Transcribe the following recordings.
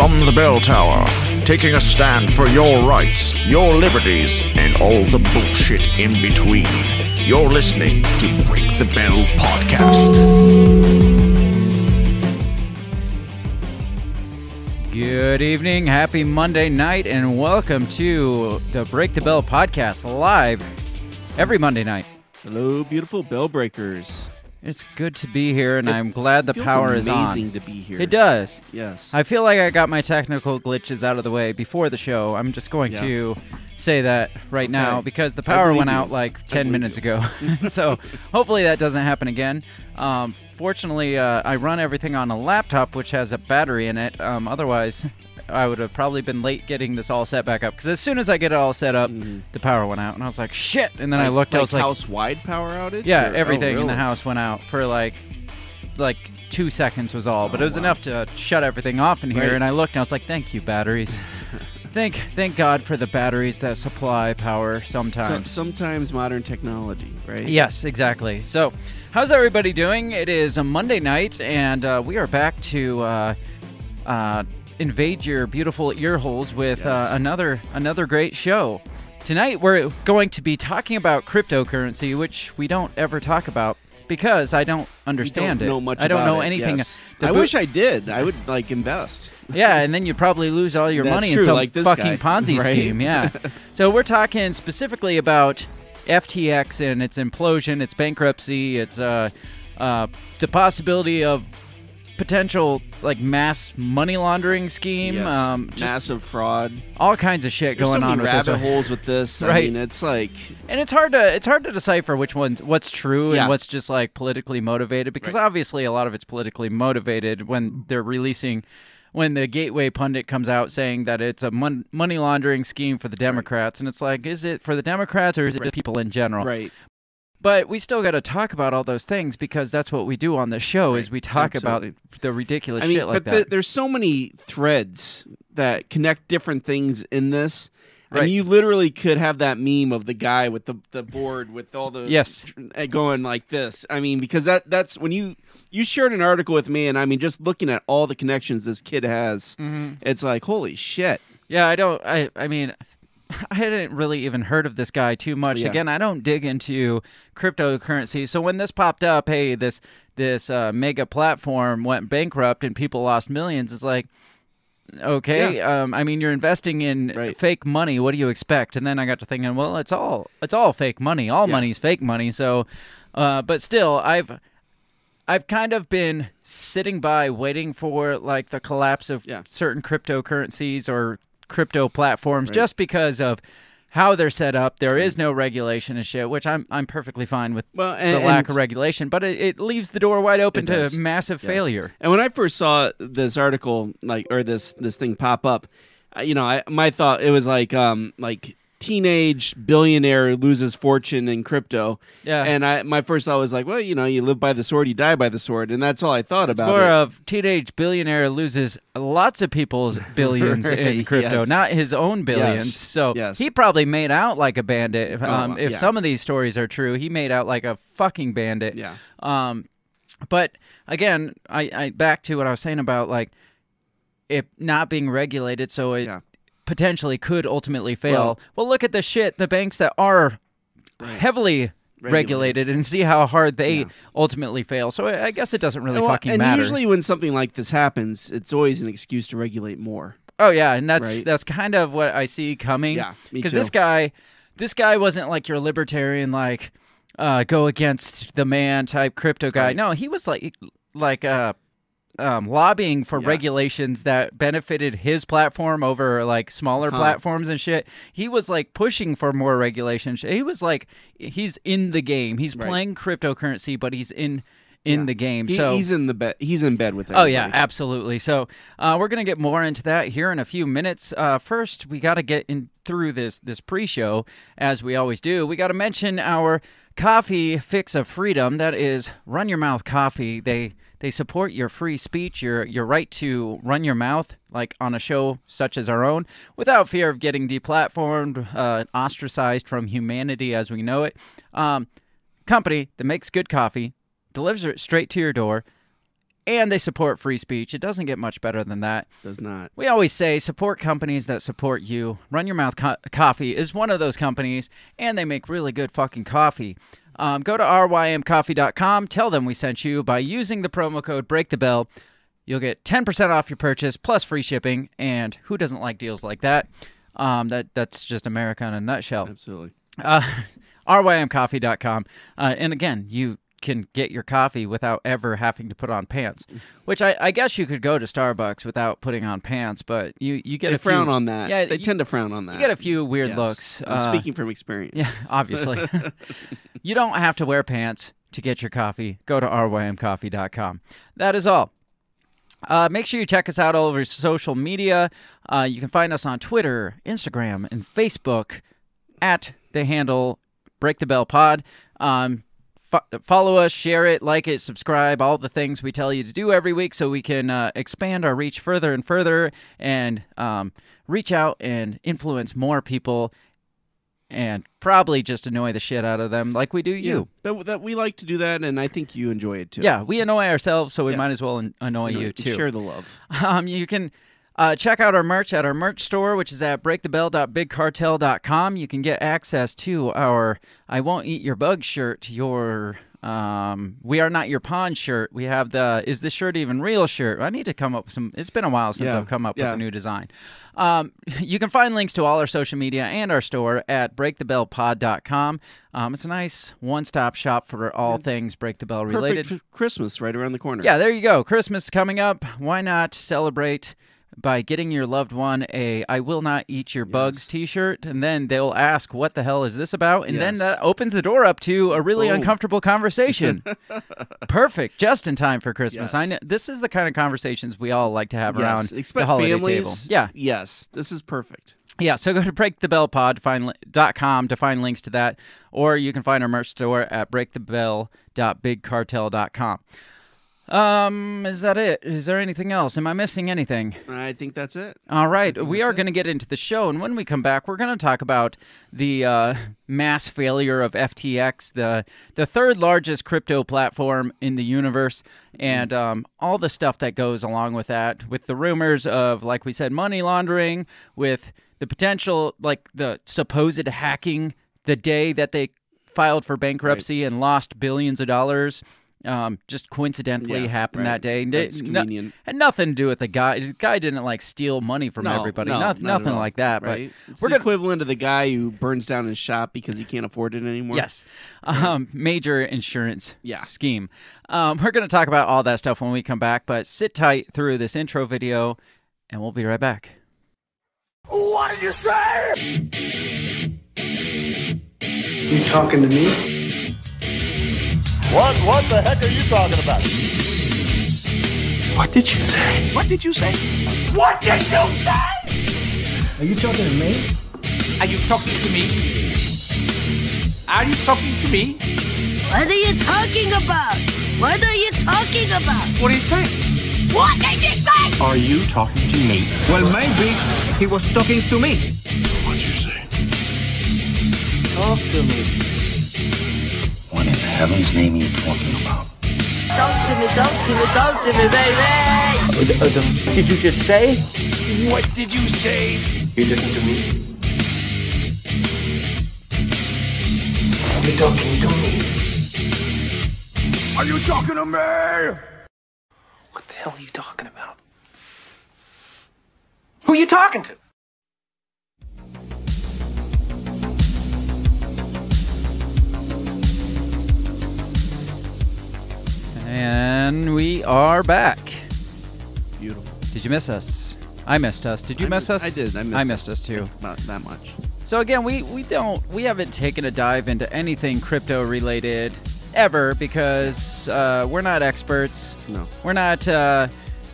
From the bell tower, taking a stand for your rights, your liberties, and all the bullshit in between. You're listening to Break the Bell Podcast. Good evening, happy Monday night, and welcome to the Break the Bell podcast live every Monday night. Hello, beautiful bell breakers. It's good to be here, and It I'm glad the power is on. amazing to be here. It does. Yes. I feel like I got my technical glitches out of the way before the show. I'm just going Yeah. to say that right now because the power went you. out like 10 minutes you. ago. so hopefully that doesn't happen again. Um, fortunately, uh, I run everything on a laptop which has a battery in it. Um, otherwise, I would have probably been late getting this all set back up because as soon as I get it all set up, the power went out, and I was like, "Shit!" And then I looked, I was like, house-wide power outage. "Yeah, or- everything oh, in the really? house went out for like, like two seconds was all, but Oh, it was wow. enough to shut everything off in here." Right. And I looked, and I was like, "Thank you, batteries." Thank, thank God for the batteries that supply power So- sometimes. sometimes modern technology, right? Yes, exactly. So, how's everybody doing? It is a Monday night, and uh, we are back to uh, uh, invade your beautiful ear holes with uh, another another great show. Tonight, we're going to be talking about cryptocurrency, which we don't ever talk about because I don't understand don't it. know much I don't know it, anything. yes. The I wish I did. I would like invest. yeah, and then you'd probably lose all your That's money true, in some like this fucking guy. Ponzi Right. scheme. Yeah. so we're talking specifically about FTX and its implosion, its bankruptcy, its uh, uh, the possibility of potential like mass money laundering scheme. Yes. Um, Massive fraud. all kinds of shit There's going so on with this. rabbit holes with this. I Right. mean, it's like and it's hard to it's hard to decipher which one's what's true Yeah. and what's just like politically motivated because Right. obviously a lot of it's politically motivated when they're releasing when the gateway pundit comes out saying that it's a mon- money laundering scheme for the democrats and it's like is it for the democrats or is it Right. people in general right. But we still got to talk about all those things because that's what we do on the show is we talk Absolutely. about the ridiculous I mean, shit like but that the- there's so many threads that connect different things in this. Right. mean, you literally could have that meme of the guy with the, the board with all the Yes. tr- uh, going like this. I mean, because that that's when you you shared an article with me, and I mean, just looking at all the connections this kid has, Mhm. it's like holy shit. Yeah, I don't. I I mean, I hadn't really even heard of this guy too much. Yeah. Again, I don't dig into cryptocurrency. So when this popped up, hey, this this uh, mega platform went bankrupt and people lost millions. It's like. Okay, um, I mean, you're investing in Right. fake money. What do you expect? And then I got to thinking, well, it's all it's all fake money. All Yeah. money's fake money. So, uh, but still, I've I've kind of been sitting by waiting for like the collapse of Yeah. certain cryptocurrencies or crypto platforms Right. just because of how they're set up. There is no regulation and shit, which I'm I'm perfectly fine with Well, and, the lack of regulation, but it, it leaves the door wide open to does. massive Yes. failure. And when I first saw this article, like or this this thing pop up, you know, I my thought it was like um like teenage billionaire loses fortune in crypto. Yeah. And I my first thought was like, well, you know, you live by the sword, you die by the sword, and that's all I thought about More it. of teenage billionaire loses lots of people's billions in crypto, yes. not his own billions. Yes, So yes. he probably made out like a bandit. If, Oh, um, if yeah. some of these stories are true, he made out like a fucking bandit. yeah. Um, but again, I, I back to what I was saying about like it not being regulated, so it Yeah. Potentially could ultimately fail. Well, Well- look at the shit the banks that are Right. heavily regulated. and see how hard they Yeah. ultimately fail. So I guess it doesn't really Well, fucking and matter. usually when something like this happens, it's always an excuse to regulate more. Oh yeah, and that's Right. that's kind of what I see coming. Yeah, Because this guy, this guy wasn't like your libertarian, like, uh, go against the man type crypto guy. No, he was like like uh um, lobbying for Yeah. regulations that benefited his platform over like smaller Huh. platforms and shit. He was like pushing for more regulations. He was like he's in the game. He's Right. playing cryptocurrency, but he's in in Yeah. the game. He- so he's in the bed. He's in bed with. It. Oh yeah, absolutely. So uh, we're gonna get more into that here in a few minutes. Uh, first, we got to get in through this this pre-show as we always do. We got to mention our coffee fix of freedom. That is Run Your Mouth Coffee. They they support your free speech, your your right to run your mouth, like on a show such as our own, without fear of getting deplatformed, uh, ostracized from humanity as we know it. Um, company that makes good coffee, delivers it straight to your door and they support free speech. It doesn't get much better than that. does not. We always say support companies that support you. Run Your Mouth Co- Coffee is one of those companies, and they make really good fucking coffee. Um, go to rymcoffee.com. Tell them we sent you by using the promo code Break the Bell. You'll get 10% off your purchase plus free shipping. And who doesn't like deals like that? Um, that that's just America in a nutshell Absolutely. uh, rymcoffee.com. Uh, and again, you can get your coffee without ever having to put on pants, which I, I guess you could go to Starbucks without putting on pants, but you, you get They a few, frown on that. Yeah, they you, tend to frown on that. you get a few weird Yes. looks. I'm Uh, speaking from experience. yeah, obviously. you don't have to wear pants to get your coffee. Go to rymcoffee.com. That is all. Uh, make sure you check us out all over social media. Uh, you can find us on Twitter, Instagram, and Facebook at the handle Break the Bell Pod. Um, fo- follow us, share it, like it, subscribe, all the things we tell you to do every week so we can uh, expand our reach further and further and um, reach out and influence more people and probably just annoy the shit out of them like we do you. Yeah. But that we like to do that, and I think you enjoy it too. Yeah, we annoy ourselves, so we Yeah. might as well an- annoy you, too. Share the love. Um, you can uh, check out our merch at our merch store, which is at breakthebell.bigcartel.com. You can get access to our I Won't Eat Your Bug shirt, your um, We Are Not Your Pawn shirt. We have the Is This Shirt Even Real shirt. I need to come up with some, it's been a while since Yeah, I've come up yeah. with a new design. Um, you can find links to all our social media and our store at breakthebellpod.com. Um, it's a nice one stop shop for all things Break the Bell related. For Christmas right around the corner. Yeah, there you go. Christmas coming up. Why not celebrate by getting your loved one a I will not eat your bugs t-shirt and then they'll ask what the hell is this about and then that opens the door up to a really Boom. uncomfortable conversation. Perfect. Just in time for Christmas. Yes. I know this is the kind of conversations we all like to have Yes. around the holiday families. table. Yeah. Yes. This is perfect. Yeah, so go to breakthebellpod to find li- dot com to find links to that, or you can find our merch store at breakthebell.bigcartel.com. Um, is that it? Is there anything else? Am I missing anything? I think that's it. All right, we are going to get into the show, and when we come back, we're going to talk about the uh, mass failure of FTX, the the third largest crypto platform in the universe, and um, all the stuff that goes along with that, with the rumors of, like we said, money laundering, with the potential, like the supposed hacking, the day that they filed for bankruptcy and lost billions of dollars. Um, just coincidentally Yeah, happened right. that day. and That's it- no- convenient. had nothing to do with the guy. The guy didn't like steal money from No, everybody. no, nothing, not nothing all, like that. Right. But It's we're the gonna equivalent of the guy who burns down his shop because he can't afford it anymore. yes, um, major insurance Yeah. scheme. Um, we're gonna talk about all that stuff when we come back. But sit tight through this intro video, and we'll be right back. What did you say? You talking to me? What? What the heck are you talking about? What did you say? What did you say? What did you say? Are you talking to me? Are you talking to me? Are you talking to me? What are you talking about? What are you talking about? What are you saying? What did you say? Are you talking to me? Well, maybe he was talking to me. What did you say? Talk to me. What heaven's name are you talking about? Talk to me, talk to me, talk to me, baby. Uh, uh, did you just say? What did you say? You listen to me. Are you talking to me? Are you talking to me? What the hell are you talking about? Who are you talking to? And we are back. Beautiful. Did you miss us? I missed us. Did you I miss mi- us? I did. I missed, I missed us too. Not that much. So again, we we don't we haven't taken a dive into anything crypto related ever because uh, we're not experts. No. We're not uh,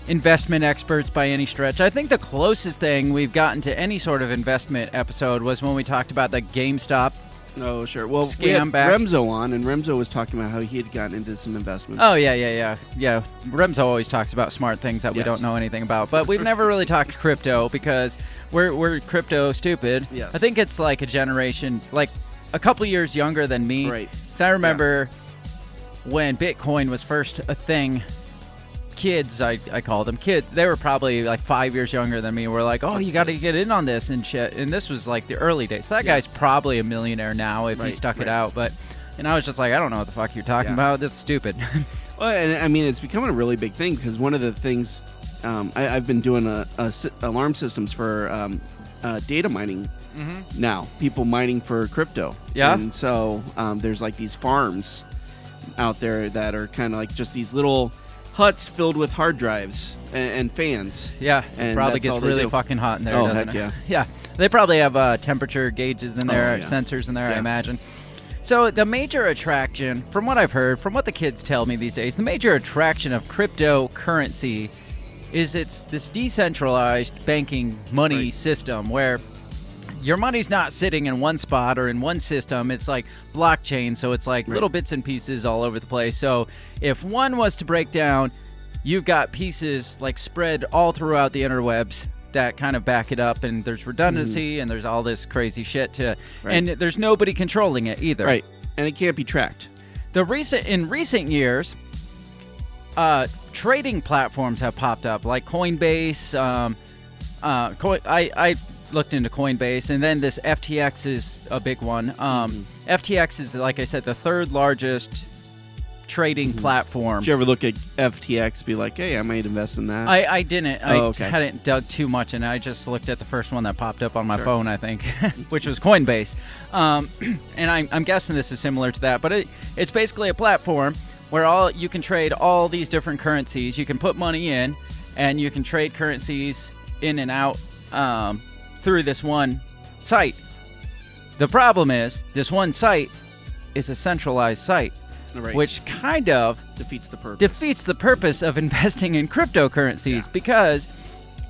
investment experts by any stretch. I think the closest thing we've gotten to any sort of investment episode was when we talked about the GameStop. Oh, sure. Well, we Scam had back. Remzo on, and Remzo was talking about how he had gotten into some investments. Oh yeah, yeah, yeah, yeah. Remzo always talks about smart things that we don't know anything about, but we've never really talked crypto because we're we're crypto stupid. Yes. I think it's like a generation, like a couple years younger than me. Right. So I remember when Bitcoin was first a thing. Kids, I, I call them kids. They were probably like five years younger than me. We're like, oh, That's you got to get in on this and shit. And this was like the early days. So that Yeah. guy's probably a millionaire now if he Right, stuck it out. But and I was just like, I don't know what the fuck you're talking Yeah. about. This is stupid. Well, and I mean, it's becoming a really big thing because one of the things um, I, I've been doing a, a sy- alarm systems for um, uh, data mining now. People mining for crypto. Mm-hmm. Yeah? And so um, there's like these farms out there that are kind of like just these little huts filled with hard drives and, and fans. Yeah, it And probably gets really fucking hot in there. Oh, doesn't heck it? yeah. Yeah, they probably have uh, temperature gauges in there, Oh, yeah. sensors in there, I imagine. So the major attraction, from what I've heard, from what the kids tell me these days, the major attraction of cryptocurrency is it's this decentralized banking money Right. system where your money's not sitting in one spot or in one system. It's like blockchain, so it's like Right. little bits and pieces all over the place. So if one was to break down, you've got pieces like spread all throughout the interwebs that kind of back it up, and there's redundancy and there's all this crazy shit to. Right. and there's nobody controlling it either. Right. And it can't be tracked. The recent in recent years, uh, trading platforms have popped up like Coinbase. Um, uh, I I looked into Coinbase, and then this FTX is a big one. Um, FTX is like I said, the third largest trading platform. Did you ever look at FTX, be like, hey, I might invest in that? I, I didn't. I Oh, okay. hadn't dug too much, and I just looked at the first one that popped up on my Sure. phone, I think, which was Coinbase. Um, and I'm, I'm guessing this is similar to that, but it, it's basically a platform where all you can trade all these different currencies. You can put money in, and you can trade currencies in and out um, through this one site. The problem is, this one site is a centralized site, Right. which kind of defeats the purpose. defeats the purpose of investing in cryptocurrencies Yeah. because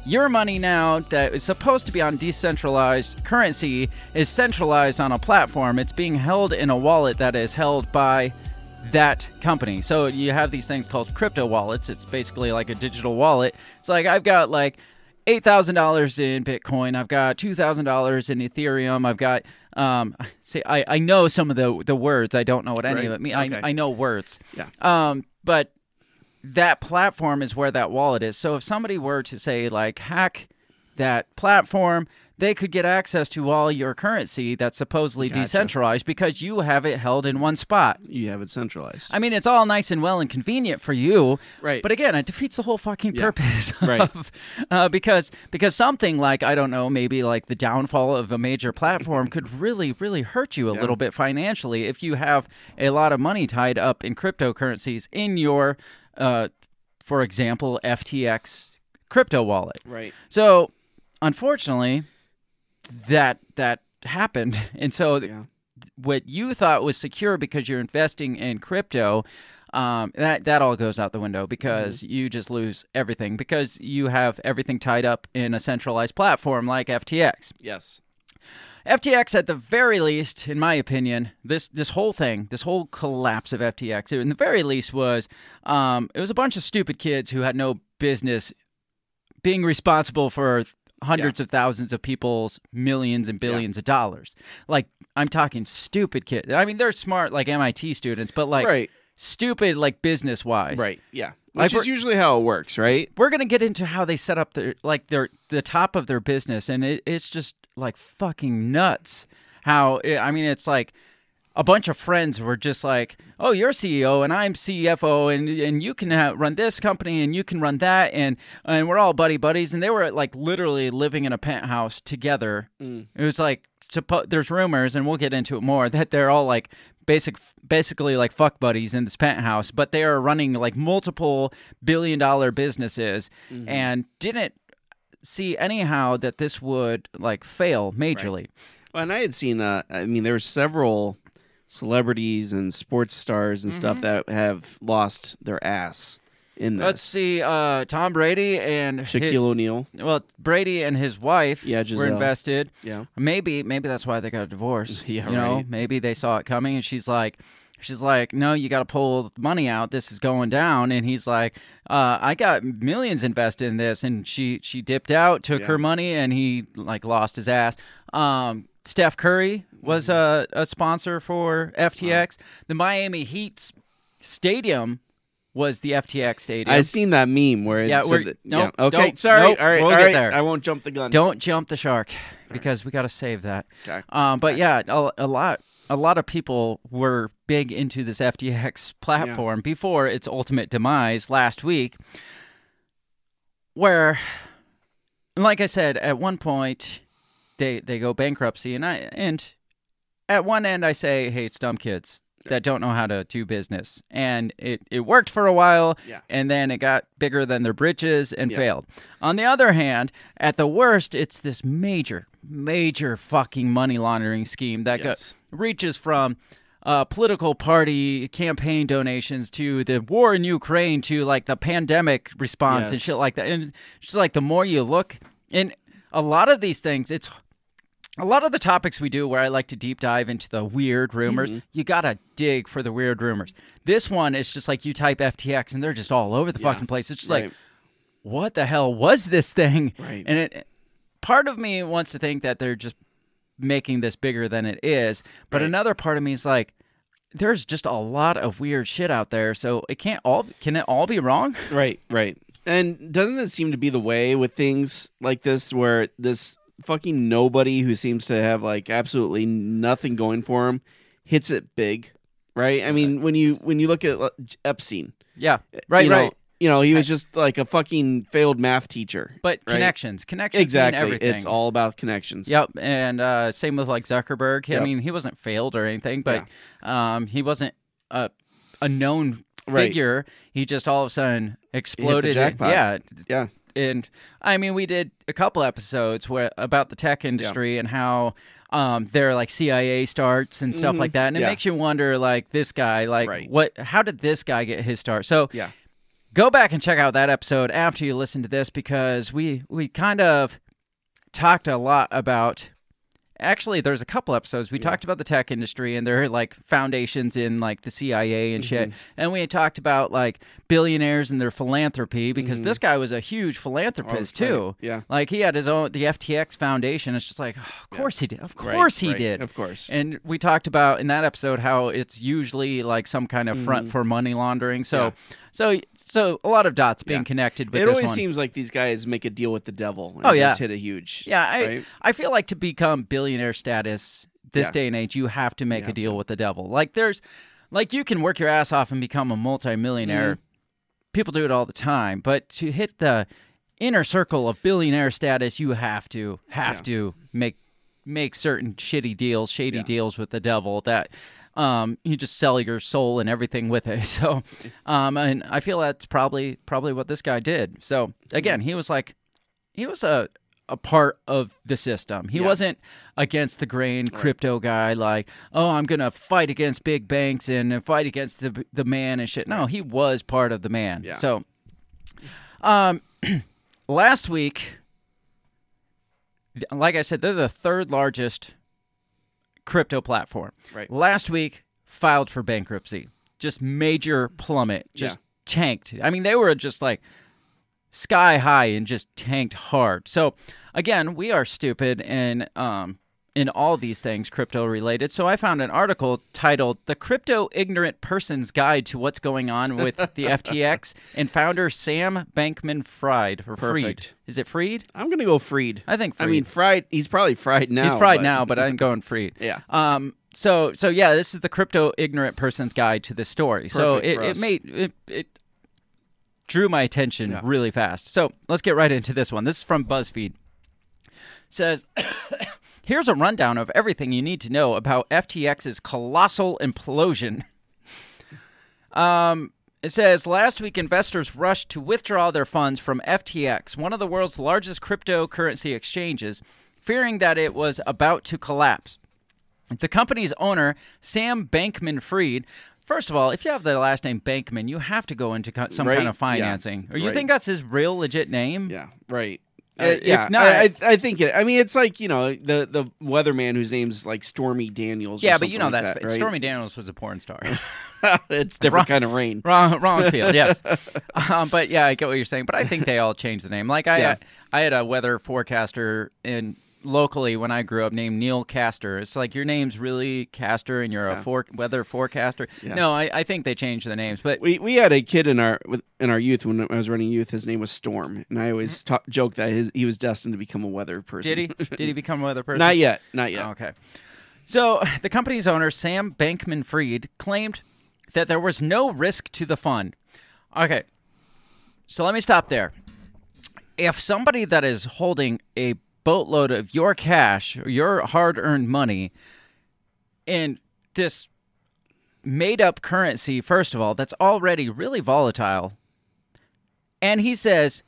your money now that is supposed to be on decentralized currency is centralized on a platform. It's being held in a wallet that is held by that company. So you have these things called crypto wallets. It's basically like a digital wallet. It's like I've got like eight thousand dollars in Bitcoin. I've got two thousand dollars in Ethereum. I've got um. See, I I know some of the the words. I don't know what any Right. of it means. Okay. I I know words. Yeah. Um, but that platform is where that wallet is. So if somebody were to say like hack that platform, they could get access to all your currency that's supposedly Gotcha. decentralized because you have it held in one spot. You have it centralized. I mean, it's all nice and well and convenient for you, Right. But again, it defeats the whole fucking Yeah. purpose, Right. Of, uh, because because something like I don't know, maybe like the downfall of a major platform could really, really hurt you a Yeah. little bit financially if you have a lot of money tied up in cryptocurrencies in your, uh, for example, FTX crypto wallet. right. So, unfortunately, that that happened, and so Yeah. what you thought was secure because you're investing in crypto, um, that that all goes out the window because Mm-hmm. you just lose everything because you have everything tied up in a centralized platform like FTX. Yes. FTX, at the very least, in my opinion, this this whole thing, this whole collapse of FTX, in the very least, was um, it was a bunch of stupid kids who had no business being responsible for hundreds of thousands of people's millions and billions of dollars. Like I'm talking stupid kids. I mean, they're smart, like MIT students, but like right. stupid, like business wise. Right. Yeah. Like Which we're- is usually how it works, right? We're gonna get into how they set up their like their the top of their business, and it, it's just like fucking nuts. How it, I mean, it's like a bunch of friends were just like, "Oh, you're CEO and I'm CFO, and and you can ha run this company and you can run that, and and we're all buddy buddies." And they were like literally living in a penthouse together. Mm. It was like suppo- there's rumors, and we'll get into it more, that they're all like basic, basically like fuck buddies in this penthouse, but they are running like multiple billion dollar businesses, Mm-hmm. and didn't see anyhow that this would like fail majorly. Well, and I had seen. Uh, I mean, there were several celebrities and sports stars and Mm-hmm. stuff that have lost their ass in this. Let's see, uh, Tom Brady and Shaquille his- O'Neal. Well, Brady and his wife Yeah, were invested. Yeah. Maybe, maybe that's why they got a divorce. Yeah, you know, right. maybe they saw it coming, and she's like, she's like, no, you got to pull the money out. This is going down, and he's like, uh, I got millions invested in this, and she she dipped out, took Yeah. her money, and he like lost his ass. Um, Steph Curry was Mm-hmm. a, a sponsor for FTX. The Miami Heat's stadium was the FTX stadium. I've seen that meme where it Yeah, said that- nope, yeah. Okay, sorry. nope, all right, we'll all get there. I won't jump the gun. Don't jump the shark because we got to save that. Okay. Um, but yeah, a, a lot, a lot of people were big into this FTX platform before its ultimate demise last week, where, like I said, at one point they they go bankruptcy, and I and at one end I say, hey, it's dumb kids that don't know how to do business, and it it worked for a while, Yeah. and then it got bigger than their britches and Yeah. failed. On the other hand, at the worst, it's this major, major fucking money laundering scheme that go- reaches from uh, political party campaign donations to the war in Ukraine to like the pandemic response and Yes. shit like that. And just like the more you look, and a lot of these things, it's a lot of the topics we do where I like to deep dive into the weird rumors, Mm-hmm. you gotta dig for the weird rumors. This one is just like you type FTX and they're just all over the Yeah, fucking place. It's just right. like, what the hell was this thing? Right. And it, part of me wants to think that they're just making this bigger than it is, but Right. another part of me is like, there's just a lot of weird shit out there, so it can't all can it all be wrong? Right, right. And doesn't it seem to be the way with things like this where this fucking nobody who seems to have like absolutely nothing going for him hits it big, right? I mean, when you when you look at uh, Epstein, Yeah, right, you know, right. You know, he was just like a fucking failed math teacher. But right? connections, connections, Exactly. everything. It's all about connections. Yep, and uh, same with like Zuckerberg. I mean, he wasn't failed or anything, but um, he wasn't a a known Right. figure. He just all of a sudden exploded. jackpot. Yeah, Yeah. And I mean, we did a couple episodes where about the tech industry and how um, their like CIA starts and stuff Mhm. like that, and it Yeah. makes you wonder, like this guy, like Right. what? How did this guy get his start? So Yeah. go back and check out that episode after you listen to this because we we kind of talked a lot about actually there's a couple episodes we talked about the tech industry and there are like foundations in like the CIA and shit Mm-hmm. and we had talked about like billionaires and their philanthropy because this guy was a huge philanthropist Mm-hmm. Oh, too right. Yeah. like he had his own the FTX foundation it's just like oh, of course he did of Right, course he right. did Of course. and we talked about in that episode how it's usually like some kind of front for money laundering so Mm-hmm. Yeah. So so a lot of dots being Yeah. connected with It always one. seems like these guys make a deal with the devil. And Oh, yeah. just hit a huge. yeah, I right? I feel like to become billionaire status this Yeah. day and age, you have to make You a deal with the devil. Like there's, like you can work your ass off and become a multimillionaire. Mm-hmm. People do it all the time, but to hit the inner circle of billionaire status, you have to have Yeah. to make make certain shitty deals, shady deals with the devil that. Um, you just sell your soul and everything with it. So, um, and I feel that's probably probably what this guy did. So again, he was like, he was a a part of the system. He Yeah. wasn't against the grain crypto guy like, "Oh, I'm going to fight against big banks and fight against the the man and shit." No, he was part of the man. Yeah. So um last week like I said, they're the third largest crypto platform. Right. Last week filed for bankruptcy. Just major plummet. Just Yeah. tanked. I mean, they were just like sky high and just tanked hard. So again, we are stupid and um in all these things crypto related. So I found an article titled "The Crypto Ignorant Person's Guide to What's Going On with the FTX" and founder Sam Bankman-Fried or Fried. Perfect. Is it Fried? I'm gonna go freed. I think I mean, Fried. fried. He's probably fried now. He's fried but- now, but I'm going Fried. Yeah. Um. So so yeah, this is the crypto ignorant person's guide to this story. so it, it made it, it drew my attention Yeah. really fast. So let's get right into this one. This is from BuzzFeed. Says Here's a rundown of everything you need to know about FTX's colossal implosion. Um, it says last week investors rushed to withdraw their funds from FTX, one of the world's largest cryptocurrency exchanges, fearing that it was about to collapse. The company's owner, Sam Bankman Fried, First of all, if you have the last name Bankman, you have to go into some Right, kind of yeah, financing. Or you right. think that's his real legit name? Yeah, right. Uh, Uh, yeah, not- I, I, I think it. I mean, it's like you know the the weatherman whose name's like Stormy Daniels. or Yeah, but you know like that's that, right? Stormy Daniels was a porn star. it's different Wrong- kind of rain. wrong, wrong field. Yes, um, but yeah, I get what you're saying. But I think they all changed the name. Like I, Yeah. I had a weather forecaster in locally when I grew up named Neil Castor. It's like your name's really Castor, and you're a for- weather forecaster. Yeah. No, I, I think they changed the names. But We we had a kid in our in our youth when I was running youth. His name was Storm, and I always mm-hmm. ta- joke that his, he was destined to become a weather person. did he? Did he become a weather person? Not yet. Not yet. Oh, Okay. So the company's owner, Sam Bankman Fried, claimed that there was no risk to the fund. Okay. So let me stop there. If somebody that is holding a boatload of your cash, your hard earned money, in this made up currency, first of all, that's already really volatile, and he says,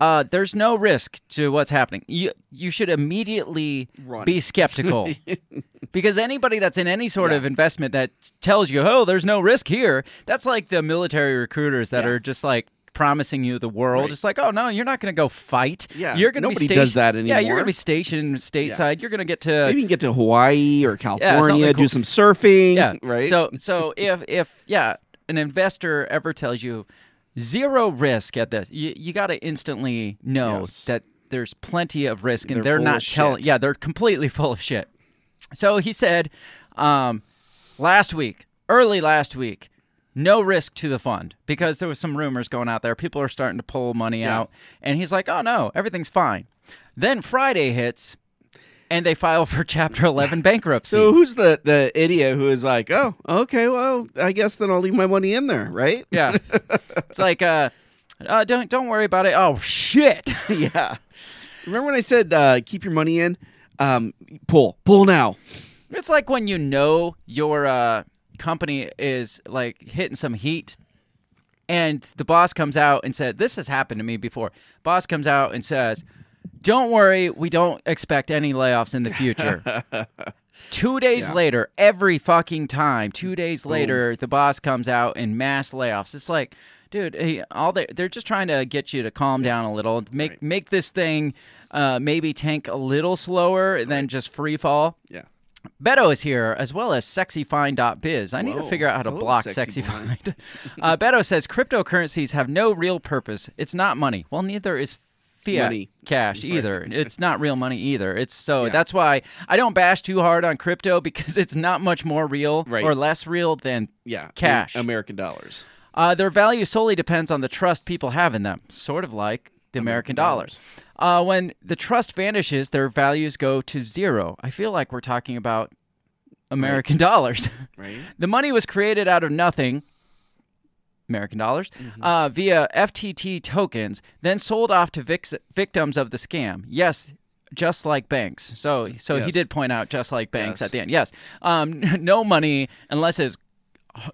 uh, there's no risk to what's happening. You you should immediately Run. be skeptical. because anybody that's in any sort Yeah. of investment that tells you, "Oh, there's no risk here," that's like the military recruiters that Yeah. are just like promising you the world. Right. It's like, "Oh no, you're not going to go fight. Yeah, you're going to nobody be does stationed- that Yeah, you're going to be stationed stateside. You're going to get to Maybe you can get to Hawaii or California, something cool. do some surfing. yeah, right. So so if if yeah, an investor ever tells you zero risk at this, you you got to instantly know Yes. that there's plenty of risk, and They're they're, not telling. Yeah, they're completely full of shit. So he said, um, last week, early last week. No risk to the fund because there was some rumors going out there. People are starting to pull money Yeah. out, and he's like, "Oh no, everything's fine." Then Friday hits, and they file for Chapter 11 bankruptcy. So who's the the idiot who is like, oh, okay, well, I guess then I'll leave my money in there, right? Yeah. it's like uh, uh don't don't worry about it. Oh shit. yeah. Remember when I said uh, keep your money in? Um, pull, pull now. it's like when you know your uh company is like hitting some heat and the boss comes out and said this has happened to me before. Boss comes out and says, "Don't worry, we don't expect any layoffs in the future." 2 days Yeah. later, every fucking time, 2 days later, the boss comes out and mass layoffs. It's like Dude, hey, all they they're just trying to get you to calm down a little, make Right. make this thing uh, maybe tank a little slower than just free fall. Yeah. Beto is here, as well as sexyfind.biz. I need to figure out how to Hello, block Sexy sexyfind. uh, Beto says cryptocurrencies have no real purpose. It's not money. Well, neither is fiat Money. cash either. It's not real money either. It's so Yeah. that's why I don't bash too hard on crypto because it's not much more real Right. or less real than Yeah. Cash. American dollars. uh, their value solely depends on the trust people have in them, sort of like the American, American dollars. Uh, when the trust vanishes, their values go to zero. I feel like we're talking about American dollars. Right. the money was created out of nothing. American dollars Mm-hmm. uh, via FTT tokens, then sold off to vix- victims of the scam. Yes, just like banks. So, so he did point out just like banks Yes. at the end. Yes, um, no money unless it's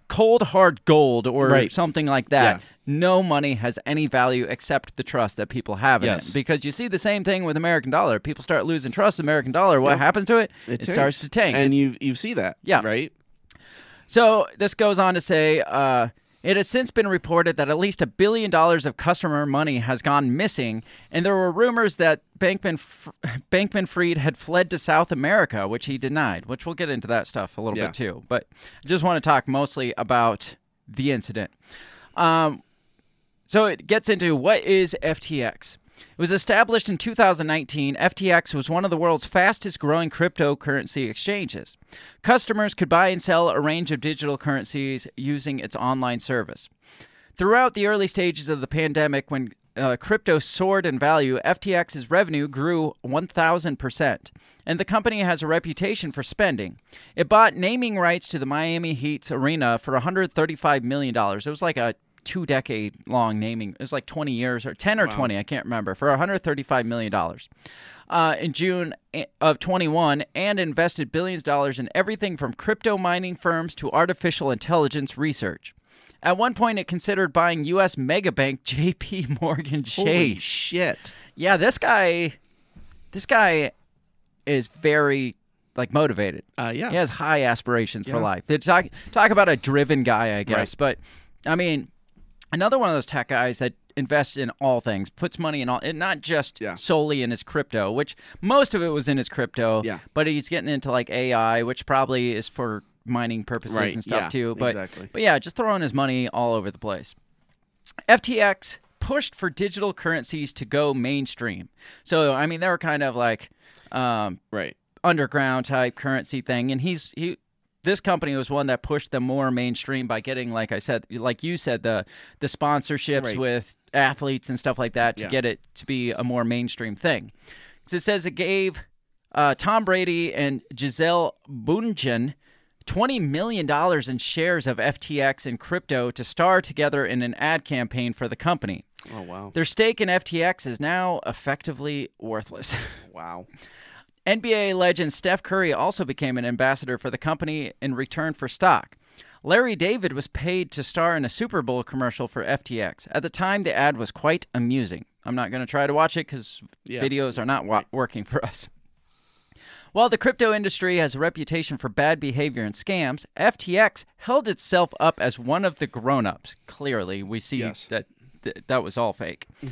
cold hard gold or Right. something like that. Yeah. No money has any value except the trust that people have in Yes. it. Because you see the same thing with American dollar. People start losing trust in American dollar. What Yep. happens to it? It, starts to tank. and you you see that. Yeah. Right. so this goes on to say uh, it has since been reported that at least a billion dollars of customer money has gone missing, and there were rumors that Bankman Bankman Fried had fled to South America, which he denied. Which we'll get into that stuff a little Yeah. bit too. But I just want to talk mostly about the incident. Um, so it gets into what is FTX. It was established in 2019. FTX was one of the world's fastest growing cryptocurrency exchanges. Customers could buy and sell a range of digital currencies using its online service. Throughout the early stages of the pandemic, when uh, crypto soared in value, FTX's revenue grew 1,000%, and the company has a reputation for spending. It bought naming rights to the Miami Heat's arena for $135 million. It was like a two decade long naming. It was like 20 years or 10 or Wow. 20, I can't remember, for 135 million dollars. Uh, in June of 21, and invested billions of dollars in everything from crypto mining firms to artificial intelligence research. At one point, it considered buying U.S. mega bank J.P. Morgan Chase. Holy shit. Yeah, this guy, this guy is very like motivated. Uh, yeah. He has high aspirations for life. They talk talk about a driven guy, I guess. But I mean, another one of those tech guys that invests in all things, puts money in all, and not just Yeah. solely in his crypto, which most of it was in his crypto. Yeah. But he's getting into like AI, which probably is for mining purposes Right, and stuff yeah, too. But exactly. but yeah, just throwing his money all over the place. FTX pushed for digital currencies to go mainstream. So I mean, they were kind of like um, Right. underground type currency thing, and he's he. This company was one that pushed them more mainstream by getting, like I said, like you said, the the sponsorships Right. with athletes and stuff like that to Yeah. get it to be a more mainstream thing. 'Cause it says it gave uh, Tom Brady and Gisele Bündchen $20 million in shares of FTX and crypto to star together in an ad campaign for the company. Oh wow. Their stake in FTX is now effectively worthless. Wow. NBA legend Steph Curry also became an ambassador for the company in return for stock. Larry David was paid to star in a Super Bowl commercial for FTX. At the time, the ad was quite amusing. I'm not going to try to watch it because Yeah. videos are not wa- working for us. While the crypto industry has a reputation for bad behavior and scams, FTX held itself up as one of the grown-ups. Clearly, we see Yes. that th- that was all fake.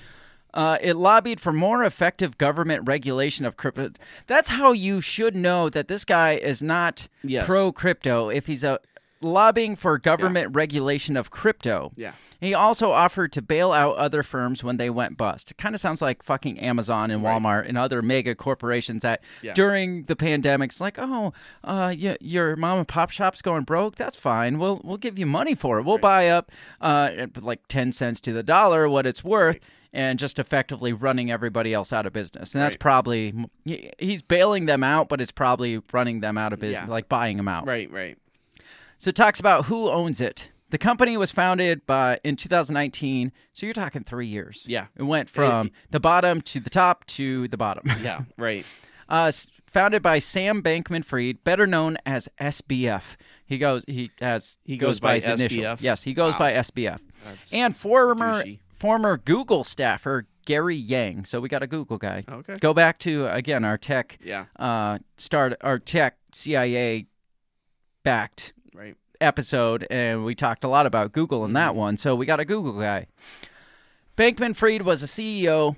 Uh, it lobbied for more effective government regulation of crypto. That's how you should know that this guy is not Yes. pro crypto if he's a lobbying for government regulation of crypto. Yeah. He also offered to bail out other firms when they went bust. It kind of sounds like fucking Amazon and Walmart and other mega corporations that Yeah. during the pandemic, it's like, oh, uh, your mom and pop shop's going broke. That's fine. We'll we'll give you money for it. We'll buy up uh, like ten cents to the dollar what it's worth. And just effectively running everybody else out of business, and that's Right. probably he's bailing them out, but it's probably running them out of business, Yeah. like buying them out. Right. Right. So it talks about who owns it. The company was founded by in 2019. So you're talking three years. Yeah. It went from the bottom to the top to the bottom. Yeah. Right. Uh, founded by Sam Bankman-Fried, better known as SBF. He goes. He has. He goes by his initials. SBF? Yes, he goes Wow. by SBF. That's and former douchey. Former Google staffer Gary Wang. So we got a Google guy. Okay. Go back to again our tech. Yeah. Uh, start our tech CIA backed Right. episode, and we talked a lot about Google in that one. So we got a Google guy. Bankman Fried was a CEO,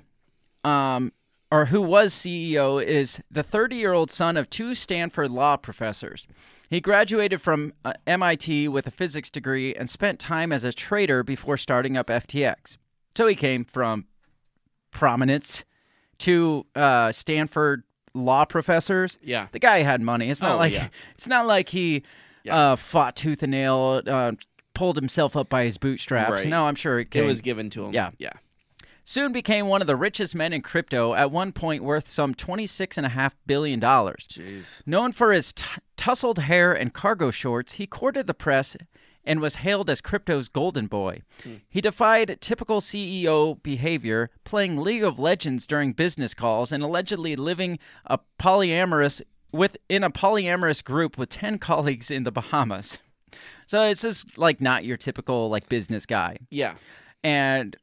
um, or who was CEO, is the 30 year old son of two Stanford law professors. He graduated from uh, MIT with a physics degree and spent time as a trader before starting up FTX. So he came from prominence to uh, Stanford law professors. Yeah. The guy had money. It's not Oh, like yeah. it's not like he Yeah. uh, fought tooth and nail, uh, pulled himself up by his bootstraps. Right. No, I'm sure it, It was given to him. Yeah. Yeah. soon became one of the richest men in crypto. At one point, worth some twenty-six and a half billion dollars. Jeez. Known for his t- tousled hair and cargo shorts, he courted the press and was hailed as crypto's golden boy. He defied typical CEO behavior, playing League of Legends during business calls and allegedly living a polyamorous within a polyamorous group with 10 colleagues in the Bahamas. So it's just like not your typical like business guy. Yeah. And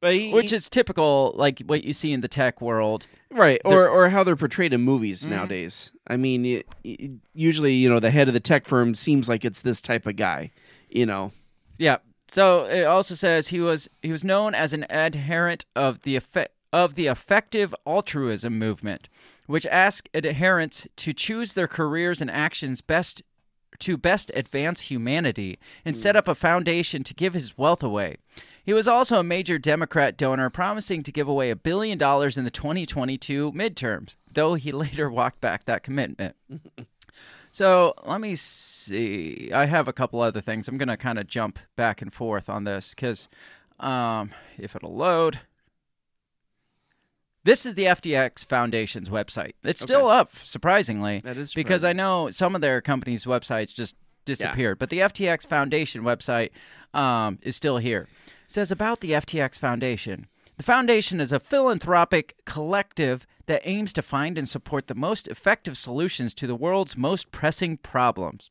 But he, which he- is typical like what you see in the tech world. right, they're- or or how they're portrayed in movies Mhm. nowadays. I mean, it, it- usually you know the head of the tech firm seems like it's this type of guy. You know. Yeah. So it also says he was he was known as an adherent of the effect of the effective altruism movement, which asked adherents to choose their careers and actions best to best advance humanity and set hmm. up a foundation to give his wealth away. He was also a major Democrat donor, promising to give away a billion dollars in the 2022 midterms, though he later walked back that commitment. So let me see. I have a couple other things. I'm going to kind of jump back and forth on this because um, if it'll load. This is the FTX Foundation's website. It's still up, surprisingly. That is because I know some of their companies' websites just disappeared. But the FTX Foundation website um, is still here. It says about the FTX Foundation. The foundation is a philanthropic collective that aims to find and support the most effective solutions to the world's most pressing problems.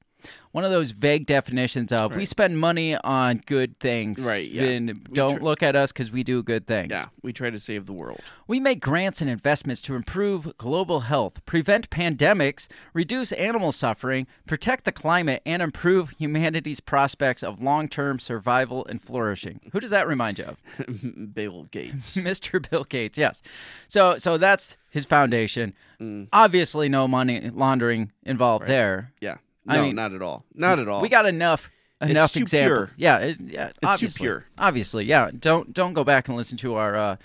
One of those vague definitions of we spend money on good things. Right, yeah. And don't tr- look at us because we do good things. Yeah, we try to save the world. We make grants and investments to improve global health, prevent pandemics, reduce animal suffering, protect the climate, and improve humanity's prospects of long term survival and flourishing. Who does that remind you of? Bill Gates. Mr. Bill Gates, yes. So so that's his foundation. Mm. Obviously no money laundering involved there. Yeah. I No, mean, not at all. Not at all. We got enough It's enough too examples. pure. Yeah, it, yeah, too obviously. pure. Obviously, yeah. Don't don't go back and listen to our uh,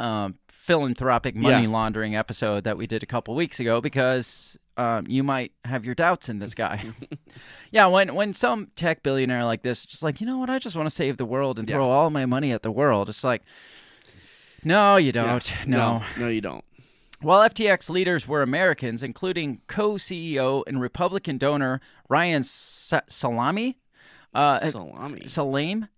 um, philanthropic money Yeah. laundering episode that we did a couple weeks ago because um, you might have your doubts in this guy. yeah, when when some tech billionaire like this, just like you know what, I just want to save the world and Yeah. throw all my money at the world. It's like, no, you don't. No. no, you don't. While FTX leaders were Americans, including co-CEO and Republican donor Ryan Sa- Salami, uh, Salami. Salim,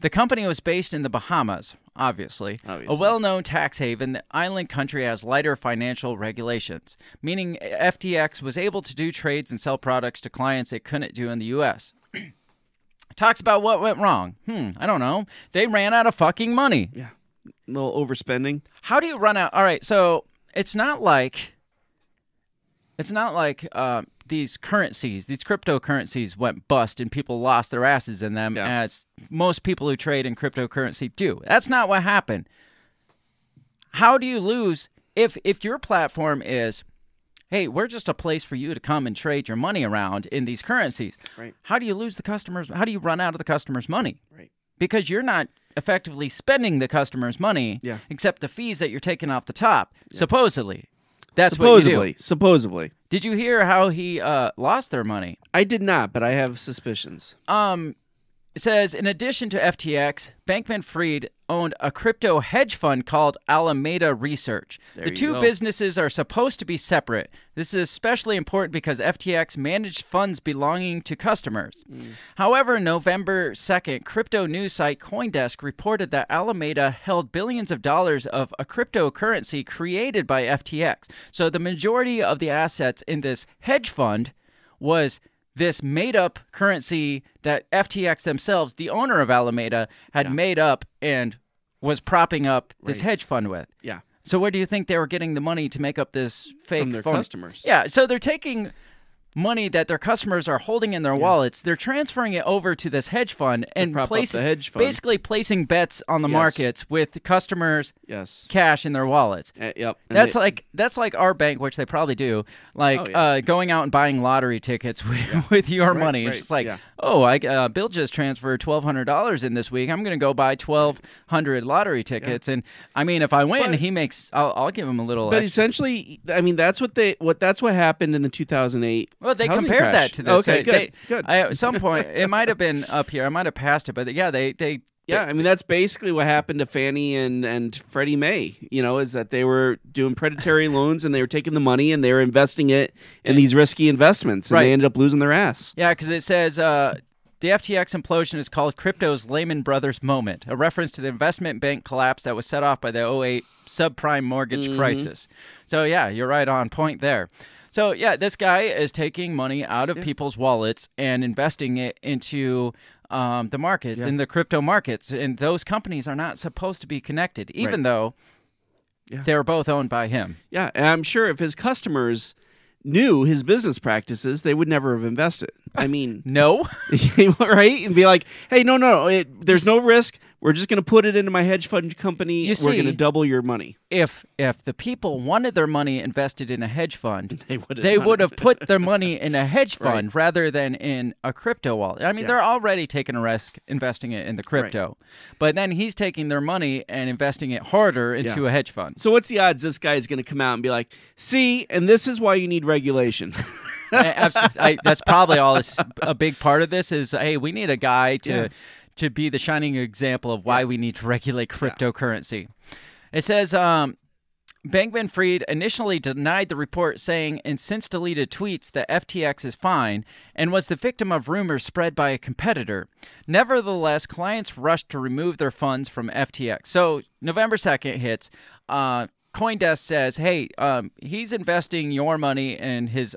the company was based in the Bahamas. Obviously. a well-known tax haven, the island country has lighter financial regulations, meaning FTX was able to do trades and sell products to clients it couldn't do in the U.S. Talks about what went wrong. Hmm, I don't know. They ran out of fucking money. Yeah. A little overspending. How do you run out? All right, so it's not like it's not like uh, these currencies, these cryptocurrencies went bust and people lost their asses in them, Yeah. as most people who trade in cryptocurrency do. That's not what happened. How do you lose if if your platform is, hey, we're just a place for you to come and trade your money around in these currencies? Right. How do you lose the customers? How do you run out of the customers' money? Right. Because you're not effectively spending the customer's money Yeah. except the fees that you're taking off the top supposedly that's supposedly. what you do. Supposedly. did you hear how he uh, lost their money I did not, but I have suspicions. um it says in addition to ftx bankman fried owned a crypto hedge fund called alameda research There the two go. businesses are supposed to be separate this is especially important because ftx managed funds belonging to customers Mm. However, November 2nd, crypto news site Coindesk reported that Alameda held billions of dollars of a cryptocurrency created by FTX. So the majority of the assets in this hedge fund was this made up currency that FTX themselves, the owner of Alameda, had made up and was propping up this Right. hedge fund with. Yeah. So where do you think they were getting the money to make up this fake From their customers. Yeah, so they're taking money that their customers are holding in their wallets, they're transferring it over to this hedge fund and placing the hedge fund. basically placing bets on the Yes. markets with customers' Yes. cash in their wallets. Uh, yep. And That's they- like that's like our bank, which they probably do, like Oh, yeah. uh, going out and buying lottery tickets with, with your Right, money. It's just like, yeah. oh, I uh, Bill just transferred twelve hundred dollars in this week. I'm going to go buy twelve hundred lottery tickets, and I mean, if I win, But- he makes. I'll, I'll give him a little. But extra. essentially, I mean, that's what they what that's what happened in the 2008. Well, they housing compared crash. that to this. Okay, They- good, they- good. I, at some point, it might have been up here. I might have passed it, but yeah, they they yeah, I mean, that's basically what happened to Fannie and and Freddie Mae. You know, is that they were doing predatory loans and they were taking the money and they were investing it in these risky investments, and Right. they ended up losing their ass. Yeah, because it says uh, the FTX implosion is called crypto's Lehman Brothers moment, a reference to the investment bank collapse that was set off by the 08 subprime mortgage Mm-hmm. crisis. So, yeah, you're right on point there. So, yeah, this guy is taking money out of people's wallets and investing it into um, the markets, in the crypto markets. And those companies are not supposed to be connected, even Right. though Yeah. they're both owned by him. Yeah, and I'm sure if his customers knew his business practices, they would never have invested. I mean, No? right? And be like, hey, no, no, it, there's no risk. We're just going to put it into my hedge fund company. You We're going to double your money. if if the people wanted their money invested in a hedge fund, They would have they would have put their money in a hedge fund rather than in a crypto wallet. I mean, Yeah. they're already taking a risk investing it in the crypto, but then he's taking their money and investing it harder into Yeah. a hedge fund. So what's the odds this guy is going to come out and be like, see, and this is why you need regulation. I, that's probably all. This, a big part of this is, hey, we need a guy to Yeah. To be the shining example of why we need to regulate cryptocurrency. It says, um, Bankman Fried initially denied the report, saying in since deleted tweets that FTX is fine and was the victim of rumors spread by a competitor. Nevertheless, clients rushed to remove their funds from FTX. So, November 2nd hits. Uh, Coindesk says, hey, um, he's investing your money in his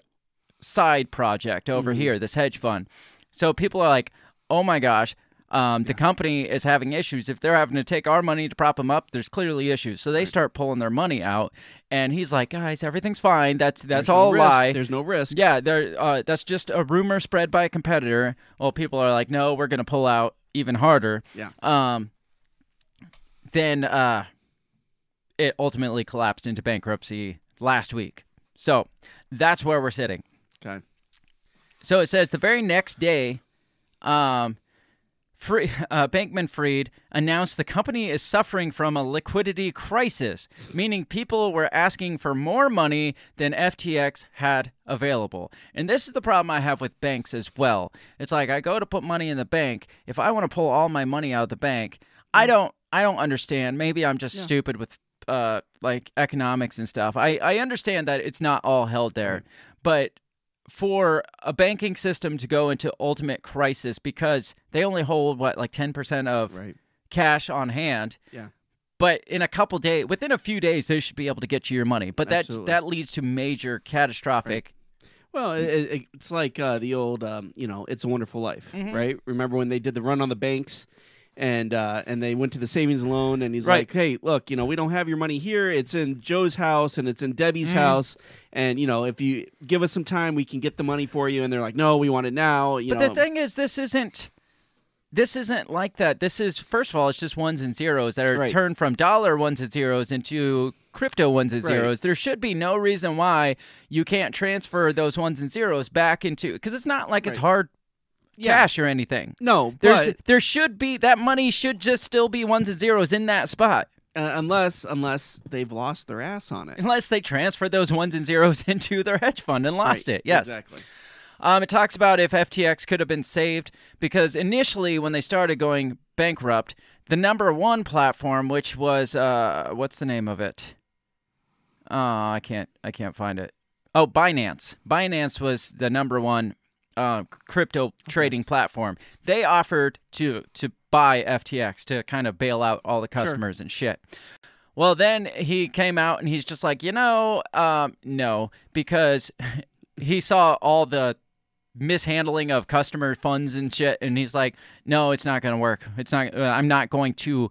side project over here, this hedge fund. So, people are like, oh my gosh, um, the company is having issues. If they're having to take our money to prop them up, there's clearly issues. So they start pulling their money out, and he's like, "Guys, everything's fine. That's that's There's no all a risk. lie. There's no risk. Yeah, there. Uh, that's just a rumor spread by a competitor. Well, people are like, "No, we're gonna pull out even harder." Yeah. Um. Then, uh, it ultimately collapsed into bankruptcy last week. So that's where we're sitting. Okay. So it says the very next day, um, Free, uh, Bankman Fried announced the company is suffering from a liquidity crisis, meaning people were asking for more money than FTX had available. And this is the problem I have with banks as well. It's like I go to put money in the bank. If I want to pull all my money out of the bank, I don't. I don't understand. Maybe I'm just stupid with uh, like economics and stuff. I I understand that it's not all held there, but for a banking system to go into ultimate crisis because they only hold what like 10% of Right. cash on hand Yeah. but in a couple days within a few days they should be able to get you your money but that Absolutely. that leads to major catastrophic Well, it, it, it's like uh, the old, um, you know, "It's a Wonderful Life," right? Remember when they did the run on the banks, and uh, and they went to the savings and loan, and he's Right. like, "Hey, look, you know, we don't have your money here. It's in Joe's house, and it's in Debbie's house, and you know, if you give us some time, we can get the money for you." And they're like, "No, we want it now." You but know, the thing is this isn't this isn't like that this is first of all it's just ones and zeros that are Right. turned from dollar ones and zeros into crypto ones and Right. zeros there should be no reason why you can't transfer those ones and zeros back into because it's not like it's hard Yeah. cash or anything no, There's but there should be that money should just still be ones and zeros in that spot. uh, unless unless they've lost their ass on it. Unless they transferred those ones and zeros into their hedge fund and lost Right, it. Yes. exactly. Um, it talks about if FTX could have been saved because initially, when they started going bankrupt, the number one platform, which was uh, what's the name of it? Oh, I can't, I can't find it. Oh, Binance. Binance was the number one uh, crypto trading platform. They offered to to buy FTX to kind of bail out all the customers and shit. Well, then he came out and he's just like, you know, um, no, because he saw all the mishandling of customer funds and shit, and he's like, no, it's not going to work. It's not. Uh, I'm not going to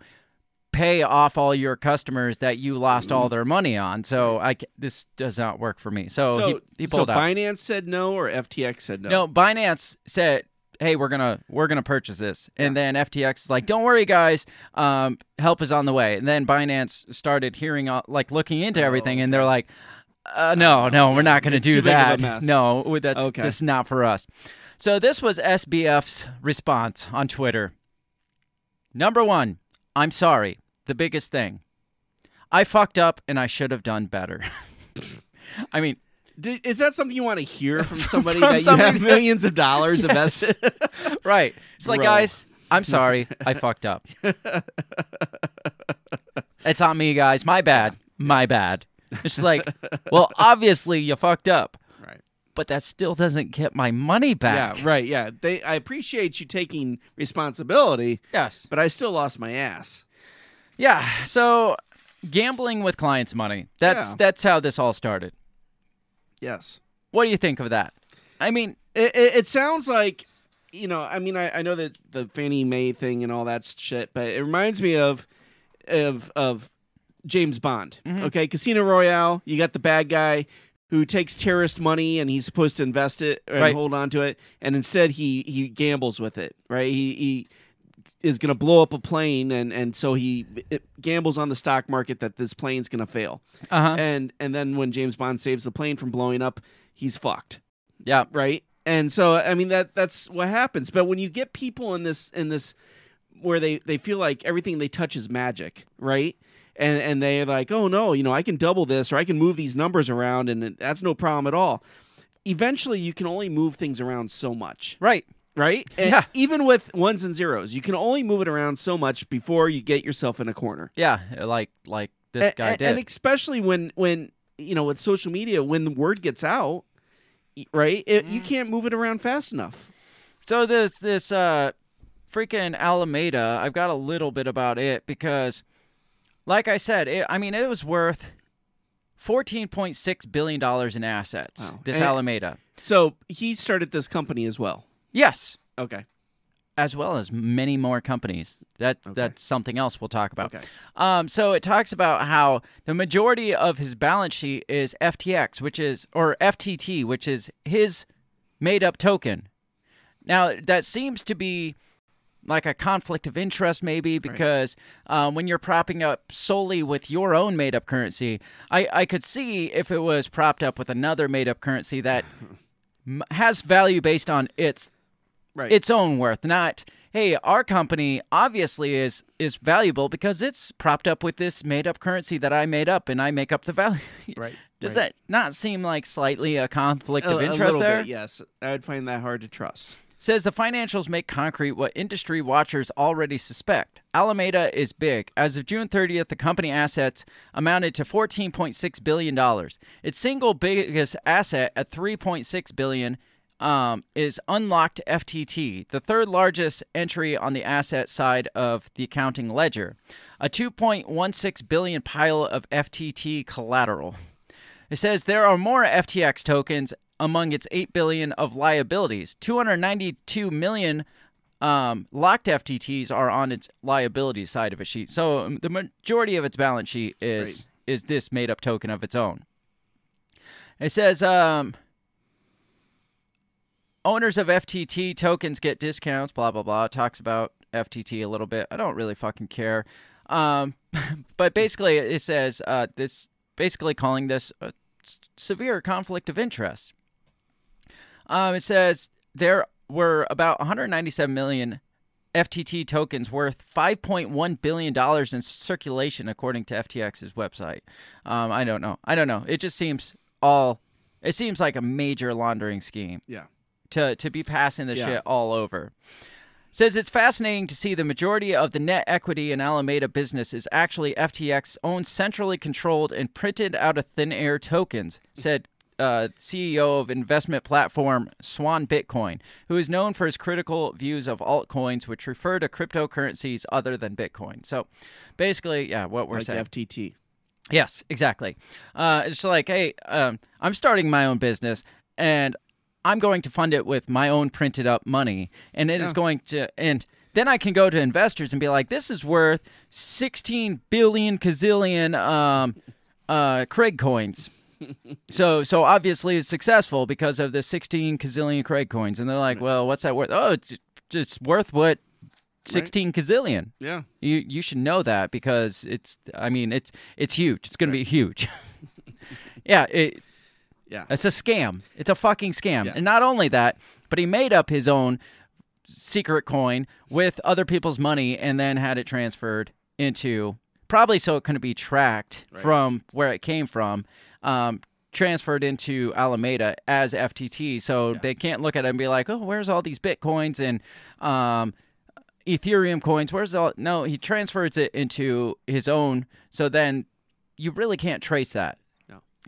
pay off all your customers that you lost all their money on. So I this does not work for me. So, So, he, he so pulled out. Binance said no, or FTX said no. No, Binance said, "Hey, we're gonna we're gonna purchase this," and then FTX is like, "Don't worry, guys, um, help is on the way." And then Binance started hearing, like, looking into everything, and they're like, uh, "No, no, we're not gonna It's do too big of a that. No, that's Okay. this is not for us." So this was SBF's response on Twitter. Number one, I'm sorry. The biggest thing. I fucked up and I should have done better. I mean, Did, is that something you want to hear from somebody From that you have that- millions of dollars invested? right. It's like, Bro. guys, I'm sorry. I fucked up. it's on me, guys. My bad. My bad. It's just like, well, obviously you fucked up, right. but that still doesn't get my money back. Yeah, right. Yeah. They. I appreciate you taking responsibility, Yes. but I still lost my ass. Yeah. So gambling with clients' money. That's Yeah. that's how this all started. Yes. What do you think of that? I mean, It, it, it sounds like, you know, I mean, I, I know that the Fannie Mae thing and all that shit, but it reminds me of, of, of James Bond. Mm-hmm. Okay, Casino Royale. You got the bad guy who takes terrorist money and he's supposed to invest it and Right. hold on to it, and instead he he gambles with it. Right? He he is going to blow up a plane, and and so he gambles on the stock market that this plane's going to fail. uh-huh. And and then when James Bond saves the plane from blowing up, he's fucked yeah. right? And so I mean that that's what happens. But when you get people in this in this where they they feel like everything they touch is magic, right? And and they're like, "Oh no, you know, I can double this or I can move these numbers around and that's no problem at all." Eventually, you can only move things around so much, Right. Right? And Yeah. Even with ones and zeros, you can only move it around so much before you get yourself in a corner. Yeah, like like this A- guy a- did. and especially when when you know with social media when the word gets out, right? It, Mm. You can't move it around fast enough. So this this uh freaking Alameda, I've got a little bit about it because like I said, it, I mean it was worth 14.6 billion dollars in assets. Wow. This And- Alameda. So he started this company as well. Yes, Okay. as well as many more companies. That that's something else we'll talk about. Okay. Um, so it talks about how the majority of his balance sheet is FTX, which is or FTT, which is his made-up token. Now that seems to be like a conflict of interest, maybe because um, when you're propping up solely with your own made-up currency, I I could see if it was propped up with another made-up currency that m- has value based on its Right. its own worth, not hey, our company obviously is is valuable because it's propped up with this made up currency that I made up and I make up the value. right. Does right. that not seem like slightly a conflict a, of a interest little there? bit? Yes, I would find that hard to trust. Says the financials make concrete what industry watchers already suspect. Alameda is big. As of June 30th, the company assets amounted to 14.6 billion dollars. Its single biggest asset at 3.6 billion um, is unlocked FTT, the third largest entry on the asset side of the accounting ledger, a 2.16 billion pile of FTT collateral. It says there are more FTX tokens among its 8 billion of liabilities. 292 million um, locked FTTs are on its liability side of a sheet. So um, the majority of its balance sheet is Right. is this made up token of its own. It says um, owners of FTT tokens get discounts. Blah blah blah. Talks about FTT a little bit. I don't really fucking care. Um, but basically, it says uh, this basically calling this a severe conflict of interest. Um, it says there were about 197 million FTT tokens worth 5.1 billion dollars in circulation, according to FTX's website. Um, I don't know. I don't know. It just seems all. It seems like a major laundering scheme Yeah. To to be passing the Yeah. shit all over. Says it's fascinating to see the majority of the net equity in Alameda business is actually FTX owned centrally controlled and printed out of thin air tokens, said uh, CEO of investment platform Swan Bitcoin, who is known for his critical views of altcoins, which refer to cryptocurrencies other than Bitcoin. So basically, yeah, what we're like saying. FTT. Yes, exactly. Uh, it's like, hey, um, I'm starting my own business, and I'm going to fund it with my own printed up money, and it is Yeah. going to and. Then I can go to investors and be like, "This is worth 16 billion kazillion um, uh, Craig coins." so, so obviously it's successful because of the 16 kazillion Craig coins, and they're like, "Well, what's that worth?" Oh, it's just worth what 16 gazillion. Yeah. You you should know that because it's I mean it's it's huge. It's going to be huge. yeah, it Yeah. it's a scam. It's a fucking scam. Yeah. And not only that, but he made up his own secret coin with other people's money and then had it transferred into probably so it couldn't be tracked Right. from where it came from. Um, transferred into Alameda as FTT, so they can't look at it and be like, "Oh, where's all these bitcoins and um, Ethereum coins? Where's all?" No, he transfers it into his own. So then you really can't trace that.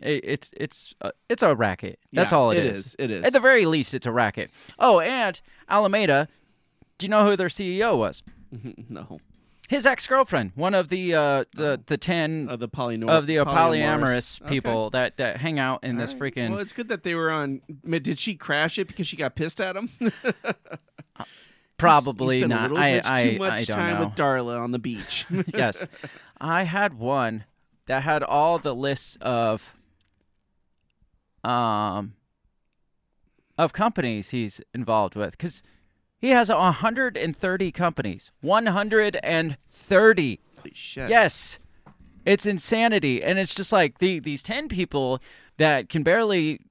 It, it's it's uh, it's a racket. That's Yeah, all it is. is. It is. At the very least, it's a racket. Oh, and Alameda. Do you know who their CEO was? no. His ex-girlfriend, one of the uh, the the ten Of the polynor- of the uh, polyamorous. polyamorous Okay. people that that hang out in this All right. freaking. Well, it's good that they were on. Did she crash it because she got pissed at him? Probably he spent not. I, I, too much I time know. with Darla on the beach. yes, I had one that had all the lists of um of companies he's involved with because he has 130 companies. 130. Holy shit. Yes, it's insanity, and it's just like the these 10 people that can barely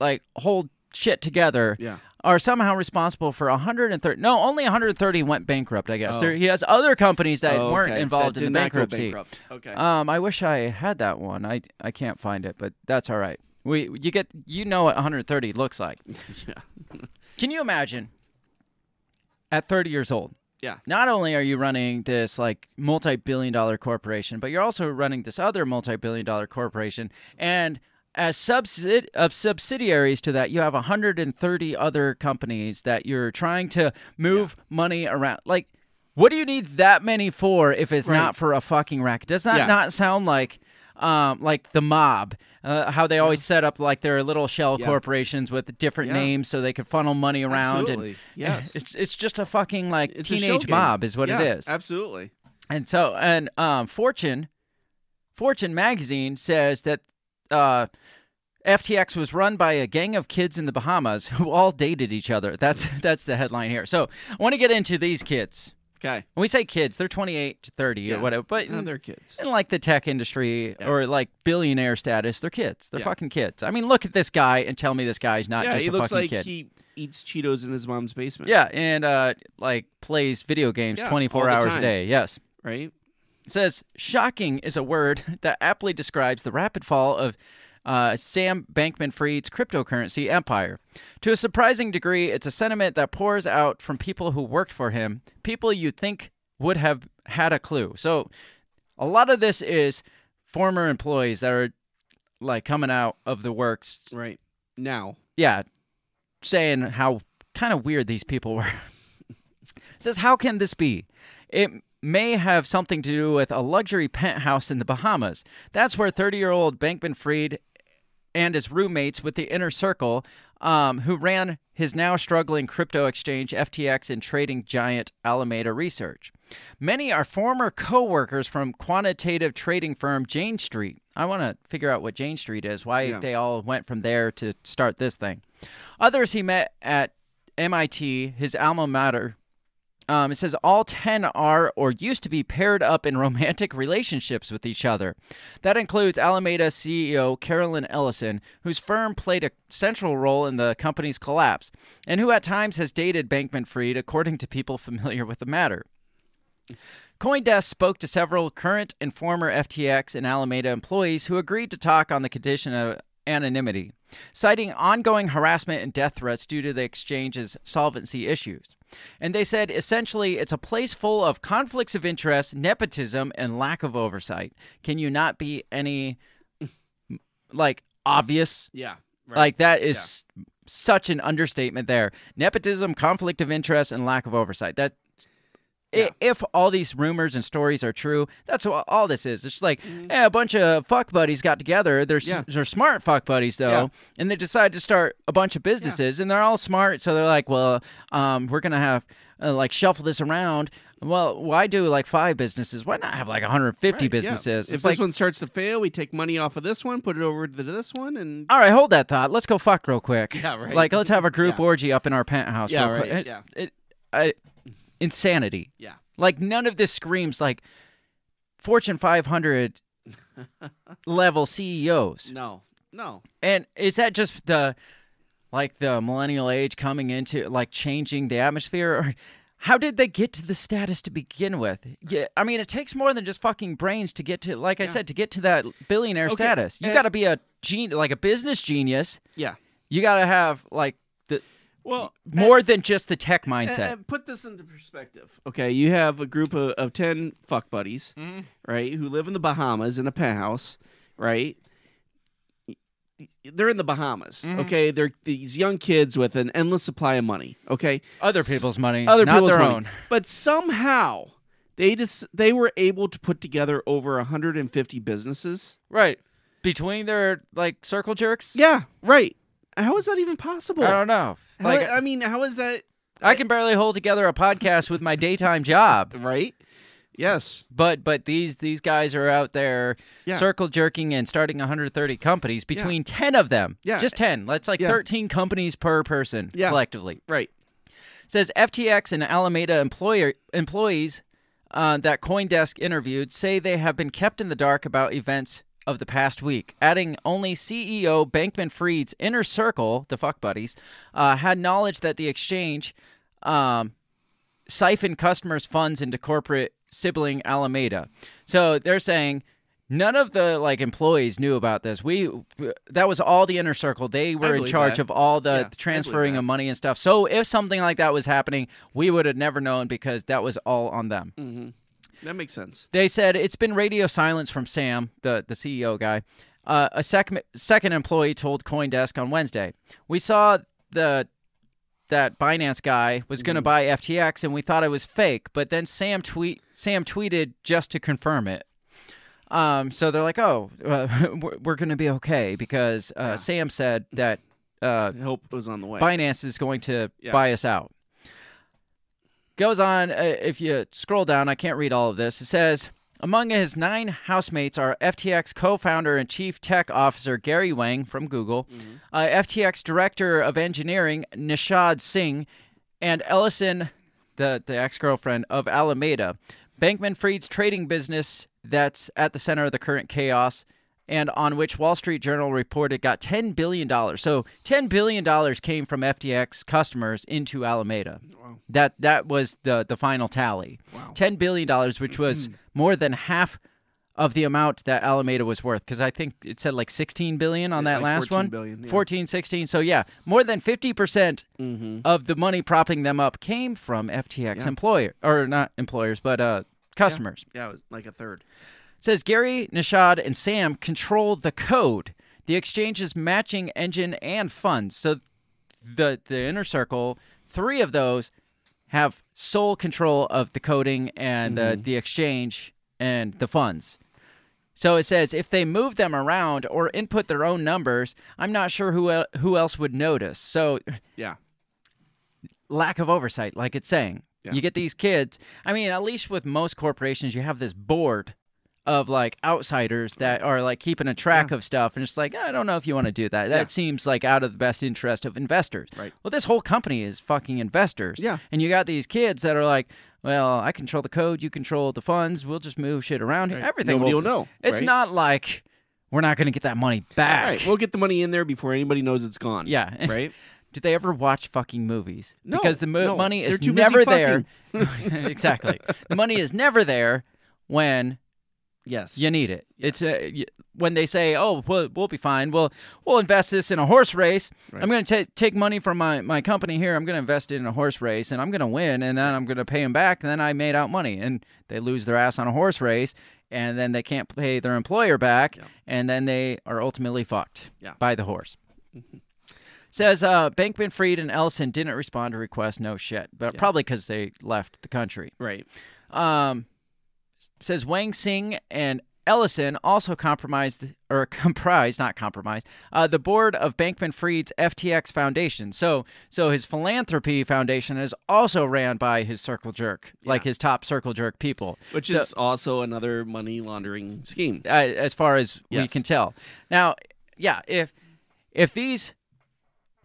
like hold shit together. Yeah. Are somehow responsible for 130. No, only 130 went bankrupt. I guess Oh. there, he has other companies that Oh, weren't okay. involved That in the bankruptcy. bankrupt. Okay. Um, I wish I had that one. I I can't find it, but that's all right. We you get you know what 130 looks like. yeah. Can you imagine at 30 years old Yeah. Not only are you running this like multi-billion dollar corporation, but you're also running this other multi-billion dollar corporation and as subsidi- uh, subsidiaries to that, you have 130 other companies that you're trying to move money around. Like, what do you need that many for if it's Right. not for a fucking racket? Does that Yeah. not sound like um, like the mob? Uh, how they always set up like their little shell Yeah. corporations with different Yeah. names so they could funnel money around. Absolutely. And Yes. it's it's just a fucking like It's teenage mob is what Yeah, it is. Absolutely. And so, and um, Fortune, Fortune magazine says that uh, FTX was run by a gang of kids in the Bahamas who all dated each other. That's that's the headline here. So I want to get into these kids. Okay. When we say kids, they're 28 to 30 Yeah. or whatever. But No, they're kids. in like the tech industry Yeah. or like billionaire status, they're kids. They're Yeah. fucking kids. I mean, look at this guy and tell me this guy's not yeah, just he a looks fucking like kid. he eats Cheetos in his mom's basement. yeah, and uh, like plays video games Yeah, 24 all the hours a day. Yes. Right. It says shocking is a word that aptly describes the rapid fall of uh, Sam Bankman Fried's cryptocurrency empire. To a surprising degree, it's a sentiment that pours out from people who worked for him, people you'd think would have had a clue. So a lot of this is former employees that are like coming out of the works. Right. Now. Yeah, saying how kind of weird these people were. says, How can this be? It may have something to do with a luxury penthouse in the Bahamas. That's where 30 year old Bankman Fried and his roommates with the inner circle, um, who ran his now struggling crypto exchange FTX and trading giant Alameda Research. Many are former co workers from quantitative trading firm Jane Street. I want to figure out what Jane Street is, why Yeah. they all went from there to start this thing. Others he met at MIT, his alma mater. Um, it says all 10 are or used to be paired up in romantic relationships with each other. That includes Alameda CEO Caroline Ellison, whose firm played a central role in the company's collapse, and who at times has dated Bankman Fried, according to people familiar with the matter. Coindesk spoke to several current and former FTX and Alameda employees who agreed to talk on the condition of anonymity, citing ongoing harassment and death threats due to the exchange's solvency issues. And they said essentially it's a place full of conflicts of interest, nepotism, and lack of oversight. Can you not be any like obvious? Yeah. Right. Like that is such an understatement there. Nepotism, conflict of interest, and lack of oversight. That Yeah. if all these rumors and stories are true, that's what all this is. It's just like Mm-hmm. eh, a bunch of fuck buddies got together. They're Yeah. they're smart fuck buddies though, Yeah. and they decide to start a bunch of businesses, and they're all smart. So they're like, well, um, we're gonna have uh, like shuffle this around. Well, why do like five businesses? Why not have like 150 Right, yeah. businesses? If It's this like, one starts to fail, we take money off of this one, put it over to this one, and all right, hold that thought. Let's go fuck real quick. Yeah, right. Like, let's have a group Yeah. orgy up in our penthouse. Yeah, real quick. right, It- yeah. It, I, insanity. yeah, Like, none of this screams like Fortune 500 level CEOs. no, no, And is that just the like the millennial age coming into like changing the atmosphere or how did they get to the status to begin with? Yeah, I mean, it takes more than just fucking brains to get to, like I said, to get to that billionaire Okay, status. You uh, got to be a gen- like a business genius. yeah. You got to have like Well, more than just the tech and, mindset. and put this into perspective. Okay, you have a group of, of ten fuck buddies, Mm-hmm. right, who live in the Bahamas in a penthouse, right? They're in the Bahamas. Mm-hmm. Okay, they're these young kids with an endless supply of money. Okay, Other people's money, other not people's their money. own. But somehow they just they were able to put together over 150 businesses. Right. Between their like circle jerks? Yeah, right. How is that even possible? I don't know. How- Like I mean, how is that I can barely hold together a podcast with my daytime job. right? Yes. But but these these guys are out there Yeah. circle jerking and starting 130 companies between 10 of them. Yeah. Just 10. That's like Yeah. 13 companies per person Yeah. collectively. Right. says FTX and Alameda employer employees uh, that CoinDesk interviewed say they have been kept in the dark about events of the past week, adding only CEO Bankman Fried's inner circle, the fuck buddies, uh, had knowledge that the exchange um, siphoned customers' funds into corporate sibling Alameda. So they're saying None of the like employees knew about this. We that was all the inner circle. They were in charge that. of all the Yeah, transferring of money and stuff. So if something like that was happening, we would have never known because that was all on them. Mm-hmm. That makes sense. They said it's been radio silence from Sam, the the CEO guy. Uh, a sec- second employee told CoinDesk on Wednesday, "We saw the that Binance guy was going to buy FTX, and we thought it was fake. But then Sam tweet Sam tweeted just to confirm it. Um, so they're like, "Oh, uh, we're, we're going to be okay," because uh, Sam said that uh, hope was on the way. Binance is going to Yeah. buy us out. Goes on, uh, if you scroll down, I can't read all of this. It says, among his nine housemates are FTX co founder and chief tech officer Gary Wang from Google, uh, FTX director of engineering Nishad Singh, and Ellison, the, the ex girlfriend of Alameda, Bankman Fried's trading business that's at the center of the current chaos and on which Wall Street Journal reported got $10 billion. So $10 billion came from FTX customers into Alameda. Wow. That that was the, the final tally. Wow. $10 billion, which was more than half of the amount that Alameda was worth. Because I think it said like 16 billion on Yeah, that like last 14 one. billion, yeah. 14, 16. So yeah, more than 50% Mm-hmm. of the money propping them up came from FTX Yeah. employer or not employers, but uh, customers. Yeah, it was like a third. Says Gary, Nishad, and Sam control the code, the exchange's matching engine, and funds. So the the inner circle, three of those have sole control of the coding and uh, the exchange and the funds. So it says if they move them around or input their own numbers, I'm not sure who el- who else would notice. So Yeah. lack of oversight, like it's saying. Yeah. You get these kids. I mean, at least with most corporations, you have this board of like outsiders that are like keeping a track of stuff, and it's like I don't know if you want to do that. That Yeah. seems like out of the best interest of investors. Right. Well, this whole company is fucking investors. Yeah. And you got these kids that are like, well, I control the code, you control the funds. We'll just move shit around. Right. Everything Nobody will will know, It's right? not like we're not going to get that money back. Right. We'll get the money in there before anybody knows it's gone. Yeah. Right. Do they ever watch fucking movies? No, because the mo- no, money is too never there. exactly. The money is never there when Yes. you need it. Yes. It's uh, y- when they say, "Oh, we'll, we'll be fine. We'll we'll invest this in a horse race. I'm going to take money from my, my company here. I'm going to invest it in a horse race, and I'm going to win, and then I'm going to pay them back. And then I made out money, and they lose their ass on a horse race, and then they can't pay their employer back, and then they are ultimately fucked Yeah. by the horse. Says uh, Bankman Fried and Ellison didn't respond to requests. No shit, but probably because they left the country. Right. Um, says Wang Singh and Ellison also compromised or comprised, not compromised, uh, the board of Bankman Fried's FTX Foundation. So, so his philanthropy foundation is also ran by his circle jerk, like his top circle jerk people, Which So- is also another money laundering scheme. uh, as far as we can tell. Now, yeah, if if these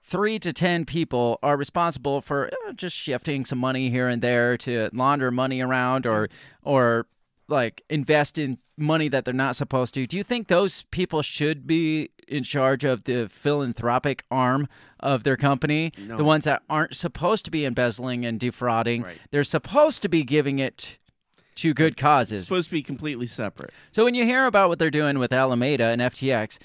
three to ten people are responsible for uh, just shifting some money here and there to launder money around or or like invest in money that they're not supposed to, do you think those people should be in charge of the philanthropic arm of their company? No. The ones that aren't supposed to be embezzling and defrauding. Right. They're supposed to be giving it to good It's causes. supposed to be completely separate. So when you hear about what they're doing with Alameda and FTX,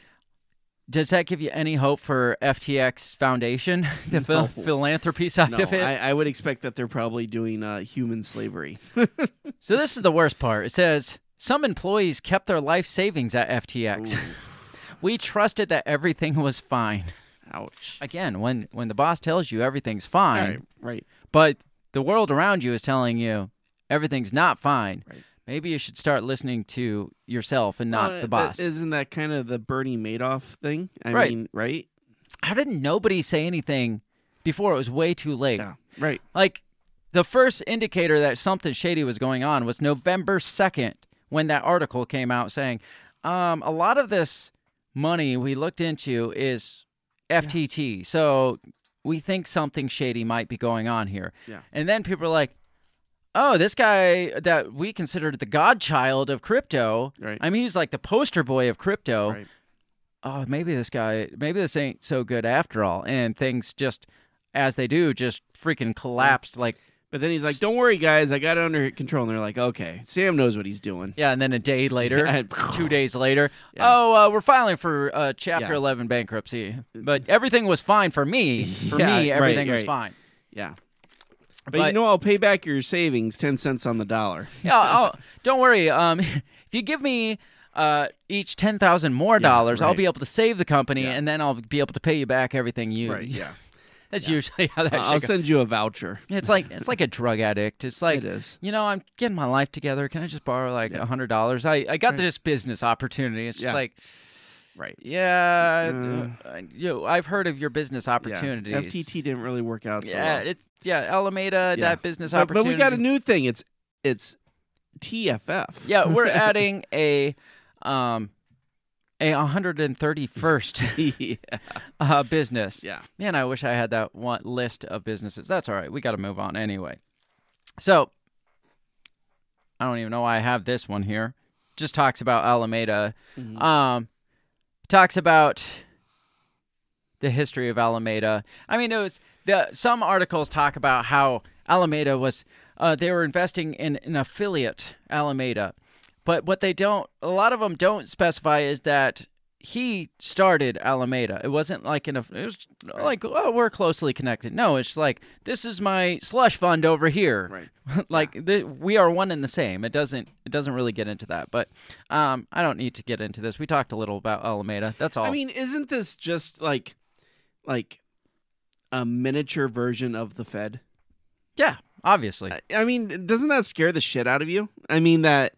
does that give you any hope for FTX Foundation, the No. philanthropy side No, of it? I, I would expect that they're probably doing uh, human slavery. So this is the worst part. It says some employees kept their life savings at FTX. we trusted that everything was fine. Ouch. Again, when when the boss tells you everything's fine, Right. Right. but the world around you is telling you everything's not fine. Right. Maybe you should start listening to yourself and not Well, the boss. Isn't that kind of the Bernie Madoff thing? I Right. mean, right? How did nobody say anything before it was way too late? Yeah. Right. Like the first indicator that something shady was going on was November 2nd when that article came out saying um, a lot of this money we looked into is FTT. So we think something shady might be going on here. Yeah. And then people are like, oh, this guy that we considered the godchild of crypto. Right. I mean, he's like the poster boy of crypto Right. oh, maybe this guy, maybe this ain't so good after all. And things just, as they do, just freaking collapsed like But then he's like, "Don't worry, guys, I got it under control." And they're like, "Okay, Sam knows what he's doing." Yeah, and then a day later, two days later, Yeah. oh, uh, we're filing for uh, Chapter Yeah. 11 bankruptcy. But everything was fine for me. For Yeah, me, right, everything was right. fine. Yeah. But, But- you know, I'll pay back your savings ten cents on the dollar. Yeah, I'll, don't worry. Um, if you give me uh, each ten thousand more dollars, I'll be able to save the company, Yeah. and then I'll be able to pay you back everything you. Right. Yeah. That's usually how that. Should. I'll goes. send you a voucher. It's like it's like a drug addict. It's like It is. you know, I'm getting my life together. Can I just borrow like a hundred dollars? I I got this business opportunity. It's just Yeah. like, Right. yeah, Uh. uh, you know, I've heard of your business Yeah. opportunities. FTT didn't really work out so Yeah, well. it, yeah, Alameda, Yeah. that business but, but opportunity. we got a new thing. It's it's TFF. Yeah, we're adding a um a 131st yeah. uh, business. Yeah. Man, I wish I had that one list of businesses. That's all right. We got to move on anyway. So, I don't even know why I have this one here. Just talks about Alameda. Mm-hmm. Um, talks about the history of Alameda. I mean, it was the some articles talk about how Alameda was uh, they were investing in an affiliate Alameda, but what they don't a lot of them don't specify is that he started Alameda. It wasn't like an it was like oh we're closely connected. No, it's like this is my slush fund over here. Right. like the, we are one and the same. It doesn't it doesn't really get into that, but um, I don't need to get into this. We talked a little about Alameda. That's all. I mean, isn't this just like like a miniature version of the Fed? yeah, obviously. I- I mean, doesn't that scare the shit out of you? I mean that.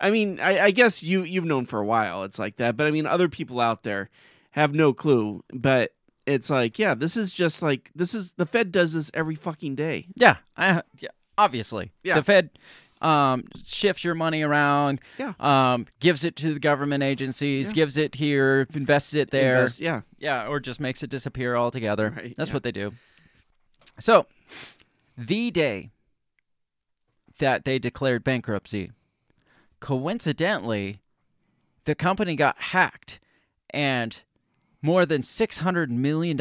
I mean, I, I guess you you've known for a while it's like that, but I mean, other people out there have no clue. But it's like, yeah, this is just like this is the Fed does this every fucking day. Yeah, I, yeah, obviously. Yeah. The Fed um, shifts your money around. Yeah. Um, gives it to the government agencies. Yeah. Gives it here. Invests it there. Invest- yeah, Yeah, or just makes it disappear altogether. Right, That's yeah. what they do. So, the day that they declared bankruptcy, coincidentally, the company got hacked and more than $600 million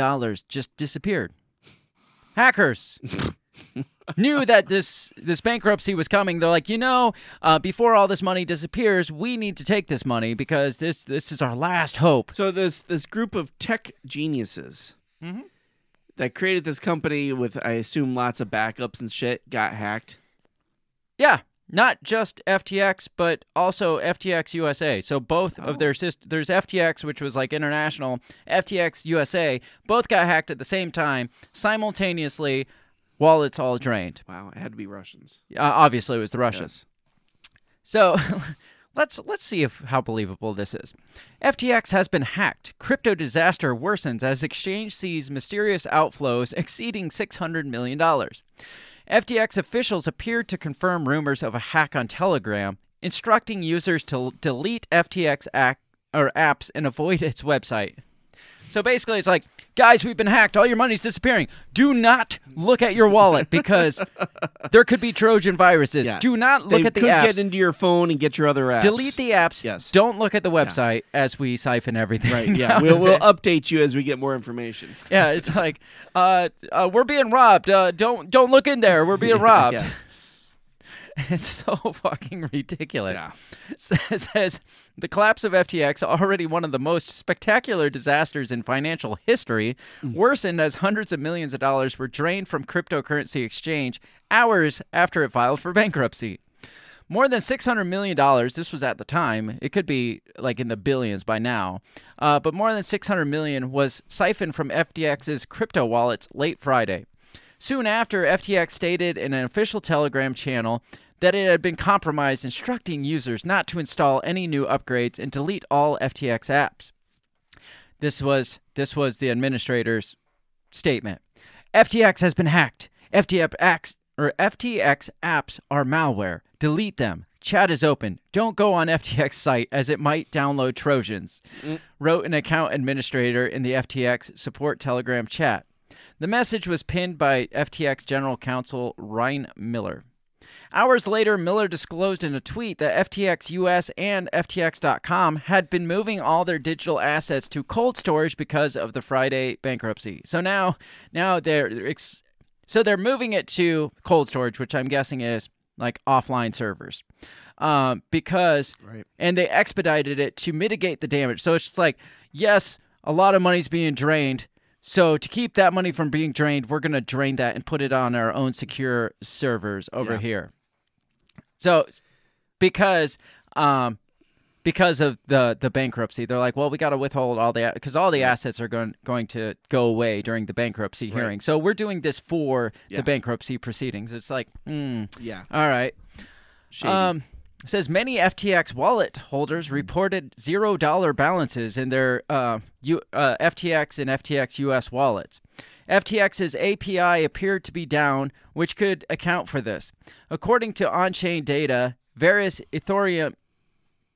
just disappeared. Hackers knew that this this bankruptcy was coming. They're like, you know, uh, before all this money disappears, we need to take this money because this this is our last hope. So this this group of tech geniuses Mm-hmm. that created this company with, I assume, lots of backups and shit, got hacked. Yeah, not just FTX, but also FTX USA. So both of their syst- there's FTX, which was like international, FTX USA, both got hacked at the same time, simultaneously, while it's all drained. Wow, it had to be Russians. Uh, obviously, it was the Russians. So let's let's see if how believable this is. FTX has been hacked. Crypto disaster worsens as exchange sees mysterious outflows exceeding $600 million. FTX officials appeared to confirm rumors of a hack on Telegram, instructing users to delete FTX or apps and avoid its website. So basically, it's like, guys, we've been hacked. All your money's disappearing. Do not look at your wallet because there could be Trojan viruses. Yeah. Do not look they at the could apps. get into your phone and get your other apps. Delete the apps. Yes. Don't look at the website as we siphon everything. Right. Yeah. we'll we'll update you as we get more information. Yeah, it's like, uh, uh, we're being robbed. Uh, don't don't look in there. We're being robbed. Yeah. It's so fucking ridiculous. Yeah. Says, says the collapse of FTX, already one of the most spectacular disasters in financial history, Mm. worsened as hundreds of millions of dollars were drained from cryptocurrency exchange hours after it filed for bankruptcy. More than $600 million, this was at the time, it could be like in the billions by now, uh, but more than 600 million was siphoned from FTX's crypto wallets late Friday. Soon after, FTX stated in an official Telegram channel that it had been compromised, instructing users not to install any new upgrades and delete all FTX apps. This was this was the administrator's statement. FTX has been hacked. FTX or FTX apps are malware. Delete them. Chat is open. Don't go on FTX site as it might download Trojans. Mm. Wrote an account administrator in the FTX support Telegram chat. The message was pinned by FTX General Counsel Ryan Miller. Hours later, Miller disclosed in a tweet that FTX US and FTX.com had been moving all their digital assets to cold storage because of the Friday bankruptcy. So now, now they're ex- so they're moving it to cold storage, which I'm guessing is like offline servers, um, because Right. and they expedited it to mitigate the damage. So it's just like, yes, a lot of money's being drained. So to keep that money from being drained, we're gonna drain that and put it on our own secure servers over Yeah. here. So because um because of the the bankruptcy, they're like, well, we got to withhold all the because all the assets are going going to go away during the bankruptcy hearing. So we're doing this for Yeah. the bankruptcy proceedings. It's like, hmm, Yeah. all right. Shady. Um, it says many FTX wallet holders reported zero dollar balances in their uh, U, uh, FTX and FTX US wallets. FTX's API appeared to be down, which could account for this. According to on chain data, various Ethereum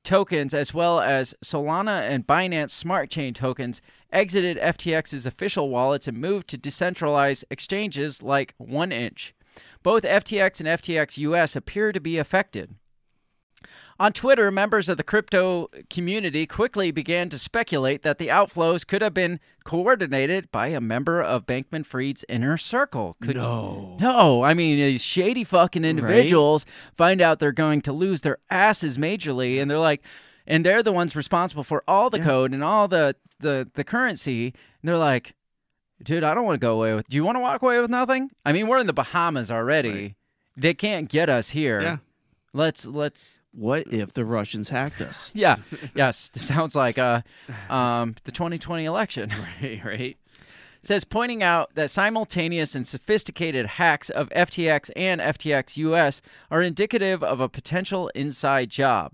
tokens as well as Solana and Binance Smart Chain tokens exited FTX's official wallets and moved to decentralized exchanges like 1inch. Both FTX and FTX US appear to be affected. On Twitter, members of the crypto community quickly began to speculate that the outflows could have been coordinated by a member of Bankman Fried's inner circle. Could, no. no, I mean, these shady fucking individuals find out they're going to lose their asses majorly, and they're like, and they're the ones responsible for all the code and all the, the, the currency. And they're like, dude, I don't want to go away with. Do you want to walk away with nothing? I mean, we're in the Bahamas already. Right. They can't get us here. Yeah. Let's let's What if the Russians hacked us? yeah yes sounds like uh um the 2020 election right, right. says pointing out that simultaneous and sophisticated hacks of FTX and FTX US are indicative of a potential inside job.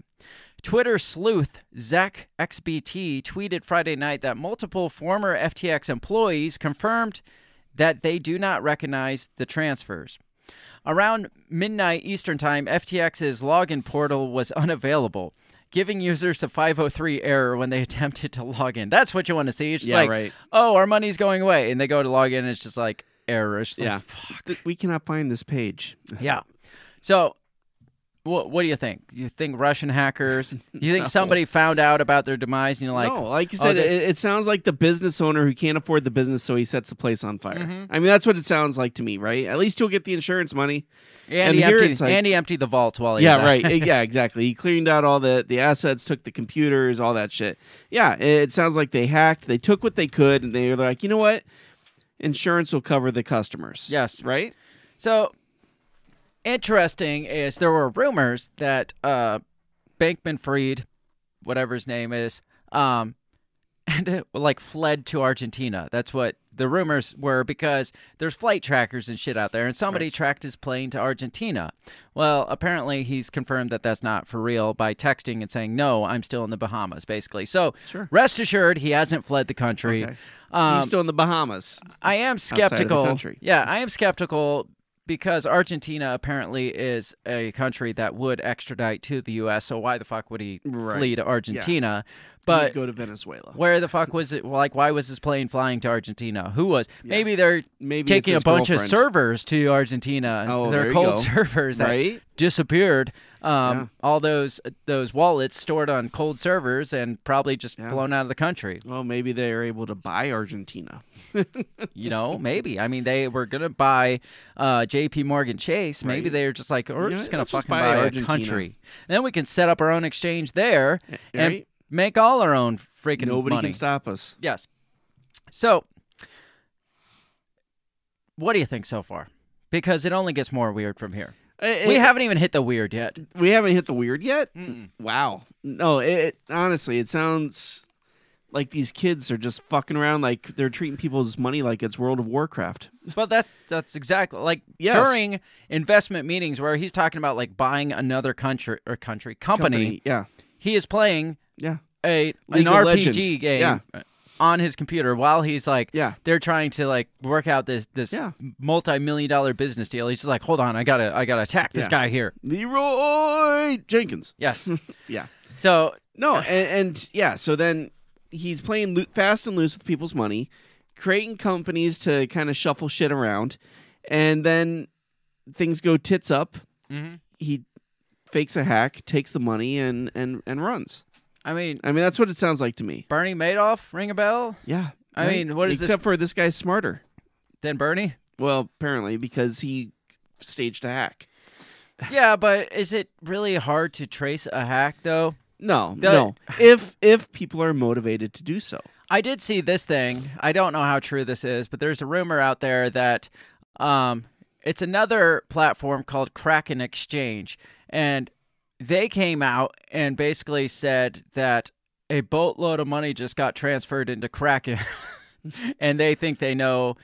Twitter sleuth Zach XBT tweeted Friday night that multiple former FTX employees confirmed that they do not recognize the transfers. Around midnight Eastern Time, FTX's login portal was unavailable, giving users a 503 error when they attempted to log in. That's what you want to see. It's Yeah, like, right. oh, our money's going away. And they go to log in, and it's just like error. It's like, Yeah. Th- We cannot find this page. yeah. So, what what do you think? You think Russian hackers? You think No. somebody found out about their demise and you're like, no, like you oh, said, this- it, it sounds like the business owner who can't afford the business, so he sets the place on fire. Mm-hmm. I mean, that's what it sounds like to me, right? At least you'll get the insurance money. and, and he here emptied, like- and he emptied the vault while he yeah, right. yeah, exactly. He cleaned out all the the assets, took the computers, all that shit. Yeah, it sounds like they hacked. They took what they could, and they were like, you know what? Insurance will cover the customers. Yes. right. So interesting is there were rumors that uh, Bankman Fried, whatever his name is, um, and uh, like fled to Argentina. That's what the rumors were because there's flight trackers and shit out there, and somebody tracked his plane to Argentina. Well, apparently he's confirmed that that's not for real by texting and saying, "No, I'm still in the Bahamas." Basically, so rest assured, he hasn't fled the country. Okay. Um, He's still in the Bahamas. I am skeptical. Yeah, I am skeptical because Argentina apparently is a country that would extradite to the U.S. So why the fuck would he Right. flee to Argentina? He'd But go to Venezuela. where the fuck was it? Like, why was this plane flying to Argentina? Who was? Maybe they're Maybe taking a bunch of servers to Argentina. Oh, they're cold go. servers that Right? disappeared. Um, Yeah. All those those wallets stored on cold servers and probably just Yeah. flown out of the country. Well, maybe they are able to buy Argentina. You know, maybe. I mean, they were gonna buy uh, J.P. Morgan Chase. Maybe Right. they were just like, we're just gonna let's just fucking buy buy, a country. And then we can set up our own exchange there and right. Make all our own freaking Nobody money. can stop us. Yes. So, what do you think so far? Because it only gets more weird from here. It- we it- haven't even hit the weird yet. We haven't hit the weird yet. Wow. No, it, honestly, it sounds like these kids are just fucking around like they're treating people's money like it's World of Warcraft. But that's that's exactly like Yes. during investment meetings where he's talking about like buying another country or country company. Yeah. He is playing Yeah. a League an RPG Legends. game Yeah. on his computer while he's like Yeah. they're trying to like work out this this Yeah. multi-million dollar business deal. He's just like, "Hold on, I got to I got to attack this Yeah. guy here." Leroy Jenkins. Yes. Yeah. so, No, and, and yeah, so then he's playing loo- fast and loose with people's money, creating companies to kind of shuffle shit around, and then things go tits up. Mhm. He fakes a hack, takes the money, and and and runs. I mean, I mean, that's what it sounds like to me. Bernie Madoff ring a bell? Yeah. I mean, what is this- Except for this guy's smarter. than Bernie? Well, apparently because he staged a hack. yeah, but is it really hard to trace a hack though? No, The- no. If if people are motivated to do so. I did see this thing. I don't know how true this is, but there's a rumor out there that um, it's another platform called Kraken Exchange, and they came out and basically said that a boatload of money just got transferred into Kraken, and they think they know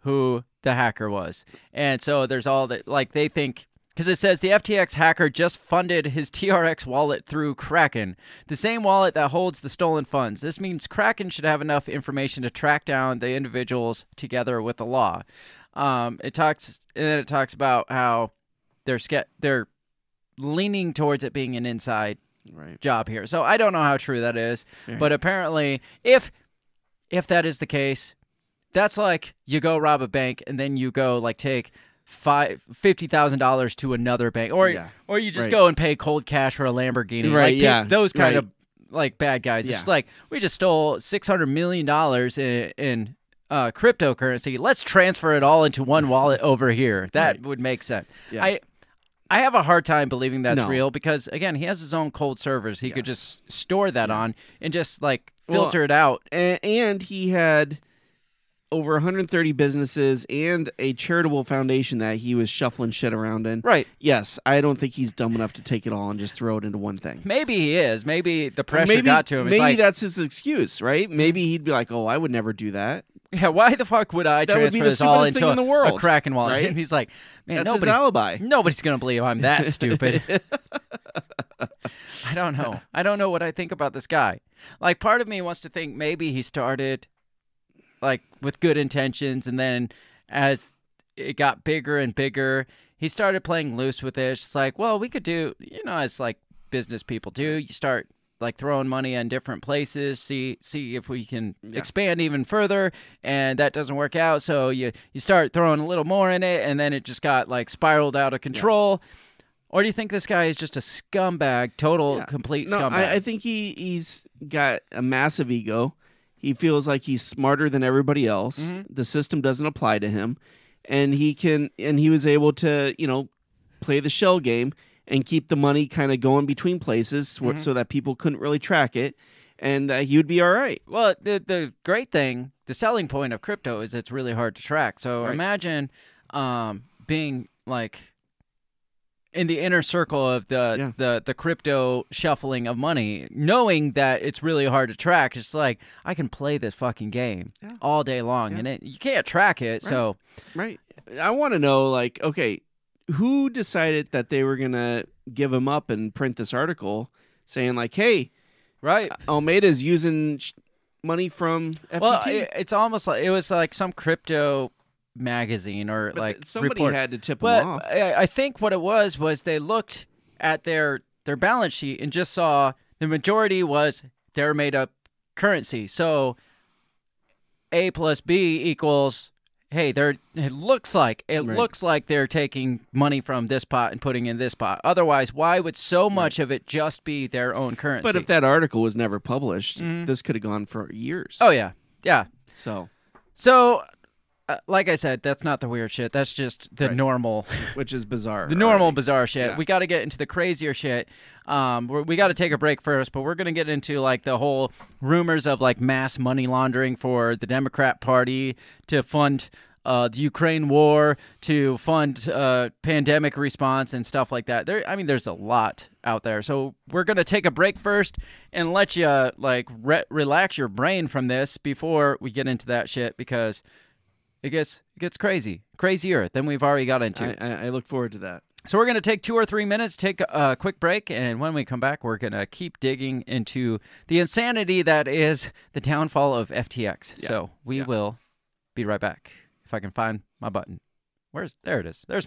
who the hacker was, and so there's all that like they think. Because it says the FTX hacker just funded his TRX wallet through Kraken, the same wallet that holds the stolen funds. This means Kraken should have enough information to track down the individuals together with the law. Um, it talks, and then it talks about how they're they're leaning towards it being an inside Right. job here. So I don't know how true that is, Right. but apparently, if if that is the case, that's like you go rob a bank and then you go like take five fifty thousand dollars to another bank, or Yeah. or you just Right. go and pay cold cash for a Lamborghini, Right, Like, yeah, those kind of like bad guys. It's Yeah. just like we just stole six hundred million dollars in. in uh, cryptocurrency. Let's transfer it all into one wallet over here. That Right. would make sense. Yeah. I I have a hard time believing that's No. real because again, he has his own cold servers. He could just store that on and just like Well, filter it out. and, he had over 130 businesses and a charitable foundation that he was shuffling shit around in. Right. Yes, I don't think he's dumb enough to take it all and just throw it into one thing. Maybe he is. Maybe the pressure maybe, got to him. Maybe like, that's his excuse, right? Mm-hmm. Maybe he'd be like, "Oh, I would never do that." Yeah, why the fuck would I That would be the this all stupidest into thing in the world, a Kraken wallet? right? And he's like, man, That's nobody, his alibi. nobody's gonna believe I'm that stupid. I don't know. I don't know what I think about this guy. Like, part of me wants to think maybe he started like with good intentions, and then as it got bigger and bigger, he started playing loose with it. It's just like, well, we could do, you know, as like business people do. You start like throwing money in different places, see see if we can expand even further, and that doesn't work out. So you you start throwing a little more in it, and then it just got like spiraled out of control. Or do you think this guy is just a scumbag, total Yeah. complete No, scumbag? I, I think he he's got a massive ego. He feels like he's smarter than everybody else. Mm-hmm. The system doesn't apply to him, and he can and he was able to you know play the shell game and keep the money kind of going between places Mm-hmm. so that people couldn't really track it, and uh, would be all right. Well, the the great thing, the selling point of crypto is it's really hard to track. So Right. imagine um, being like in the inner circle of the, Yeah. the the crypto shuffling of money, knowing that it's really hard to track. It's like I can play this fucking game Yeah. all day long, Yeah. and it, you can't track it. So Right. I want to know, like, okay, who decided that they were gonna give him up and print this article saying, like, hey, right. Alameda's using sh- money from FTT? Well, it, it's almost like it was like some crypto magazine or But like somebody report. had to tip But him off. I, I think what it was was they looked at their their balance sheet and just saw the majority was their made up currency. So A plus B equals hey, they're it looks like it Right. looks like they're taking money from this pot and putting in this pot. Otherwise, why would so much of it just be their own currency? But if that article was never published, Mhm. this could have gone for years. Oh yeah. Yeah. So, So uh, like I said, that's not the weird shit. That's just the Right. normal which is bizarre. the normal already. bizarre shit. Yeah. We got to get into the crazier shit. Um, we're, got to take a break first, but we're gonna get into like the whole rumors of like mass money laundering for the Democrat Party to fund. Uh, the Ukraine war to fund uh, pandemic response and stuff like that. There, I mean, there's a lot out there. So we're gonna take a break first and let you like re- relax your brain from this before we get into that shit because it gets it gets crazy, crazier than we've already got into. I, I, I look forward to that. So we're going to take two or three minutes, take a quick break, and when we come back, we're going to keep digging into the insanity that is the downfall of FTX. Yeah. So we Yeah. will be right back if I can find my button. Where's there? It is. There's.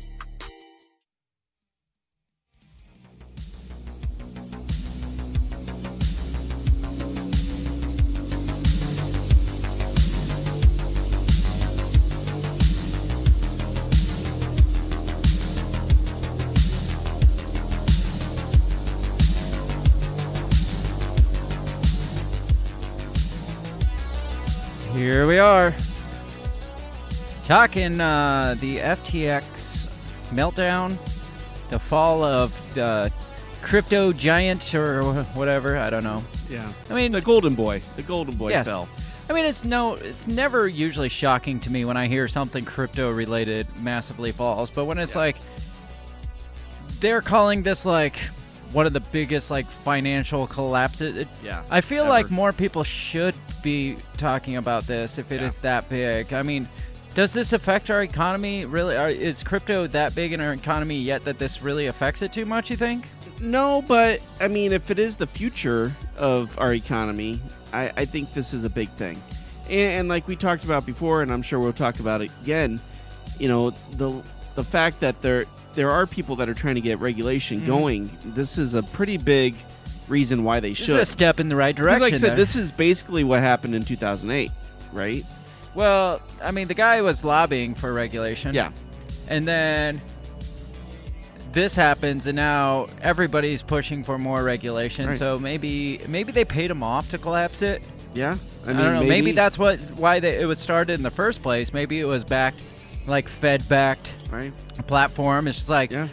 are. Talking uh, the FTX meltdown, the fall of the crypto giant or whatever. I don't know. Yeah. I mean, the golden boy. The golden boy yes. fell. I mean, it's no, it's never usually shocking to me when I hear something crypto related massively falls, but when it's Yeah. like they're calling this like one of the biggest like financial collapses. It, Yeah, I feel ever. like more people should be talking about this if it is Yeah. that big. I mean, does this affect our economy? Really, are, is crypto that big in our economy yet that this really affects it too much? You think? No, but I mean, if it is the future of our economy, I, I think this is a big thing. And, and like we talked about before, and I'm sure we'll talk about it again. You know, the the fact that there there are people that are trying to get regulation Mhm. going. This is a pretty big reason why they should. step in the right direction. like I said, this is basically what happened in 2008, right? Well, I mean, the guy was lobbying for regulation. Yeah. And then this happens, and now everybody's pushing for more regulation. Right. So maybe maybe they paid him off to collapse it. Yeah. I, don't know. Maybe, that's what why they, it was started in the first place. Maybe it was backed, like Fed backed right platform. It's just like yeah.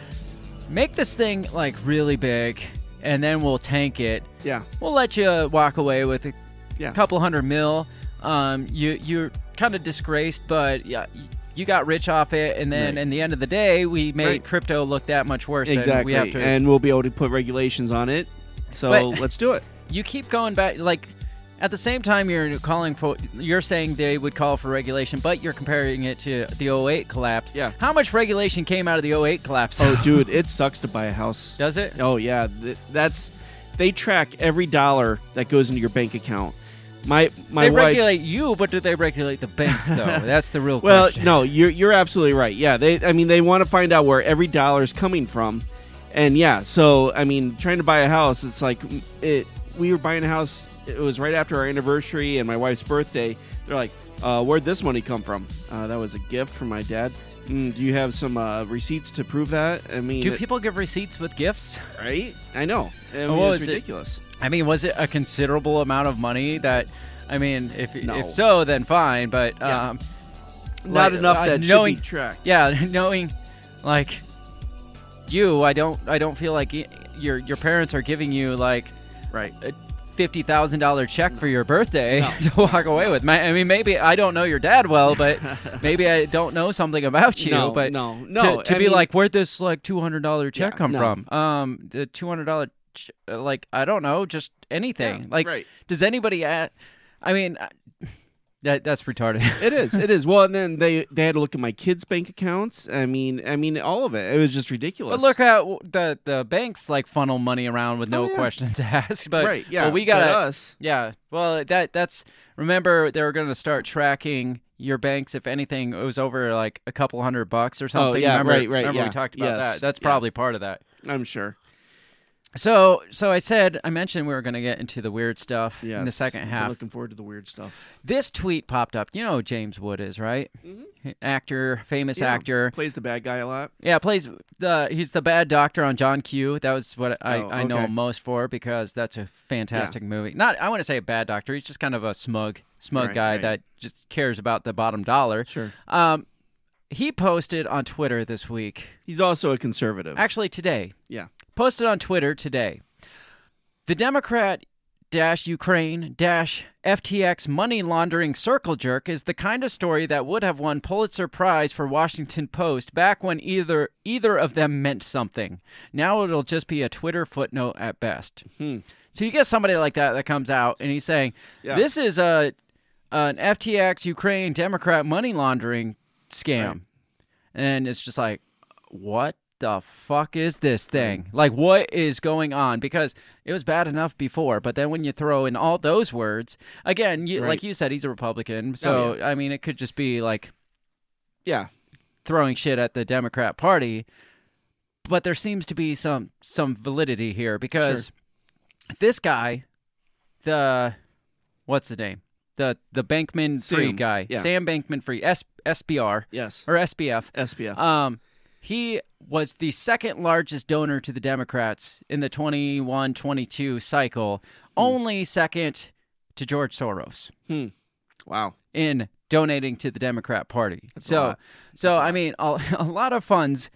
make this thing like really big, and then we'll tank it. Yeah. We'll let you walk away with a Yeah. couple hundred mil. Um, you you're kind of disgraced, but yeah, you got rich off it, and then Right. in the end of the day, we made Right. crypto look that much worse. and exactly, we have to. and we'll be able to put regulations on it. So But- let's do it. you keep going back, like. At the same time, you're calling for, you're saying they would call for regulation, but you're comparing it to the 08 collapse. Yeah. How much regulation came out of the 08 collapse? Oh, dude, it sucks to buy a house. Does it? Oh yeah, th- that's they track every dollar that goes into your bank account. My my they wife. regulate you, but do they regulate the banks though? That's the real question. well, question. no, you're you're absolutely right. Yeah, they. I mean, they want to find out where every dollar is coming from, and yeah. So I mean, trying to buy a house, it's like it. We were buying a house. It was right after our anniversary and my wife's birthday. They're like, uh, "Where'd this money come from?" Uh, that was a gift from my dad. Mm, do you have some uh, receipts to prove that? I mean, Do it- people give receipts with gifts? right? I know. I mean, Oh, it's was it? ridiculous. I mean, was it a considerable amount of money that? I mean, if No. if so, then fine. But Yeah. um, Not like, enough uh, that knowing, should be tracked. Yeah, knowing, like, you, I don't, I don't feel like your your parents are giving you like Right. Fifty thousand dollar check for your birthday No. to walk away with. I mean, maybe I don't know your dad well, but maybe I don't know something about you. No, but no, no, to, to be mean- like, where'd this like two hundred dollar check Yeah, come no. from? Um, the two hundred dollar, ch- like I don't know, just anything. Yeah, like, right. does anybody at? I mean, that that's retarded. It is. It is. Well, and then they they had to look at my kids' bank accounts. I mean, I mean, all of it. It was just ridiculous. But look at the the banks like funnel money around with no Oh, yeah. questions asked. But Right, yeah, but we got us- Yeah. Well, that that's remember they were going to start tracking your banks if anything it was over like a couple hundred bucks or oh, something. Oh, yeah, remember, right, right, Remember yeah. we talked about Yes, that. That's yeah. probably part of that. I'm sure. So, so I said I mentioned we were going to get into the weird stuff in the Yes, second I'm half. Looking forward to the weird stuff. This tweet popped up. You know who James Wood is, right? Actor, famous Mm-hmm. Yeah, actor. plays the bad guy a lot. Yeah, plays the he's the bad doctor on John Q. That was what I, Oh, I know him most for because that's a fantastic movie. Not I want to say a bad doctor. He's just kind of a smug smug Right, guy right. that just cares about the bottom dollar. Sure. Um, he posted on Twitter this week. He's also a conservative. Actually, today. Yeah. Posted on Twitter today. The Democrat dash Ukraine dash FTX money laundering circle jerk is the kind of story that would have won Pulitzer Prize for Washington Post back when either either of them meant something. Now it'll just be a Twitter footnote at best. Hmm. So you get somebody like that that comes out and he's saying, Yeah. "This is a an FTX Ukraine Democrat money laundering scam," Right. and it's just like, what the fuck is this thing? Like, what is going on? Because it was bad enough before, but then when you throw in all those words, again, you, Right. like you said, he's a Republican, so Oh, I mean, it could just be like Yeah. throwing shit at the Democrat Party. But there seems to be some some validity here because this guy, the what's the name? The the Bankman Free guy, yeah. Sam Bankman Free, S, SBR Yes. or SBF. SBF. Um, he was the second largest donor to the Democrats in the 21-22 cycle, only second to George Soros Hmm. Wow. in donating to the Democrat Party. That's so, so I mean, a, a lot of funds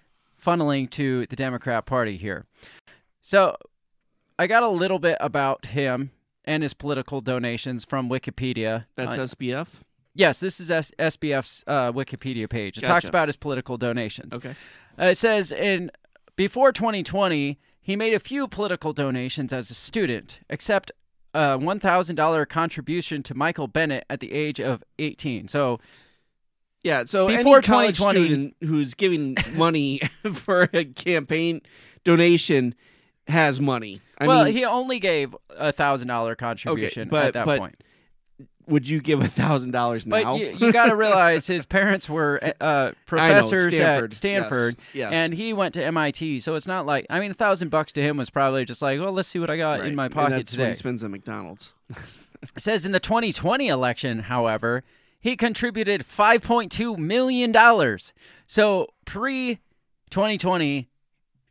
funneling to the Democrat Party here. So, I got a little bit about him and his political donations from Wikipedia. That's Uh, SBF. Yes, this is S- SBF's uh, Wikipedia page. It talks about his political donations. Okay. Uh, it says in before 2020, he made a few political donations as a student, except a $1,000 contribution to Michael Bennet at the age of 18. So Yeah. So Before any college 2020 student who's giving money for a campaign donation has money. I well, mean, he only gave a thousand dollar contribution but- at that but point. Would you give a thousand dollars now? But you, you got to realize his parents were uh, professors Stanford. at Stanford, Yes, yes. and he went to MIT. So it's not like I mean, a thousand bucks to him was probably just like, well, let's see what I got Right. in my pocket today. he spends at McDonald's. It says in the 2020 election, however, he contributed 5.2 million dollars. So pre 2020,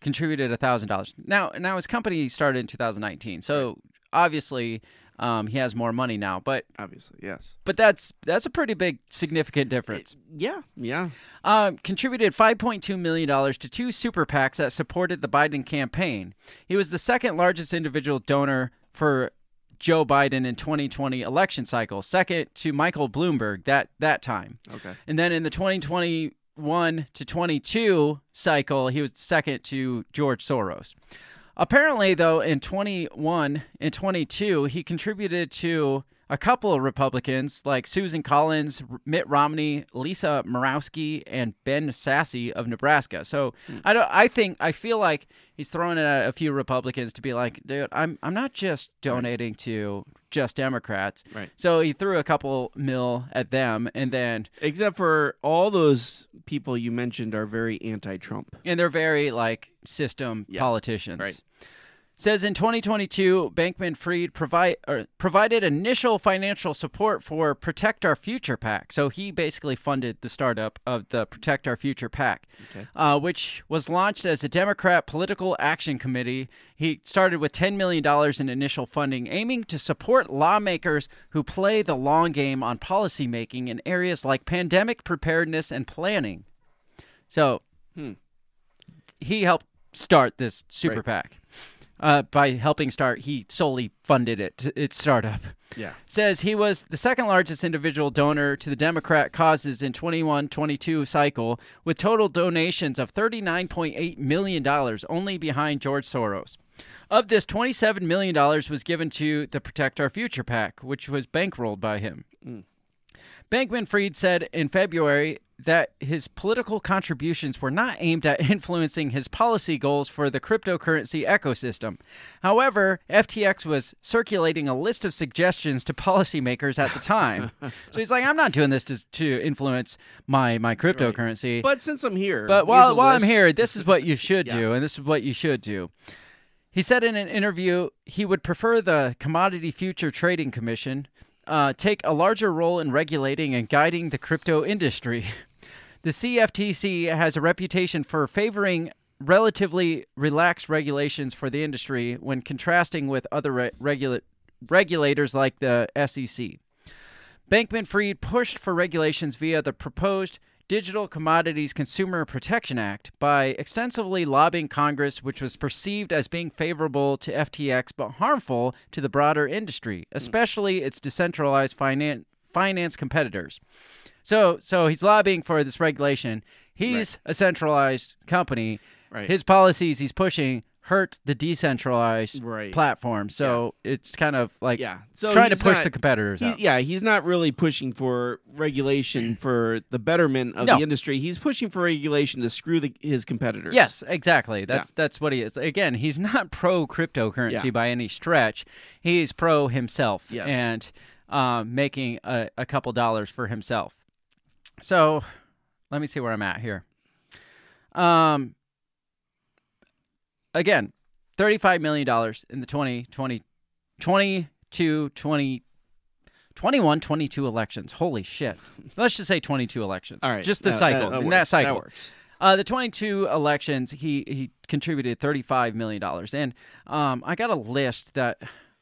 contributed a thousand dollars. Now, now his company started in 2019, so obviously um, he has more money now. But Obviously, yes. but that's that's a pretty big significant difference. Yeah, yeah. Um, contributed $5.2 million to two super PACs that supported the Biden campaign. He was the second largest individual donor for Joe Biden in 2020 election cycle, second to Michael Bloomberg that, that time. Okay. And then in the 2021 to 22 cycle, he was second to George Soros. Apparently, though, in 21 and 22, he contributed to a couple of Republicans like Susan Collins, Mitt Romney, Lisa Murkowski, and Ben Sasse of Nebraska. So hmm. I don't. I think I feel like he's throwing it at a few Republicans to be like, dude, I'm I'm not just donating to just Democrats. Right. So he threw a couple mil at them, and then Except for all those people you mentioned are very anti-Trump. and they're very like system Yeah, politicians. right. Says in 2022, Bankman Fried provide, provided initial financial support for Protect Our Future PAC. So he basically funded the startup of the Protect Our Future PAC, Okay. uh, which was launched as a Democrat Political Action Committee. He started with $10 million in initial funding, aiming to support lawmakers who play the long game on policymaking in areas like pandemic preparedness and planning. So Hmm. he helped start this super Right. PAC. Uh, by helping start, he solely funded it, its startup. Yeah. Says he was the second largest individual donor to the Democrat causes in 21-22 cycle, with total donations of $39.8 million, only behind George Soros. Of this, $27 million was given to the Protect Our Future PAC, which was bankrolled by him. Bankman Fried said in February that his political contributions were not aimed at influencing his policy goals for the cryptocurrency ecosystem. However, FTX was circulating a list of suggestions to policymakers at the time. so he's like, I'm not doing this to, to influence my, my cryptocurrency. But since I'm here, But while, while I'm here, this is what you should Yeah. do, and this is what you should do. He said in an interview he would prefer the Commodity Future Trading Commission uh, take a larger role in regulating and guiding the crypto industry. The CFTC has a reputation for favoring relatively relaxed regulations for the industry when contrasting with other re- regula- regulators like the SEC. Bankman Fried pushed for regulations via the proposed Digital Commodities Consumer Protection Act by extensively lobbying Congress, which was perceived as being favorable to FTX but harmful to the broader industry, hmm. especially its decentralized finan- finance competitors. So, so he's lobbying for this regulation. He's a centralized company. Right. His policies he's pushing hurt the decentralized Right. platform. So it's kind of like Yeah. So trying to push not- the competitors he- out. Yeah, he's not really pushing for regulation for the betterment of No. the industry. He's pushing for regulation to screw the, his competitors. Yes, exactly. That's that's what he is. Again, he's not pro cryptocurrency Yeah. by any stretch. He's pro himself Yes. and um, making a, a couple dollars for himself. So, let me see where I'm at here. Um, again, thirty-five million dollars in the 2020, 22, 20, 21, 22 elections. Holy shit! Let's just say twenty-two elections. All right. just the cycle. that- that that works. That cycle, works. uh, the 22 elections, he he contributed 35 million dollars, and um, I got a list that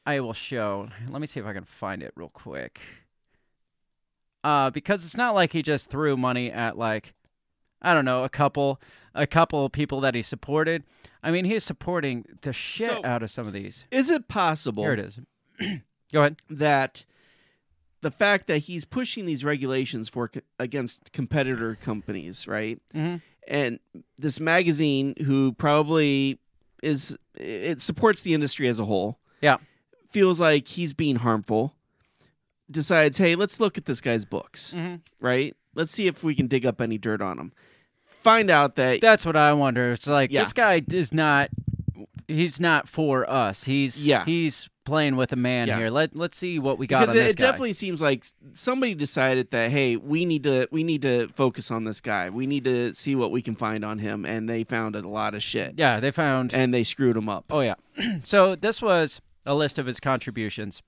I will show. Let me see if I can find it real quick. Uh, because it's not like he just threw money at like, I don't know, a couple, a couple of people that he supported. I mean, he's supporting the shit So- out of some of these. Is it possible? Here it is. Go ahead. That the fact that he's pushing these regulations for against competitor companies, right? Mhm. And this magazine, who probably is, it supports the industry as a whole. Yeah. Feels like he's being harmful. Decides, hey, let's look at this guy's books, Mhm. right? Let's see if we can dig up any dirt on him. Find out that That's what I wonder. It's like Yeah. this guy is not. He's not for us. He's Yeah. He's playing with a man Yeah. here. Let Let's see what we got because on it, this it guy. definitely seems like somebody decided that hey we need to we need to focus on this guy we need to see what we can find on him and they found a lot of shit Yeah, they found. and they screwed him up Oh yeah. so this was a list of his contributions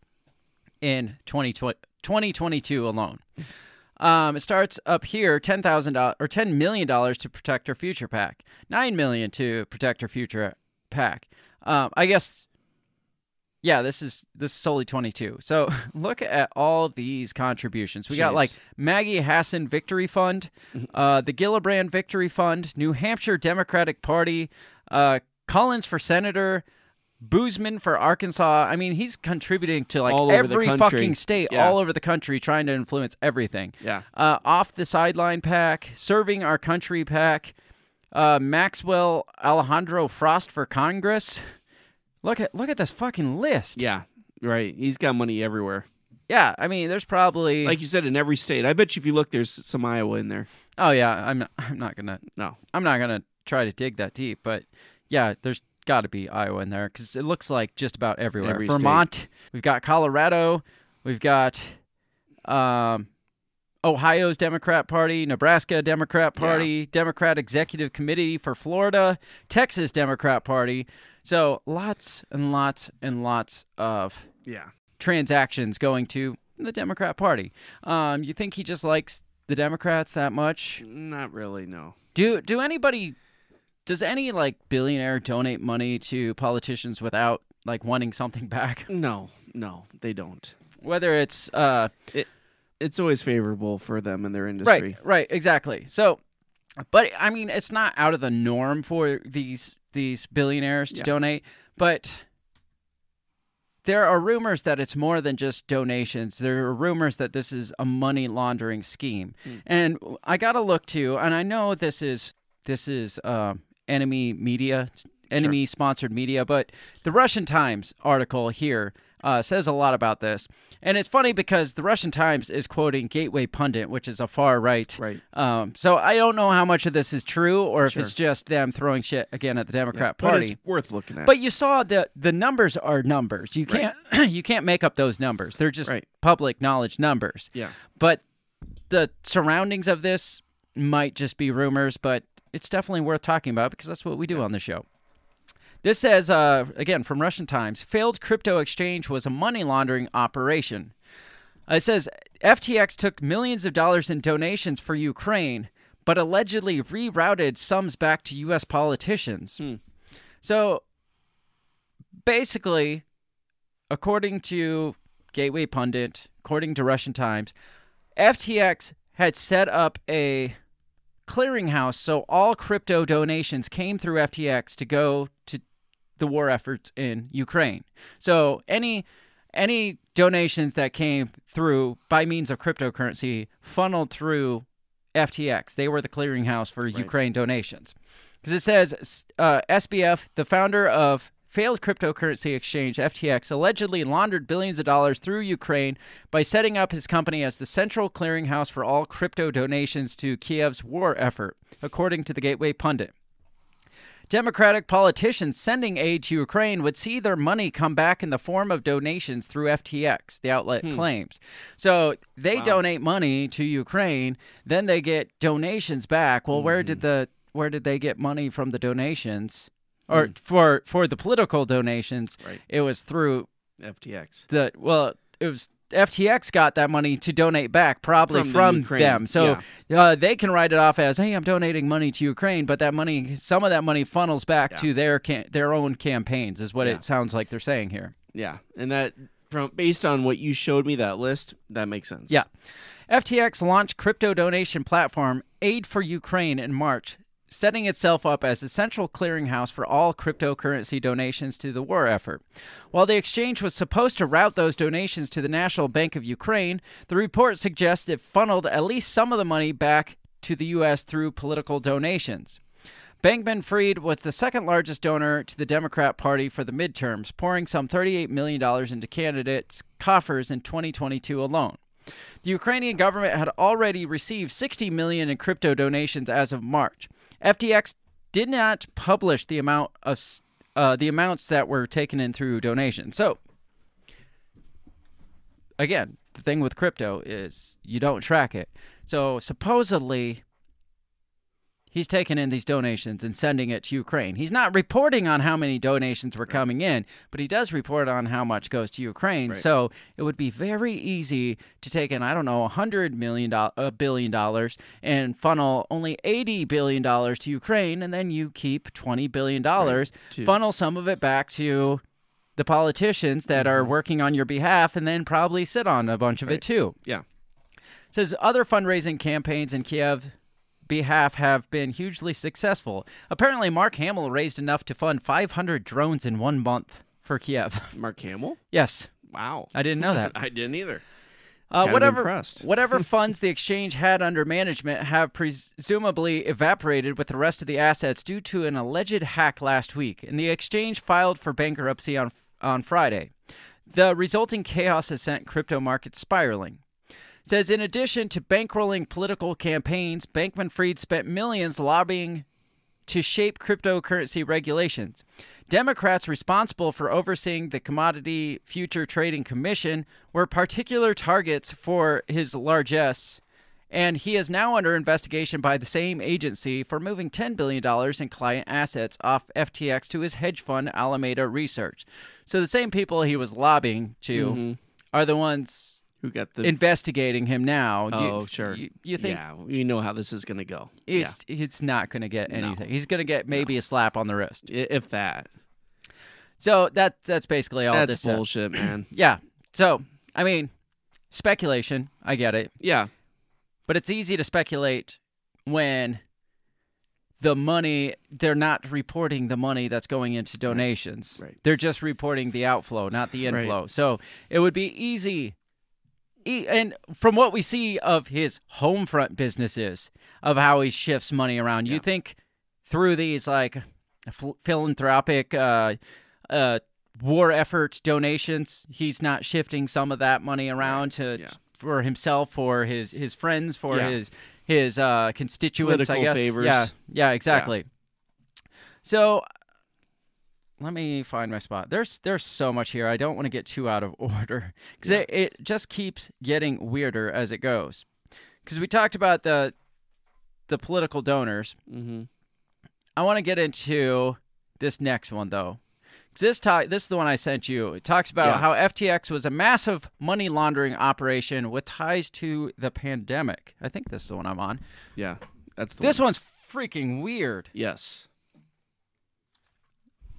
in 2020, 2022 alone. Um, it starts up here: ten thousand dollars or ten million dollars to Protect Our Future PAC, nine million to Protect Our Future PAC. Um, I guess. Yeah, this is this is solely 22. So look at all these contributions. We got like Maggie Hassan Victory Fund, uh, the Gillibrand Victory Fund, New Hampshire Democratic Party, uh, Collins for Senator, Boozman for Arkansas. I mean, he's contributing to like every fucking state Yeah. all over the country, trying to influence everything. Yeah. Uh, off the sideline pack, serving our country pack, uh, Maxwell Alejandro Frost for Congress. Look at look at this fucking list. yeah right he's got money everywhere Yeah, I mean, there's probably like you said in every state i bet you if you look there's some iowa in there Oh yeah, I'm I'm not gonna no I'm not gonna try to dig that deep, but yeah, there's got to be Iowa in there because it looks like just about everywhere. Every state. Vermont, we've got Colorado, we've got um, Ohio's Democrat Party, Nebraska Democrat Party, Democrat Executive Committee for Florida, Texas Democrat Party. So lots and lots and lots of yeah transactions going to the Democrat Party. Um, you think he just likes the Democrats that much? not really no Do do anybody does any like billionaire donate money to politicians without like wanting something back? no no they don't Whether it's uh it it's always favorable for them and their industry right, right, exactly. So but I mean it's not out of the norm for these these billionaires to Yeah. donate, but there are rumors that it's more than just donations. There are rumors that this is a money laundering scheme. And I got to look too, and I know this is this is uh, enemy media, enemy sponsored media, but the Russian Times article here uh, says a lot about this. And it's funny because the Russian Times is quoting Gateway Pundit, which is a far right. Right. Um, so I don't know how much of this is true or if Sure. it's just them throwing shit again at the Democrat but Party. it's worth looking at But you saw the the numbers are numbers. You can't you can't make up those numbers. They're just Right. public knowledge numbers. Yeah. But the surroundings of this might just be rumors, but it's definitely worth talking about because that's what we do on the show. This says, uh, again, from Russian Times failed crypto exchange was a money laundering operation. Uh, it says FTX took millions of dollars in donations for Ukraine, but allegedly rerouted sums back to U.S. politicians. So basically, according to Gateway Pundit, according to Russian Times, FTX had set up a clearinghouse so all crypto donations came through FTX to go to the war efforts in Ukraine. So any any donations that came through by means of cryptocurrency funneled through FTX. They were the clearinghouse for Ukraine donations. Because it says uh, SBF, the founder of failed cryptocurrency exchange FTX, allegedly laundered billions of dollars through Ukraine by setting up his company as the central clearinghouse for all crypto donations to Kiev's war effort, according to the Gateway Pundit. Democratic politicians sending aid to Ukraine would see their money come back in the form of donations through FTX, the outlet hmm. claims. So they donate money to Ukraine, then they get donations back. Well, where did hmm. the where did they get money from the donations? Or for for the political donations, Right. it was through FTX. the well, it was FTX got that money to donate back, probably From from, the them. So uh, they can write it off as, "Hey, I'm donating money to Ukraine," but that money, some of that money, funnels back to their cam- their own campaigns, is what Yeah. it sounds like they're saying here. Yeah, and that from based on what you showed me that list, that makes sense. Yeah. FTX launched crypto donation platform Aid for Ukraine in March, setting itself up as the central clearinghouse for all cryptocurrency donations to the war effort. While the exchange was supposed to route those donations to the National Bank of Ukraine, the report suggests it funneled at least some of the money back to the U.S. through political donations. Bankman Fried was the second largest donor to the Democrat Party for the midterms, pouring some $38 million into candidates' coffers in 2022 alone. The Ukrainian government had already received 60 million in crypto donations as of March. FTX did not publish the amount of uh, the amounts that were taken in through donations. So, again, the thing with crypto is you don't track it. So supposedly he's taking in these donations and sending it to Ukraine. He's not reporting on how many donations were coming in, but he does report on how much goes to Ukraine. Right. So it would be very easy to take in, I don't know, a hundred million dollars, a billion dollars, and funnel only eighty billion dollars to Ukraine, and then you keep twenty billion dollars, to- funnel some of it back to the politicians that are mm-hmm. working on your behalf, and then probably sit on a bunch of it too Yeah. says other fundraising campaigns in Kiev behalf have been hugely successful. Apparently, Mark Hamill raised enough to fund 500 drones in one month for Kiev. Mark Hamill. yes, Wow. I didn't know that. I didn't either. Uh, whatever whatever funds the exchange had under management have presumably evaporated with the rest of the assets due to an alleged hack last week, and the exchange filed for bankruptcy on on Friday. The resulting chaos has sent crypto markets spiraling. Says in addition to bankrolling political campaigns, Bankman Fried spent millions lobbying to shape cryptocurrency regulations. Democrats responsible for overseeing the Commodity Future Trading Commission were particular targets for his largesse, and he is now under investigation by the same agency for moving $10 billion in client assets off FTX to his hedge fund Alameda Research. So the same people he was lobbying to mm-hmm. are the ones Who got the? investigating him now. Do you- oh, sure. You, you think Yeah, you know how this is going to go. he's, he's not going to get No. anything? He's going to get maybe a slap on the wrist. If that. So that that's basically all That's this bullshit, man. Yeah. So I mean, speculation. I get it, yeah. but it's easy to speculate when the money they're not reporting the money that's going into donations. Right. They're just reporting the outflow, not the Right. inflow. So it would be easy. E- and from what we see of his home front businesses, of how he shifts money around, you think through these like ph- philanthropic uh, uh, war effort donations, he's not shifting some of that money around to Yeah. for himself, for his his friends, for Yeah. his his uh, constituents. I Political guess. favors. Yeah, yeah, exactly. So let me find my spot. There's there's so much here. I don't want to get too out of order because it, it just keeps getting weirder as it goes. Because we talked about the the political donors. Mm-hmm. I want to get into this next one though. This ti- this is the one I sent you. It talks about Yeah. how FTX was a massive money laundering operation with ties to the pandemic. I think this is the one I'm on. Yeah, that's the This one. one's freaking weird Yes.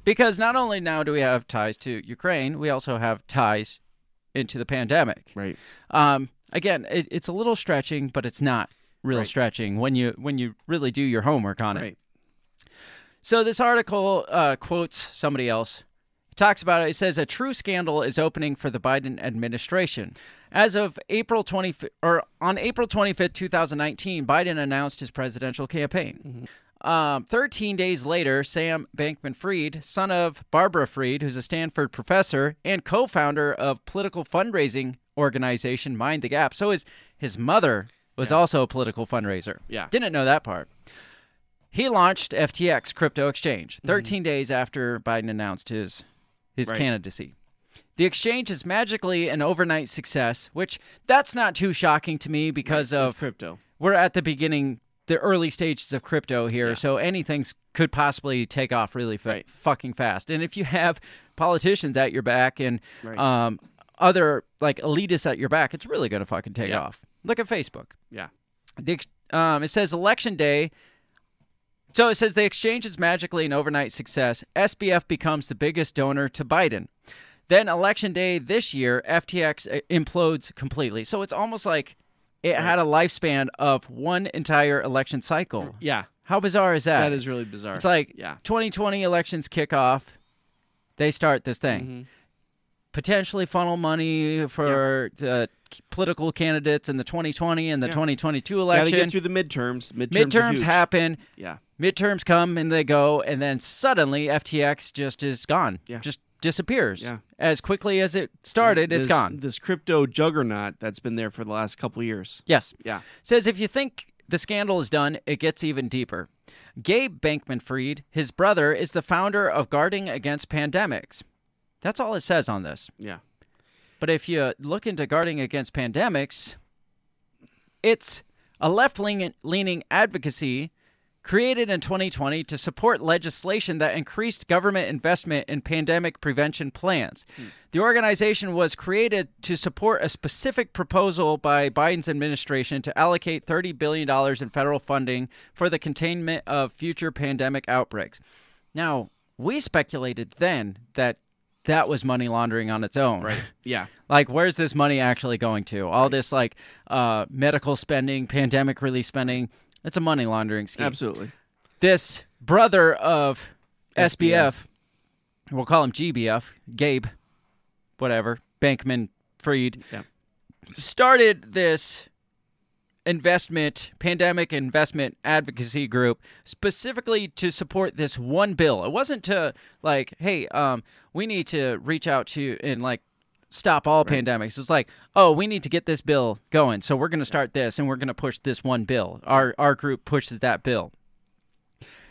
Because not only now do we have ties to Ukraine, we also have ties into the pandemic. Right. Um, again, it, it's a little stretching, but it's not real Right. stretching when you when you really do your homework on it. Right. So this article uh, quotes somebody else. It talks about it. It says a true scandal is opening for the Biden administration. As of April 20 or on April 25th, 2019, Biden announced his presidential campaign. Um, 13 days later, Sam Bankman Fried, son of Barbara Fried, who's a Stanford professor and co founder of political fundraising organization Mind the Gap. So his, his mother was also a political fundraiser. Yeah. Didn't know that part. He launched FTX crypto exchange 13 days after Biden announced his his Right. candidacy. The exchange is magically an overnight success, which that's not too shocking to me because of crypto. We're at the beginning, the early stages of crypto here, so anything could possibly take off really fa- fucking fast. And if you have politicians at your back and Right. um, other like elitists at your back, it's really going to fucking take Yeah. off. Look at Facebook. Yeah. The, um, it says election day. So it says the exchange is magically an overnight success. SBF becomes the biggest donor to Biden. Then election day this year, FTX uh, implodes completely. So it's almost like it had a lifespan of one entire election cycle. Yeah. How bizarre is that? That is really bizarre. It's like yeah. 2020 elections kick off. They start this thing. Mm-hmm. Potentially funnel money for uh, political candidates in the 2020 and the Yeah. 2022 Got to get through the midterms. Midterms, midterms happen. Yeah. Midterms come and they go, and then suddenly FTX just is gone. Yeah. Just disappears. Yeah. As quickly as it started, this, it's gone. This crypto juggernaut that's been there for the last couple years. Yes. Yeah. Says if you think the scandal is done, it gets even deeper. Gabe Bankman Fried, his brother, is the founder of Guarding Against Pandemics. That's all it says on this. Yeah. But if you look into Guarding Against Pandemics, it's a left leaning advocacy created in 2020 to support legislation that increased government investment in pandemic prevention plans. The organization was created to support a specific proposal by Biden's administration to allocate $30 billion in federal funding for the containment of future pandemic outbreaks. Now, we speculated then that that was money laundering on its own. Right. Yeah. like, where's this money actually going to? All this, like, uh, medical spending, pandemic relief spending, it's a money laundering scheme. Absolutely. This brother of SBF, SBF. we'll call him GBF, Gabe, whatever, Bankman Fried, Yeah. started this investment pandemic investment advocacy group specifically to support this one bill. It wasn't to like, hey, um, we need to reach out to and like stop all pandemics. It's like, oh, we need to get this bill going, so we're going to start this and we're going to push this one bill. Our our group pushes that bill.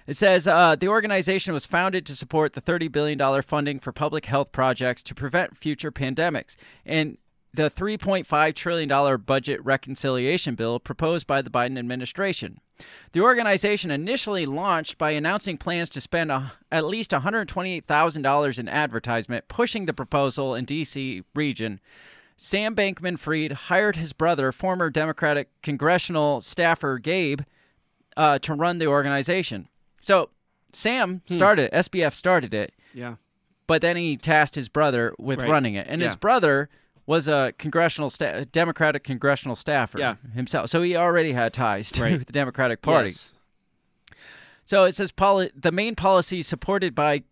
It says uh, the organization was founded to support the $30 billion funding for public health projects to prevent future pandemics and the $3.5 trillion budget reconciliation bill proposed by the Biden administration. The organization initially launched by announcing plans to spend a, at least $128,000 in advertisement pushing the proposal in D.C. region. Sam Bankman Fried hired his brother, former Democratic congressional staffer Gabe, uh, to run the organization. So Sam started it, SBF started it, Yeah. but then he tasked his brother with Right. running it, and his brother was a congressional sta- Democratic congressional staffer Yeah. himself, so he already had ties to Right. the Democratic Party. Yes. So it says poli- the main policy supported by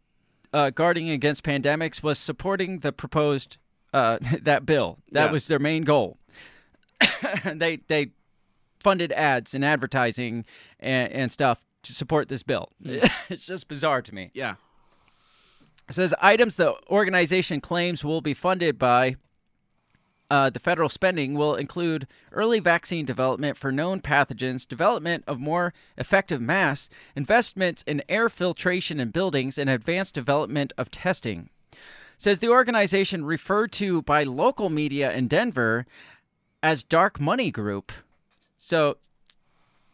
uh, guarding against pandemics was supporting the proposed uh, that bill. That Yeah. was their main goal. they they funded ads and advertising and, and stuff to support this bill. it's just bizarre to me. Yeah. It says items the organization claims will be funded by uh, the federal spending will include early vaccine development for known pathogens, development of more effective masks, investments in air filtration in buildings, and advanced development of testing. Says the organization referred to by local media in Denver as Dark Money Group. So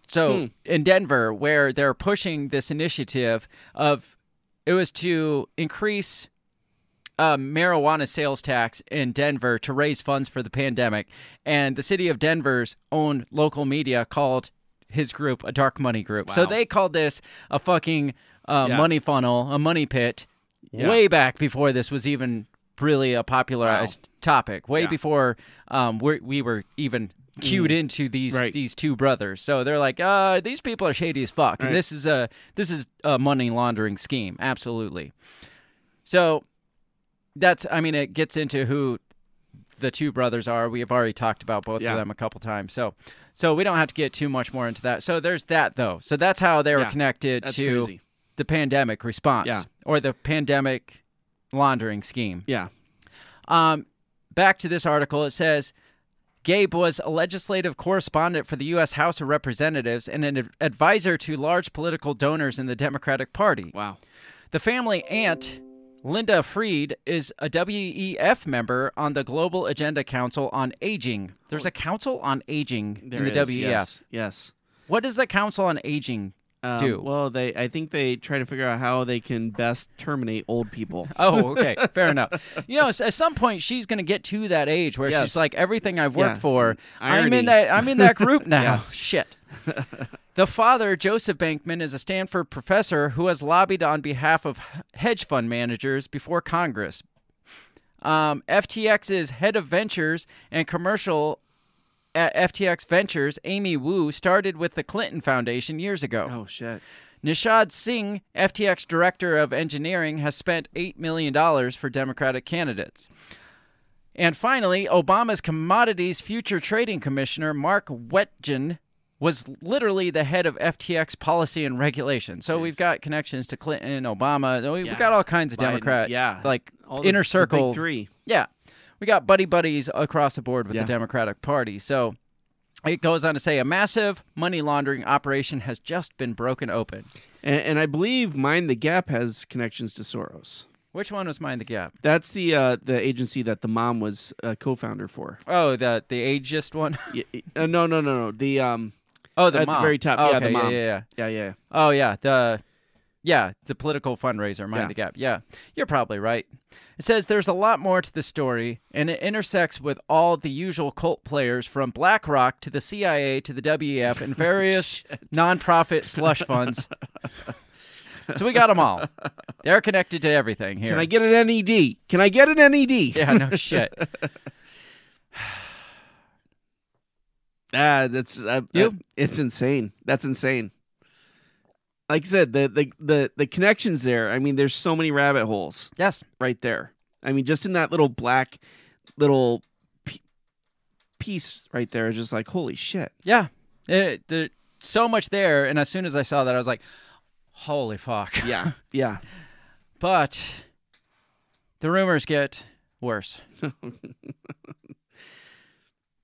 so Hmm. in Denver, where they're pushing this initiative of it was to increase uh, marijuana sales tax in Denver to raise funds for the pandemic, and the city of Denver's own local media called his group a dark money group. So they called this a fucking uh, Yeah. money funnel, a money pit, Yeah. way back before this was even really a popularized topic. Way Yeah. before um, we we were even cued into these Mm. Right. these two brothers. So they're like, uh, these people are shady as fuck, Right. and this is a this is a money laundering scheme, absolutely. So that's I mean it gets into who the two brothers are. We have already talked about both Yeah. of them a couple times. So so we don't have to get too much more into that. So there's that though. So that's how they were Yeah, connected to crazy. the pandemic response Yeah. or the pandemic laundering scheme. Yeah. Um, back to this article, it says Gabe was a legislative correspondent for the U.S. House of Representatives and an advisor to large political donors in the Democratic Party. Wow. The family aunt, Linda Fried, is a WEF member on the Global Agenda Council on Aging. There's a council on aging There in the is, WEF. Yes. Yes. What does the council on aging Um, do? Well, they I think they try to figure out how they can best terminate old people. Oh, okay, fair enough. You know, at some point she's going to get to that age where Yes. she's like, everything I've worked Yeah. for, I'm in that. I'm in that group now. Yes. Shit. The father, Joseph Bankman, is a Stanford professor who has lobbied on behalf of hedge fund managers before Congress. Um, FTX's head of ventures and commercial at FTX Ventures, Amy Wu, started with the Clinton Foundation years ago. Oh shit. Nishad Singh, FTX director of engineering, has spent $8 million for Democratic candidates. And finally, Obama's commodities future trading commissioner, Mark Wetjen, was literally the head of FTX policy and regulation. So we've got connections to Clinton, Obama. We- We've Yeah. got all kinds of Biden, Democrat, yeah. like All the- inner circle. three. Yeah. We got buddy buddies across the board with Yeah. the Democratic Party. So it goes on to say a massive money laundering operation has just been broken open. And, and I believe Mind the Gap has connections to Soros. Which one was Mind the Gap? That's the uh, the agency that the mom was a co-founder for. Oh, the the ageist one. Yeah, uh, no, no, no, no. The um. Oh, the at mom. the very top. Oh, yeah, okay, the mom. Yeah, yeah, yeah, yeah. Oh, yeah. The yeah, the political fundraiser, Mind Yeah. the Gap. Yeah, you're probably right. It says there's a lot more to the story, and it intersects with all the usual cult players from BlackRock to the CIA to the WEF and various nonprofit slush funds. so we got them all. They're connected to everything here. Can I get an NED? Can I get an NED? Yeah, no shit. Ah, that's uh, You? uh, it's insane. That's insane. Like I said, the, the the the connections there. I mean, there's so many rabbit holes. Yes, right there. I mean, just in that little black little p- piece right there is just like holy shit. Yeah, it, there, so much there, and as soon as I saw that, I was like, "Holy fuck!" Yeah, yeah. but the rumors get worse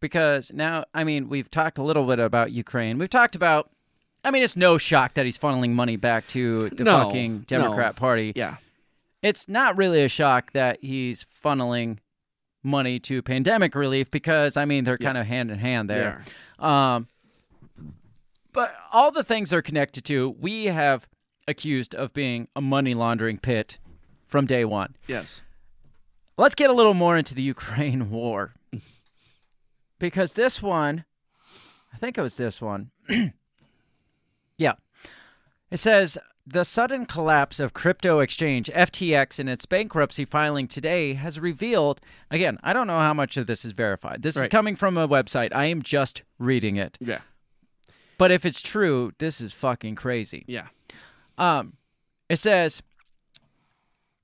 because now, I mean, we've talked a little bit about Ukraine. We've talked about. I mean, it's no shock that he's funneling money back to the No, fucking no. Democrat Party. Yeah. It's not really a shock that he's funneling money to pandemic relief because I mean they're kind of hand in hand there. Um, but all the things they're connected to, we have accused of being a money laundering pit from day one. Yes. Let's get a little more into the Ukraine war. because this one, I think it was this one. It says the sudden collapse of crypto exchange FTX in its bankruptcy filing today has revealed again, I don't know how much of this is verified. This is coming from a website. I am just reading it. Yeah. But if it's true, this is fucking crazy. Yeah. Um, it says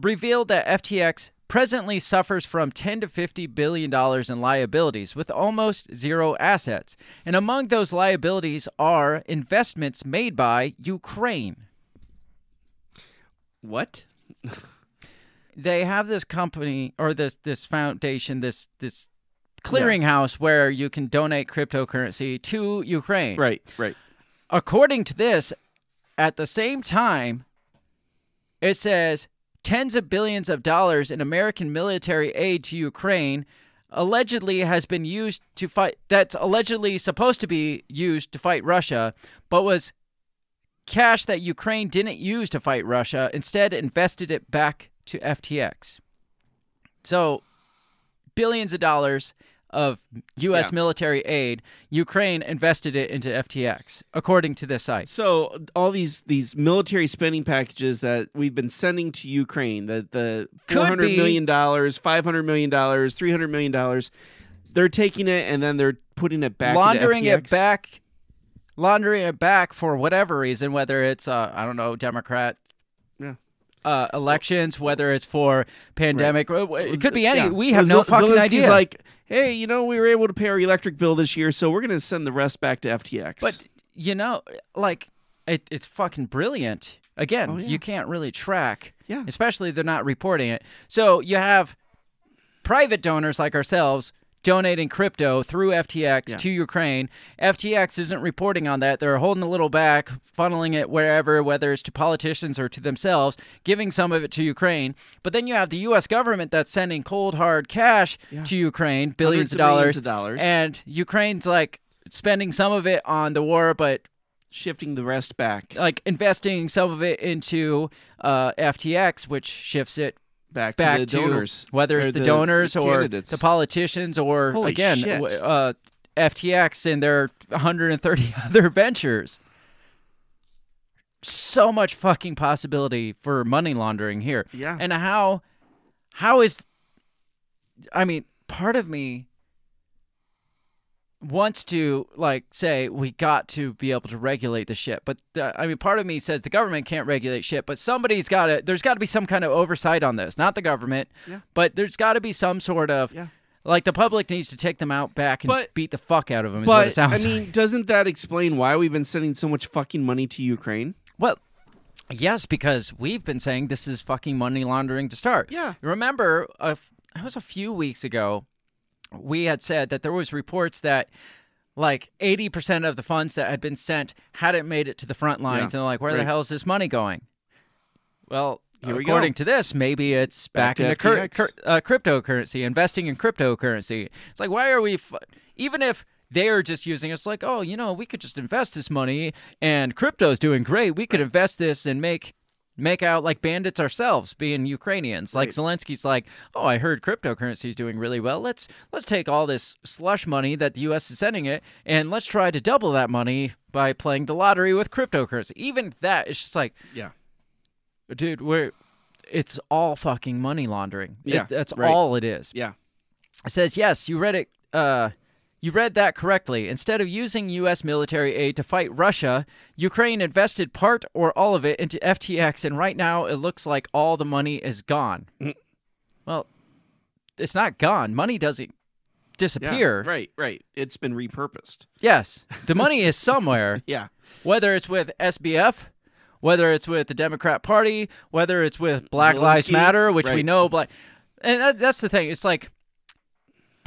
revealed that FTX presently suffers from 10 to 50 billion dollars in liabilities with almost zero assets. And among those liabilities are investments made by Ukraine. What? They have this company or this this foundation, this this clearinghouse where you can donate cryptocurrency to Ukraine. Right. Right. According to this, at the same time, it says tens of billions of dollars in American military aid to Ukraine allegedly has been used to fight that's allegedly supposed to be used to fight Russia, but was cash that Ukraine didn't use to fight Russia, instead invested it back to FTX. So, billions of dollars of U.S. Yeah. military aid, Ukraine invested it into FTX, according to this site. So all these these military spending packages that we've been sending to Ukraine, the the four hundred million dollars, five hundred million dollars, three hundred million dollars, they're taking it and then they're putting it back, laundering it back, laundering it back for whatever reason, whether it's uh, I don't know Democrat. Uh, elections, whether it's for pandemic, uh, it could be any. Yeah. We have Zel- no fucking Zelensky's idea. like, hey, you know, we were able to pay our electric bill this year, so we're going to send the rest back to FTX. But you know, like it, it's fucking brilliant. Again, Oh, yeah. you can't really track, Yeah. especially they're not reporting it. So you have private donors like ourselves donating crypto through FTX Yeah. to Ukraine. FTX isn't reporting on that. They're holding a little back, funneling it wherever, whether it's to politicians or to themselves, giving some of it to Ukraine. But then you have the U.S. government that's sending cold hard cash Yeah. to Ukraine, billions of dollars, of dollars. and Ukraine's like spending some of it on the war, but shifting the rest back like investing some of it into uh, FTX, which shifts it back, back to the donors, whether it's the, donors or candidates. the politicians or Holy again uh, FTX and their 130 other ventures. So much fucking possibility for money laundering here. Yeah. And how how is I mean, part of me wants to like say we got to be able to regulate the shit but uh, i mean part of me says the government can't regulate shit but somebody's got to there's got to be some kind of oversight on this not the government Yeah. but there's got to be some sort of Yeah. like the public needs to take them out back and But- beat the fuck out of them is what it But I mean, like. doesn't that explain why we've been sending so much fucking money to Ukraine? well yes because we've been saying this is fucking money laundering to start Yeah. remember a f- it was a few weeks ago we had said that there was reports that like 80% of the funds that had been sent hadn't made it to the front lines. Yeah, and like where the right. hell is this money going? Well Here we according go. to this maybe it's Back back, to into cur- cur- uh, cryptocurrency investing in cryptocurrency. It's like why are we f- even if they're just using it, it's like oh you know we could just invest this money and crypto's doing great. We could invest this and make make out like bandits ourselves being Ukrainians. Like Right. Zelensky's like, "Oh, I heard cryptocurrency is doing really well. Let's let's take all this slush money that the US is sending it and let's try to double that money by playing the lottery with cryptocurrency." Even that is just like, Yeah. dude, we're it's all fucking money laundering. It- Yeah, that's right. all it is. Yeah. It says, yes, you read it. Uh, you read that correctly. Instead of using U.S. military aid to fight Russia, Ukraine invested part or all of it into FTX, and right now it looks like all the money is gone. Mm. Well, it's not gone. Money doesn't Yeah. disappear. Right, right. It's been repurposed. Yes, the money is somewhere. Yeah. Whether it's with SBF, whether it's with the Democrat Party, whether it's with Black Lives Matter, which we know black, and that, that's the thing. It's like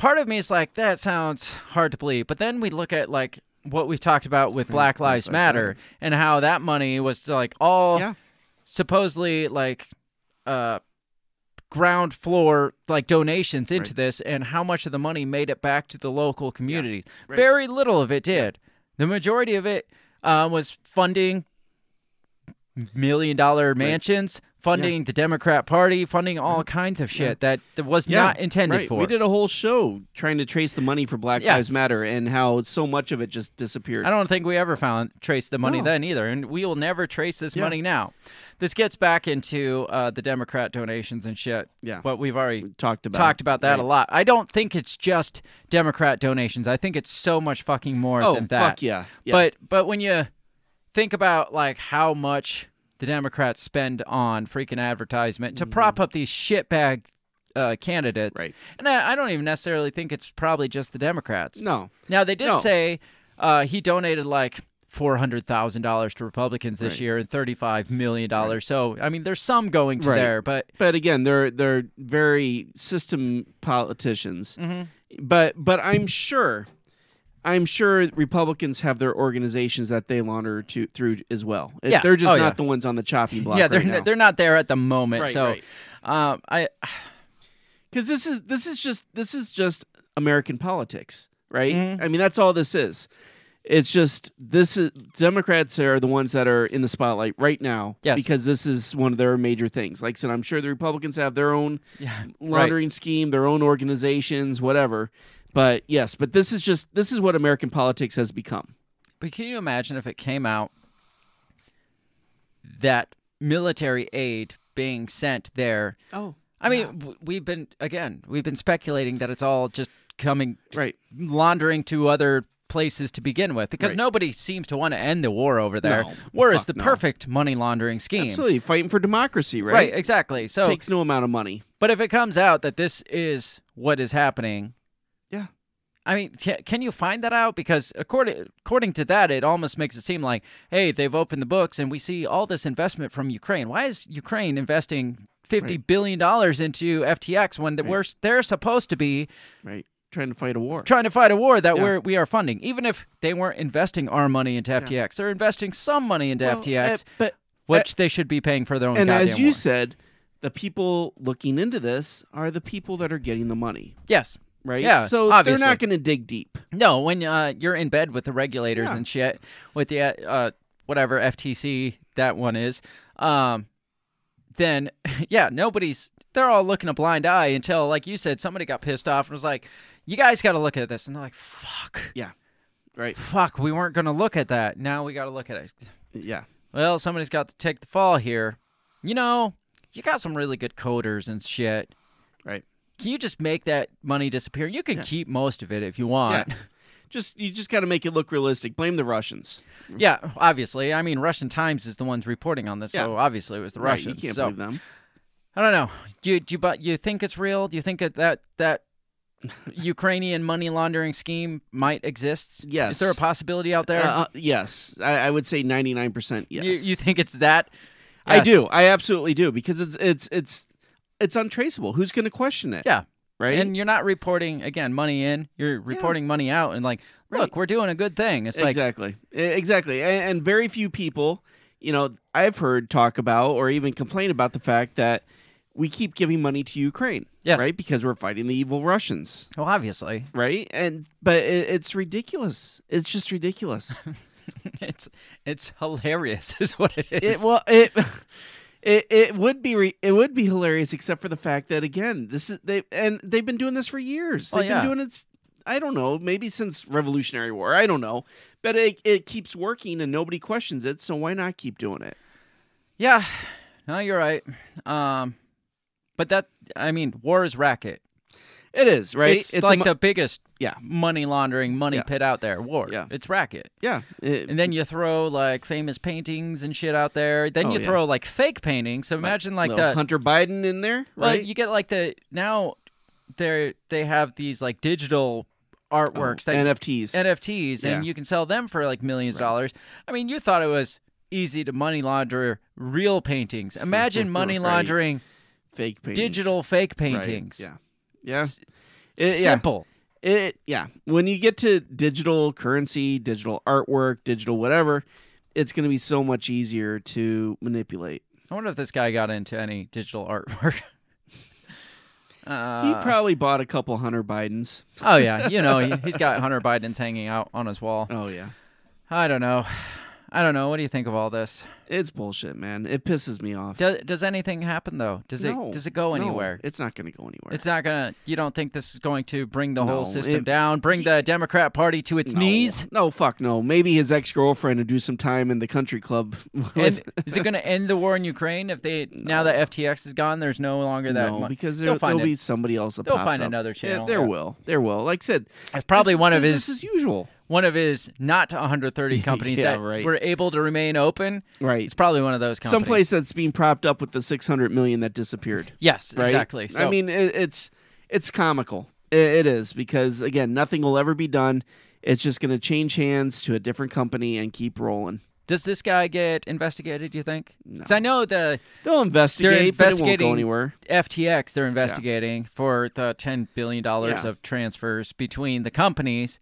part of me is like that sounds hard to believe, but then we look at like what we've talked about with Black Lives Matter Matter. and how that money was like all Yeah. supposedly like uh ground floor like donations into Right. this and how much of the money made it back to the local communities right. very little of it did the majority of it uh, was funding million dollar mansions funding the democrat party funding all kinds of shit that, that was Yeah, not intended right. for We did a whole show trying to trace the money for Black Yes. Lives Matter and how so much of it just disappeared. I don't think we ever found trace the money No. then either, and we will never trace this Yeah. money now. This gets back into uh, the Democrat donations and shit. Yeah. but we've already talked about talked about that a lot. I don't think it's just Democrat donations. I think it's so much fucking more Oh, than that. fuck yeah. Yeah. But but when you think about like how much the Democrats spend on freaking advertisement to prop up these shitbag uh, candidates, Mm-hmm. Right. And I, I don't even necessarily think it's probably just the Democrats. No. Now they did No. say uh, he donated like four hundred thousand dollars to Republicans this Right. year and thirty-five million dollars. So I mean, there's some going to Right. there, but But again, they're they're very system politicians. Mm-hmm. But but I'm sure I'm sure Republicans have their organizations that they launder to through as well. Yeah. They're just Oh, not yeah. the ones on the chopping block. yeah, they're right now. they're not there at the moment. Right, so right. Um, I because this is this is just this is just American politics, right? Mhm. I mean, that's all this is. It's just this is Democrats are the ones that are in the spotlight right now Yes. because this is one of their major things. Like I said, I'm sure the Republicans have their own Yeah, laundering scheme, their own organizations, whatever. But yes, but this is just this is what American politics has become. But can you imagine if it came out that military aid being sent there? Oh, I mean, w we've been again, we've been speculating that it's all just coming right, laundering to other places to begin with, because Right. nobody seems to want to end the war over there. No, war is the no. perfect money laundering scheme. Absolutely, fighting for democracy, right? Right, exactly. So it takes no amount of money. But if it comes out that this is what is happening, Yeah. I mean, ca- can you find that out? Because according according to that, it almost makes it seem like, hey, they've opened the books and we see all this investment from Ukraine. Why is Ukraine investing fifty billion dollars into FTX when the, they're supposed to be right trying to fight a war, trying to fight a war that Yeah. we're we are funding? Even if they weren't investing our money into FTX, they're investing some money into Well, FTX, eh, but which they should be paying for their own. and as you war. said, the people looking into this are the people that are getting the money, yes, right? Yeah, so obviously. they're not going to dig deep. No, when uh, you're in bed with the regulators Yeah. and shit, with the uh, uh, whatever FTC that one is, um, then yeah, nobody's. They're all looking a blind eye until, like you said, somebody got pissed off and was like, "You guys got to look at this," and they're like, "Fuck, Yeah, right. fuck, we weren't going to look at that. Now we got to look at it." Yeah, Well, somebody's got to take the fall here. You know, you got some really good coders and shit. Can you just make that money disappear? You can keep most of it if you want. Yeah. Just you just got to make it look realistic. Blame the Russians. Yeah, obviously. I mean, Russian Times is the ones reporting on this, so obviously it was the Right, Russians. you can't so, believe them. I don't know. Do you, do you, but you think it's real? Do you think that that, that Ukrainian money laundering scheme might exist? Yes. Is there a possibility out there? Uh, uh, yes, I, I would say ninety nine percent. Yes, You you think it's that? I do. I absolutely do because it's it's it's it's untraceable. Who's going to question it? Yeah. right. And you're not reporting again money in. You're reporting money out, and like, look, we're doing a good thing. It's like exactly, E- exactly, and, and very few people, you know, I've heard talk about or even complain about the fact that we keep giving money to Ukraine, Yes. right, because we're fighting the evil Russians, well, obviously, right, and but it, it's ridiculous. It's just ridiculous. it's it's hilarious, is what it is. it well it. It, it would be re- it would be hilarious except for the fact that again this is they and they've been doing this for years Oh, they've yeah. been doing it I don't know maybe since Revolutionary War I don't know but it it keeps working and nobody questions it so why not keep doing it Yeah, no, you're right. Um, but that I mean, war is racket. It is right. It's, a like mo- the biggest yeah money laundering money Yeah. pit out there. War. Yeah. it's racket. yeah. It- And then you throw like famous paintings and shit out there. Then Oh, you yeah. throw like fake paintings. So imagine like little the Hunter Biden in there, well, right? you get like the now they they have these like digital artworks oh, that NFTs. NFTs, and you can sell them for like millions of dollars. I mean, you thought it was easy to money launder real paintings. Imagine money Right. laundering Fake paintings. digital fake Right. paintings. Yeah, yeah. It- yeah. Simple. It yeah. When you get to digital currency, digital artwork, digital whatever, it's going to be so much easier to manipulate. I wonder if this guy got into any digital artwork. uh, he probably bought a couple Hunter Bidens. oh yeah, you know he, he's got Hunter Biden's hanging out on his wall. Oh yeah. I don't know. I don't know. What do you think of all this? It's bullshit, man. It pisses me off. Does, does anything happen though? Does No. it does it go No, anywhere? it's not going to go anywhere. It's not gonna. You don't think this is going to bring the whole system it- down, bring the Democrat Party to its no. knees? No, fuck no. Maybe his ex girlfriend would do some time in the country club. With, is it going to end the war in Ukraine if they now that FTX is gone? There's no longer that. no, because there, there'll be somebody else that they'll find up. another Yeah, channel, there yeah. will. There will. Like I said, It's probably this- one of business his as usual. One of his not 130 companies Yeah, that right. were able to remain open. Right. It's probably one of those companies. Some place that's being propped up with the 600 million that disappeared. Yes, right? exactly. I mean, it, it's it's comical. It, it is because again, nothing will ever be done. It's just going to change hands to a different company and keep rolling. Does this guy get investigated? You think? Because I know the They'll investigate, they're but it won't go anywhere. FTX. They're investigating for the 10 billion dollars Yeah. of transfers between the companies.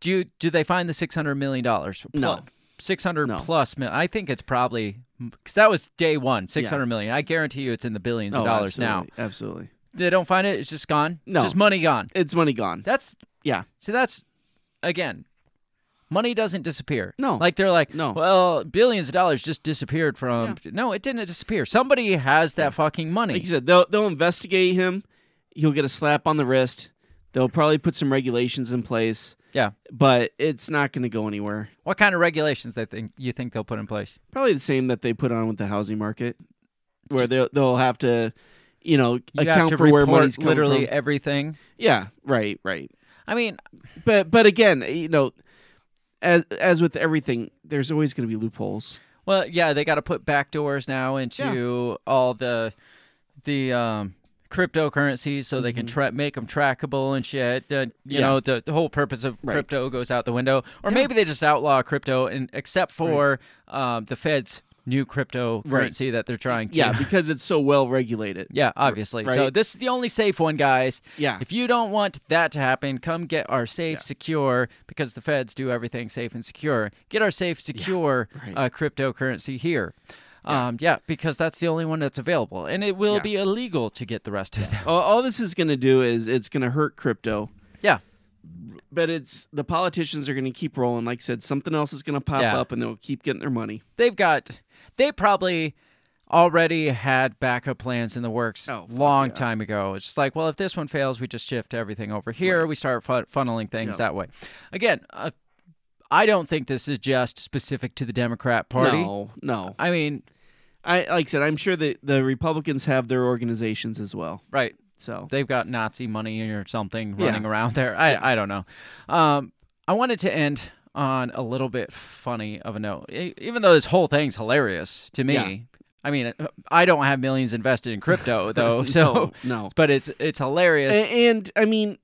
Do you, do they find the 600 million dollars? No. 600 No. plus mil. I think it's probably because that was day one. Six hundred million. I guarantee you, it's in the billions of Oh, dollars now. absolutely, Absolutely. They don't find it. It's just gone. No. just money gone. It's money gone. That's Yeah. See, that's again Money doesn't disappear. No. Like they're like, No. well, billions of dollars just disappeared from. No, it didn't disappear. Somebody has that fucking money. Like you said, they'll they'll investigate him. He'll get a slap on the wrist. They'll probably put some regulations in place, yeah. but it's not going to go anywhere. What kind of regulations they think you think they'll put in place? Probably the same that they put on with the housing market, where they'll they'll have to, you know, You account for where money's coming literally from. everything. Yeah, right, right. I mean, But but again, you know, as as with everything, there's always going to be loopholes. Well, yeah, they got to put back doors now into all the the um, cryptocurrencies so they can tra- make them trackable and shit. Uh, you Mm-hmm. Yeah. know, the, the whole purpose of Right. crypto goes out the window, or maybe they just outlaw crypto, and except for um, the Fed's new cryptocurrency that they're trying to. Yeah, because it's so well regulated. Yeah, obviously. So this is the only safe one, guys. Yeah. If you don't want that to happen, come get our safe, secure, because the feds do everything safe and secure. Get our safe, secure right. uh, cryptocurrency here. Yeah. Um, yeah, because that's the only one that's available, and it will Yeah. be illegal to get the rest of them. All, all this is going to do is it's going to hurt crypto. Yeah. But it's the politicians are going to keep rolling. Like I said, something else is going to pop Yeah. up, and they'll keep getting their money. They've got, they probably already had backup plans in the works Oh, long yeah. time ago. It's just like, well, if this one fails, we just shift everything over here. We start fun- funneling things Yeah. that way. Again, uh, I don't think this is just specific to the Democrat Party. No, no. I mean, I like I said, I'm sure that the Republicans have their organizations as well. right. So They've got Nazi money or something Yeah. running around there. I, I don't know. Um, I wanted to end on a little bit funny of a note, even though this whole thing's hilarious to me. Yeah. I mean, I don't have millions invested in crypto though, so no, no. but it's it's hilarious. A- And, I mean,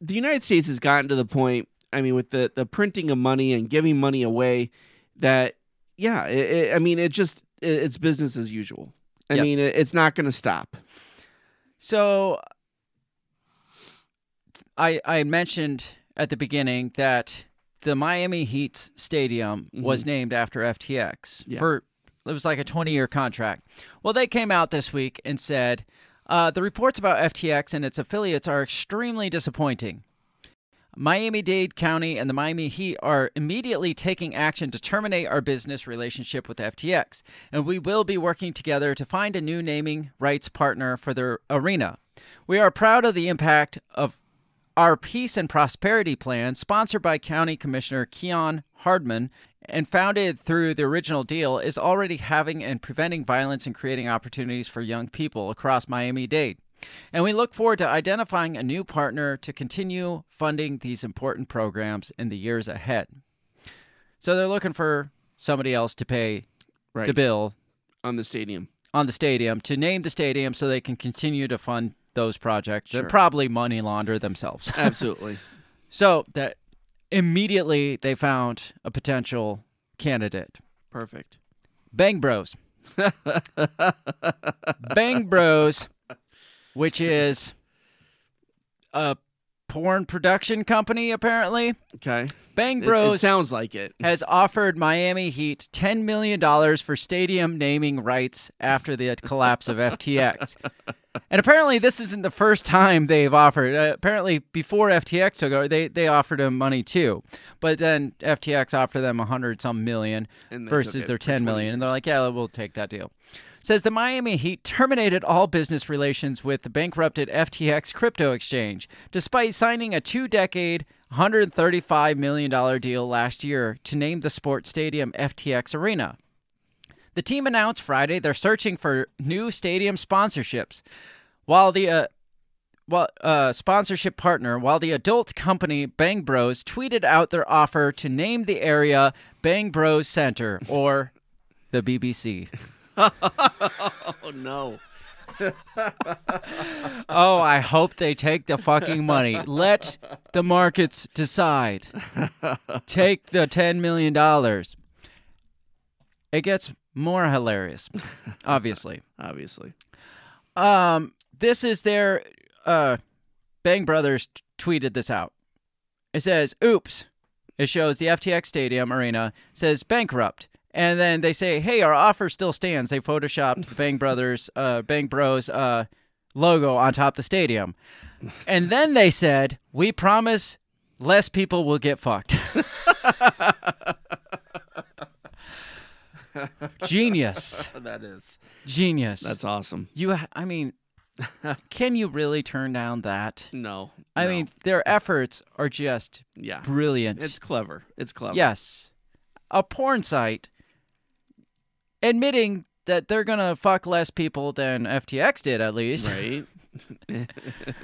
the United States has gotten to the point. I mean, with the the printing of money and giving money away, that yeah, it, it- I mean, it just it, it's business as usual. I Yes. mean, it, it's not going to stop. So I I mentioned at the beginning that the Miami Heat stadium was named after FTX Mm-hmm. Yeah. for it was like a 20 year contract. Well, they came out this week and said uh, the reports about FTX and its affiliates are extremely disappointing. Miami Dade County and the Miami Heat are immediately taking action to terminate our business relationship with FTX, and we will be working together to find a new naming rights partner for their arena. We are proud of the impact of our Peace and Prosperity Plan, sponsored by County Commissioner Keon Hardemon and founded through the original deal, is already having and preventing violence and creating opportunities for young people across Miami Dade. And we look forward to identifying a new partner to continue funding these important programs in the years ahead. So they're looking for somebody else to pay Right. the bill on the stadium. on the stadium to name the stadium so they can continue to fund those projects Sure. and probably money launder themselves. Absolutely. so that immediately they found a potential candidate. Perfect. Bang Bros. Bang Bros, which is a porn production company, apparently. Okay. Bang It- Bros It, sounds like it. has offered Miami Heat $10 million for stadium naming rights after the collapse of FTX. And apparently, this isn't the first time they've offered. Uh, apparently, before FTX took over, they, they offered him money too. But then FTX offered them a hundred some million versus their for 10 20 million. And they're like, yeah, we'll take that deal. Says the Miami Heat terminated all business relations with the bankrupted FTX crypto exchange, despite signing a two decade, $135 million deal last year to name the sports stadium FTX Arena. The team announced Friday they're searching for new stadium sponsorships, while the uh, well, uh, sponsorship partner, while the adult company Bang Bros tweeted out their offer to name the area Bang Bros Center or the BBC. oh no. oh, I hope they take the fucking money. Let the markets decide. Take the $10 million. It gets more hilarious, obviously. Obviously. Um, this is their uh, Bang Brothers t- tweeted this out. It says, "Oops." It shows the FTX Stadium Arena says bankrupt, and then they say, "Hey, our offer still stands." They photoshopped the Bang Brothers, uh, Bang Bros uh, logo on top of the stadium, and then they said, "We promise less people will get fucked." Genius. that is. Genius. That's awesome. You, I mean, can you really turn down that? No. I no. mean, their efforts are just yeah. brilliant. It's clever. It's clever. Yes. A porn site admitting that they're going to fuck less people than FTX did, at least. Right.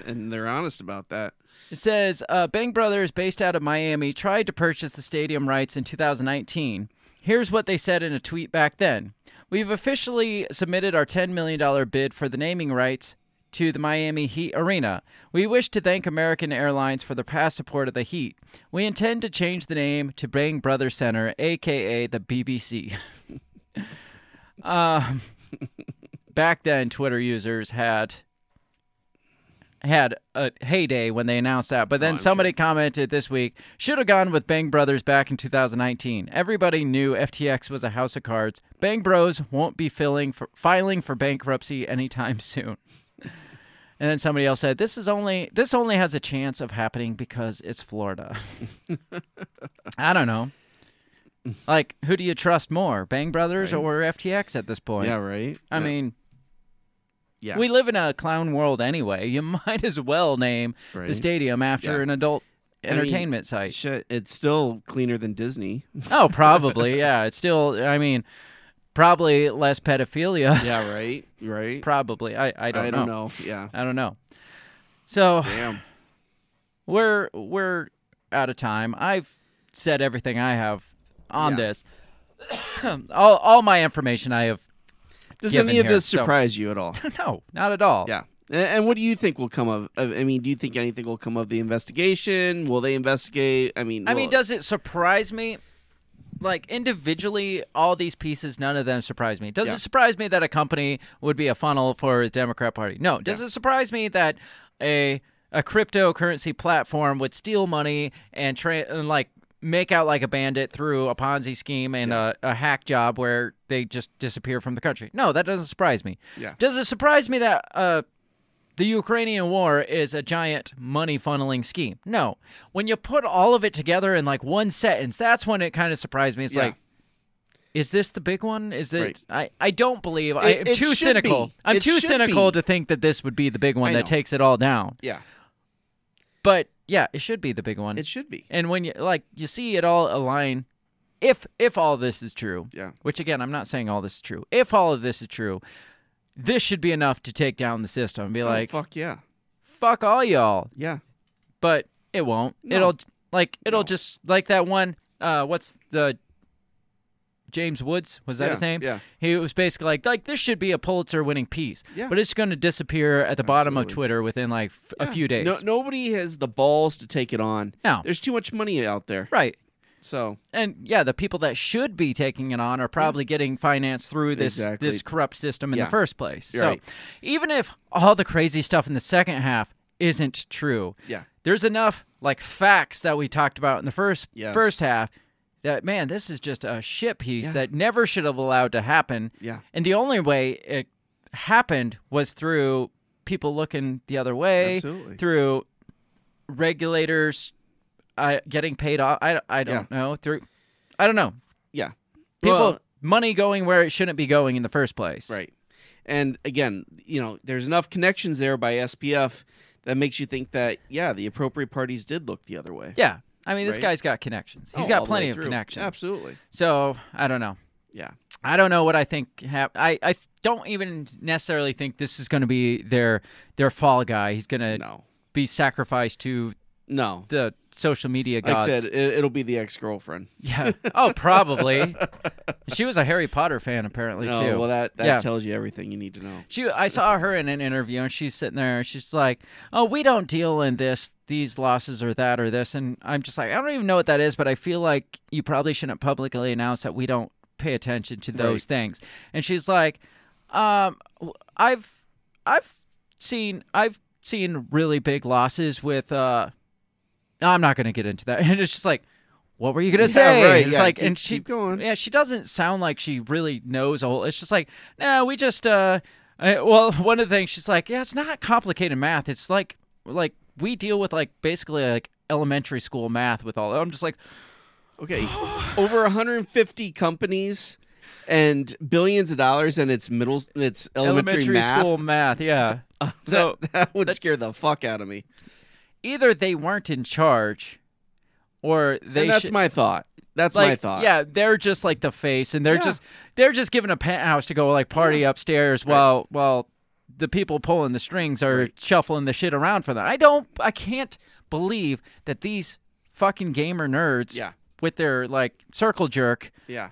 and they're honest about that. It says uh, Bang Brothers, based out of Miami, tried to purchase the stadium rights in 2019. Here's what they said in a tweet back then We've officially submitted our $10 million bid for the naming rights to the Miami Heat Arena. We wish to thank American Airlines for their past support of the Heat. We intend to change the name to Bang Brothers Center, aka the BBC. um, back then, Twitter users had had a heyday when they announced that. But then I'm somebody commented this week, should have gone with Bang Brothers back in 2019. Everybody knew FTX was a house of cards. Bang Bros won't be filling for, filing for bankruptcy anytime soon. and then somebody else said, "This is only this only has a chance of happening because it's Florida." I don't know. Like, who do you trust more, Bang Brothers Right. or FTX at this point? Yeah, right. I Yeah. mean, yeah. we live in a clown world anyway. You might as well name the stadium after Yeah. an adult I mean, entertainment site. Shit, it's still cleaner than Disney. Oh, probably. yeah, it's still. I mean, probably less pedophilia. yeah, right. Right. probably. I. I don't I know. don't know. Yeah. I don't know. So Damn. we're we're out of time. I've said everything I have on Yeah. this. all all my information I have. Does any of here, this so- surprise you at all? no, not at all. Yeah. And what do you think will come of? of- I mean, do you think anything will come of the investigation? Will they investigate? I mean, I mean, does it surprise me? Like individually, all these pieces, none of them surprise me. Does Yeah. it surprise me that a company would be a funnel for the Democrat Party? No. Does Yeah. it surprise me that a a cryptocurrency platform would steal money and, tra- and like make out like a bandit through a Ponzi scheme and a, a hack job where they just disappear from the country? No, that doesn't surprise me. Yeah. Does it surprise me that uh, the Ukrainian war is a giant money funneling scheme. No. When you put all of it together in like one sentence, that's when it kind of surprised me. It's Yeah. like, is this the big one? Is it? Right. I, I don't believe. I, It- I'm it too cynical. be. I'm It too cynical be. to think that this would be the big one I that takes it all down. Yeah, But yeah, it should be the big one. it should be. and when you like you see it all align, if if all this is true, Yeah. which again I'm not saying all this is true. If all of this is true, this should be enough to take down the system and be Oh, like, fuck yeah. fuck all y'all. Yeah. but it won't. No. It'll like it'll No. just like that one. Uh, what's the James Woods? Was that Yeah, his name? yeah. He was basically like like this should be a Pulitzer winning piece. Yeah. But it's going to disappear at the bottom of Twitter within like f- a Yeah. few days. No, nobody has the balls to take it on. No. There's too much money out there. Right. So And yeah, the people that should be taking it on are probably getting financed through this Exactly. this corrupt system in Yeah. the first place. You're so right. even if all the crazy stuff in the second half isn't true, yeah, there's enough like facts that we talked about in the first Yes. first half that man this is just a shit piece Yeah. that never should have allowed to happen yeah, and the only way it happened was through people looking the other way Absolutely. through regulators uh, getting paid off I, I don't know through i don't know yeah. people Well, money going where it shouldn't be going in the first place Right. And again, you know, there's enough connections there by SBF that makes you think that yeah, the appropriate parties did look the other way. yeah i mean this Right. guy's got connections He's Oh, got plenty of through. connections Absolutely. so i don't know Yeah. I don't know what I think. Hap- I I don't even necessarily think this is going to be their their fall guy. He's going to No. be sacrificed to No. the social media Like gods. I said, it, it'll be the ex-girlfriend. yeah. Oh, probably. she was a Harry Potter fan apparently No, too. well that that Yeah. tells you everything you need to know. She, I saw her in an interview, and she's sitting there, and she's like, "Oh, we don't deal in this, these losses, or that, or this." And I'm just like, I don't even know what that is, but I feel like you probably shouldn't publicly announce that we don't pay attention to those Right. things. And she's like, um, "I've, I've seen, I've seen really big losses with." uh no, I'm not going to get into that. And it's just like, what were you going to Yeah, say? right, It's yeah, like, keep- and she, keep going. yeah, she doesn't sound like she really knows a whole. It's just like, no, we just, uh, I, well, one of the things she's like, yeah, it's not complicated math. It's like, like we deal with like basically like elementary school math with all. I'm just like, Okay, over 150 companies and billions of dollars, and it's middle, it's elementary, math. school math. Yeah. Uh, So- that, that would scare the fuck out of me. Either they weren't in charge, or they. and that's should- my thought. That's like, my thought. Yeah, they're just like the face, and they're Yeah. just they're just given a penthouse to go like party upstairs Right. while while the people pulling the strings are Right. shuffling the shit around for them. I don't, I can't believe that these fucking gamer nerds, Yeah. with their like circle jerk, Yeah.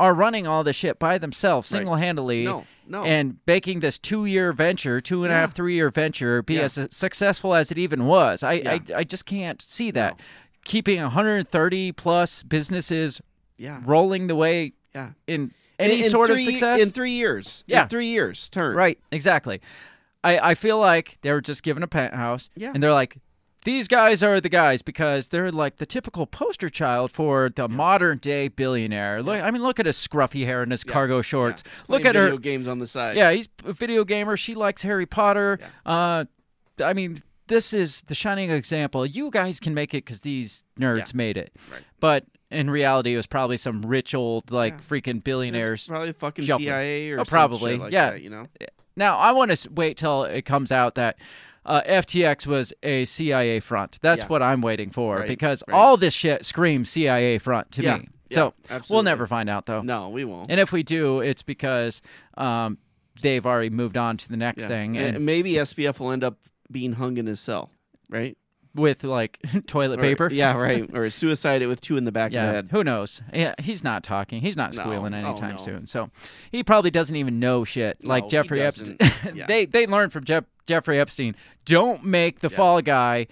Are running all this shit by themselves, single handedly. No, no. And making this two year venture, two and a half, Yeah. three year venture be Yeah. as successful as it even was. I, Yeah. I, I just can't see that. Keeping 130 plus businesses Yeah. rolling the way Yeah. in any In- in sort of three- success. in three years. Yeah. In three years. Turn. Right, exactly. I, I feel like they were just given a penthouse, Yeah. and they're like, these guys are the guys because they're like the typical poster child for the modern day billionaire. Look, I mean, look at his scruffy hair and his cargo shorts. Look at her video games on the side. Yeah, he's a video gamer. She likes Harry Potter. Uh, I mean, this is the shining example. You guys can make it because these nerds made it. Right. But in reality, it was probably some rich old like freaking billionaires. Probably fucking shuffling. CIA or oh, probably like yeah. that, you know? Now I want to wait till it comes out that. Uh, FTX was a CIA front. That's Yeah. what I'm waiting for Right, because right. all this shit screams CIA front to Yeah, me. yeah, so we'll never find out though. No, we won't. And if we do, it's because um, they've already moved on to the next thing. And And maybe SBF will end up being hung in his cell, right? With like toilet Or- paper. Yeah, right. Or suicide it with two in the back of the Yeah, head. who knows? Yeah, he's not talking. He's not No, squealing oh, anytime no. soon. So he probably doesn't even know shit. Like he Jeffrey Epstein. Yeah. they they learned from Jeff, Jeffrey Epstein. Don't make the fall guy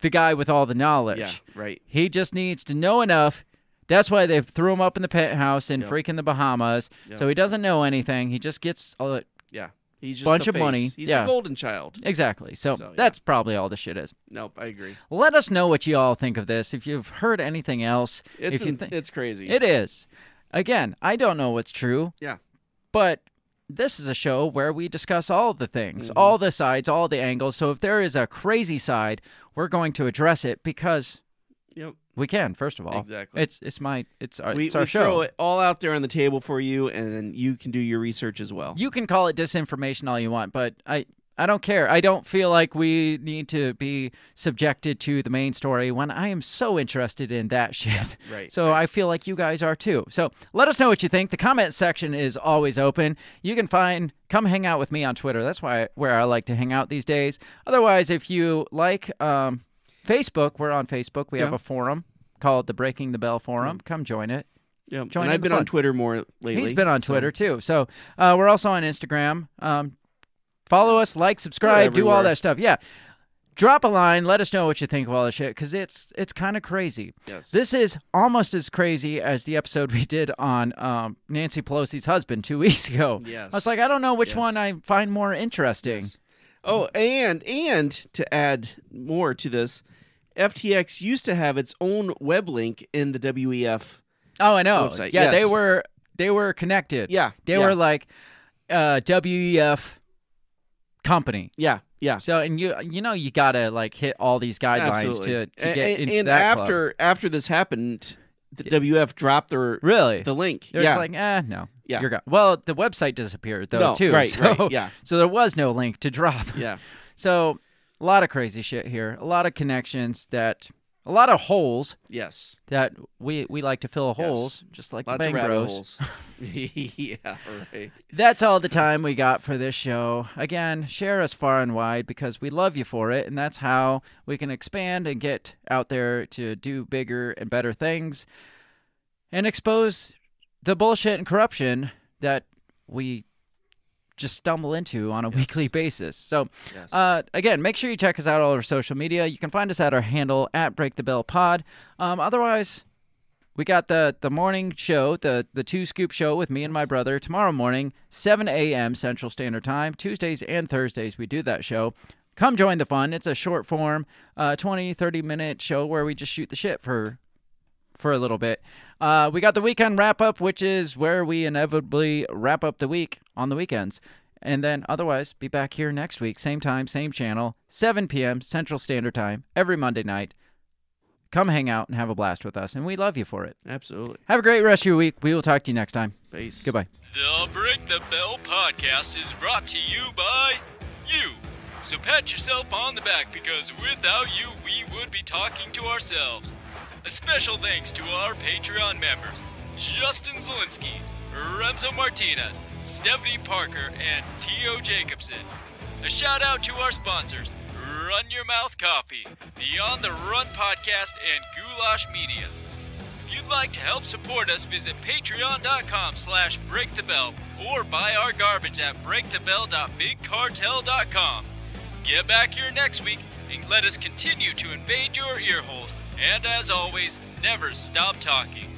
the guy with all the knowledge. Yeah, right. He just needs to know enough. That's why they threw him up in the penthouse in Yep. freaking the Bahamas. Yep. So he doesn't know anything. He just gets a Yeah. He's just bunch the of money. He's yeah, the golden child. Exactly. So, So, yeah. that's probably all the shit is. Nope, I agree. Let us know what you all think of this. If you've heard anything else, It's if you in- think it's crazy. it is. Again, I don't know what's true. Yeah. But this is a show where we discuss all the things, Mm-hmm. all the sides, all the angles. So if there is a crazy side, we're going to address it because Yep. We can. First of all, Exactly. It's it's my it's our, We, it's our we show. throw it all out there on the table for you, and then you can do your research as well. You can call it disinformation all you want, but I I don't care. I don't feel like we need to be subjected to the main story when I am so interested in that shit. right, So I feel like you guys are too. So let us know what you think. The comment section is always open. You can find come hang out with me on Twitter. That's why where I like to hang out these days. Otherwise, if you like um, Facebook, we're on Facebook. We have a forum called the Breaking the Bell Forum. Come join it. Yeah, Join and I've been on Twitter more lately. He's been on so- Twitter too. So uh, we're also on Instagram. Um, follow us, like, subscribe, do all that stuff. Yeah. Drop a line. Let us know what you think of all this shit because it's it's kind of crazy. Yes. This is almost as crazy as the episode we did on um, Nancy Pelosi's husband two weeks ago. Yes. I was like, I don't know which Yes. one I find more interesting. Oh, and and to add more to this, FTX used to have its own web link in the WEF. Oh, I know. Website, Yeah, they were they were connected. Yeah, they yeah. were like uh, WEF company. Yeah, yeah. So and you you know you gotta like hit all these guidelines Absolutely. to to get and, into and that club. after after this happened, the WF dropped their Really? the link. They're yeah, like, eh, no. Yeah. You're gone. Well, the website disappeared though No, too. right, so, right, yeah. So there was no link to drop. yeah, So a lot of crazy shit here. A lot of connections that a lot of holes yes. that we we like to fill holes, just like Lots the rabbit holes. yeah, right. That's all the time we got for this show. Again, share us far and wide because we love you for it, and that's how we can expand and get out there to do bigger and better things and expose the bullshit and corruption that we just stumble into on a weekly basis. So, Yes. uh, again, make sure you check us out all over social media. You can find us at our handle at Break the Bell Pod. Um, otherwise, we got the the morning show, the the two scoop show with me and my brother tomorrow morning, 7 a.m. Central Standard Time. Tuesdays and Thursdays we do that show. Come join the fun. It's a short form, uh, 20, 30 minute show where we just shoot the shit for for a little bit. Uh, we got the weekend wrap up, which is where we inevitably wrap up the week on the weekends. And then otherwise, be back here next week, same time, same channel, 7 p.m. Central Standard Time, every Monday night. come hang out and have a blast with us, and we love you for it. Absolutely. Have a great rest of your week. We will talk to you next time. Peace. Goodbye. The Break the Bell podcast is brought to you by you. So pat yourself on the back because without you, we would be talking to ourselves. A special thanks to our Patreon members Justin Zielinski, Remso Martinez, Stephanie Parker, and T.O. Jacobson. A shout out to our sponsors Run Your Mouth Coffee, the On the Run podcast, and Goulash Media. If you'd like to help support us, visit patreon.com slash breakthebell or buy our garbage at breakthebell.bigcartel.com. Get back here next week and let us continue to invade your earholes. And as always, never stop talking.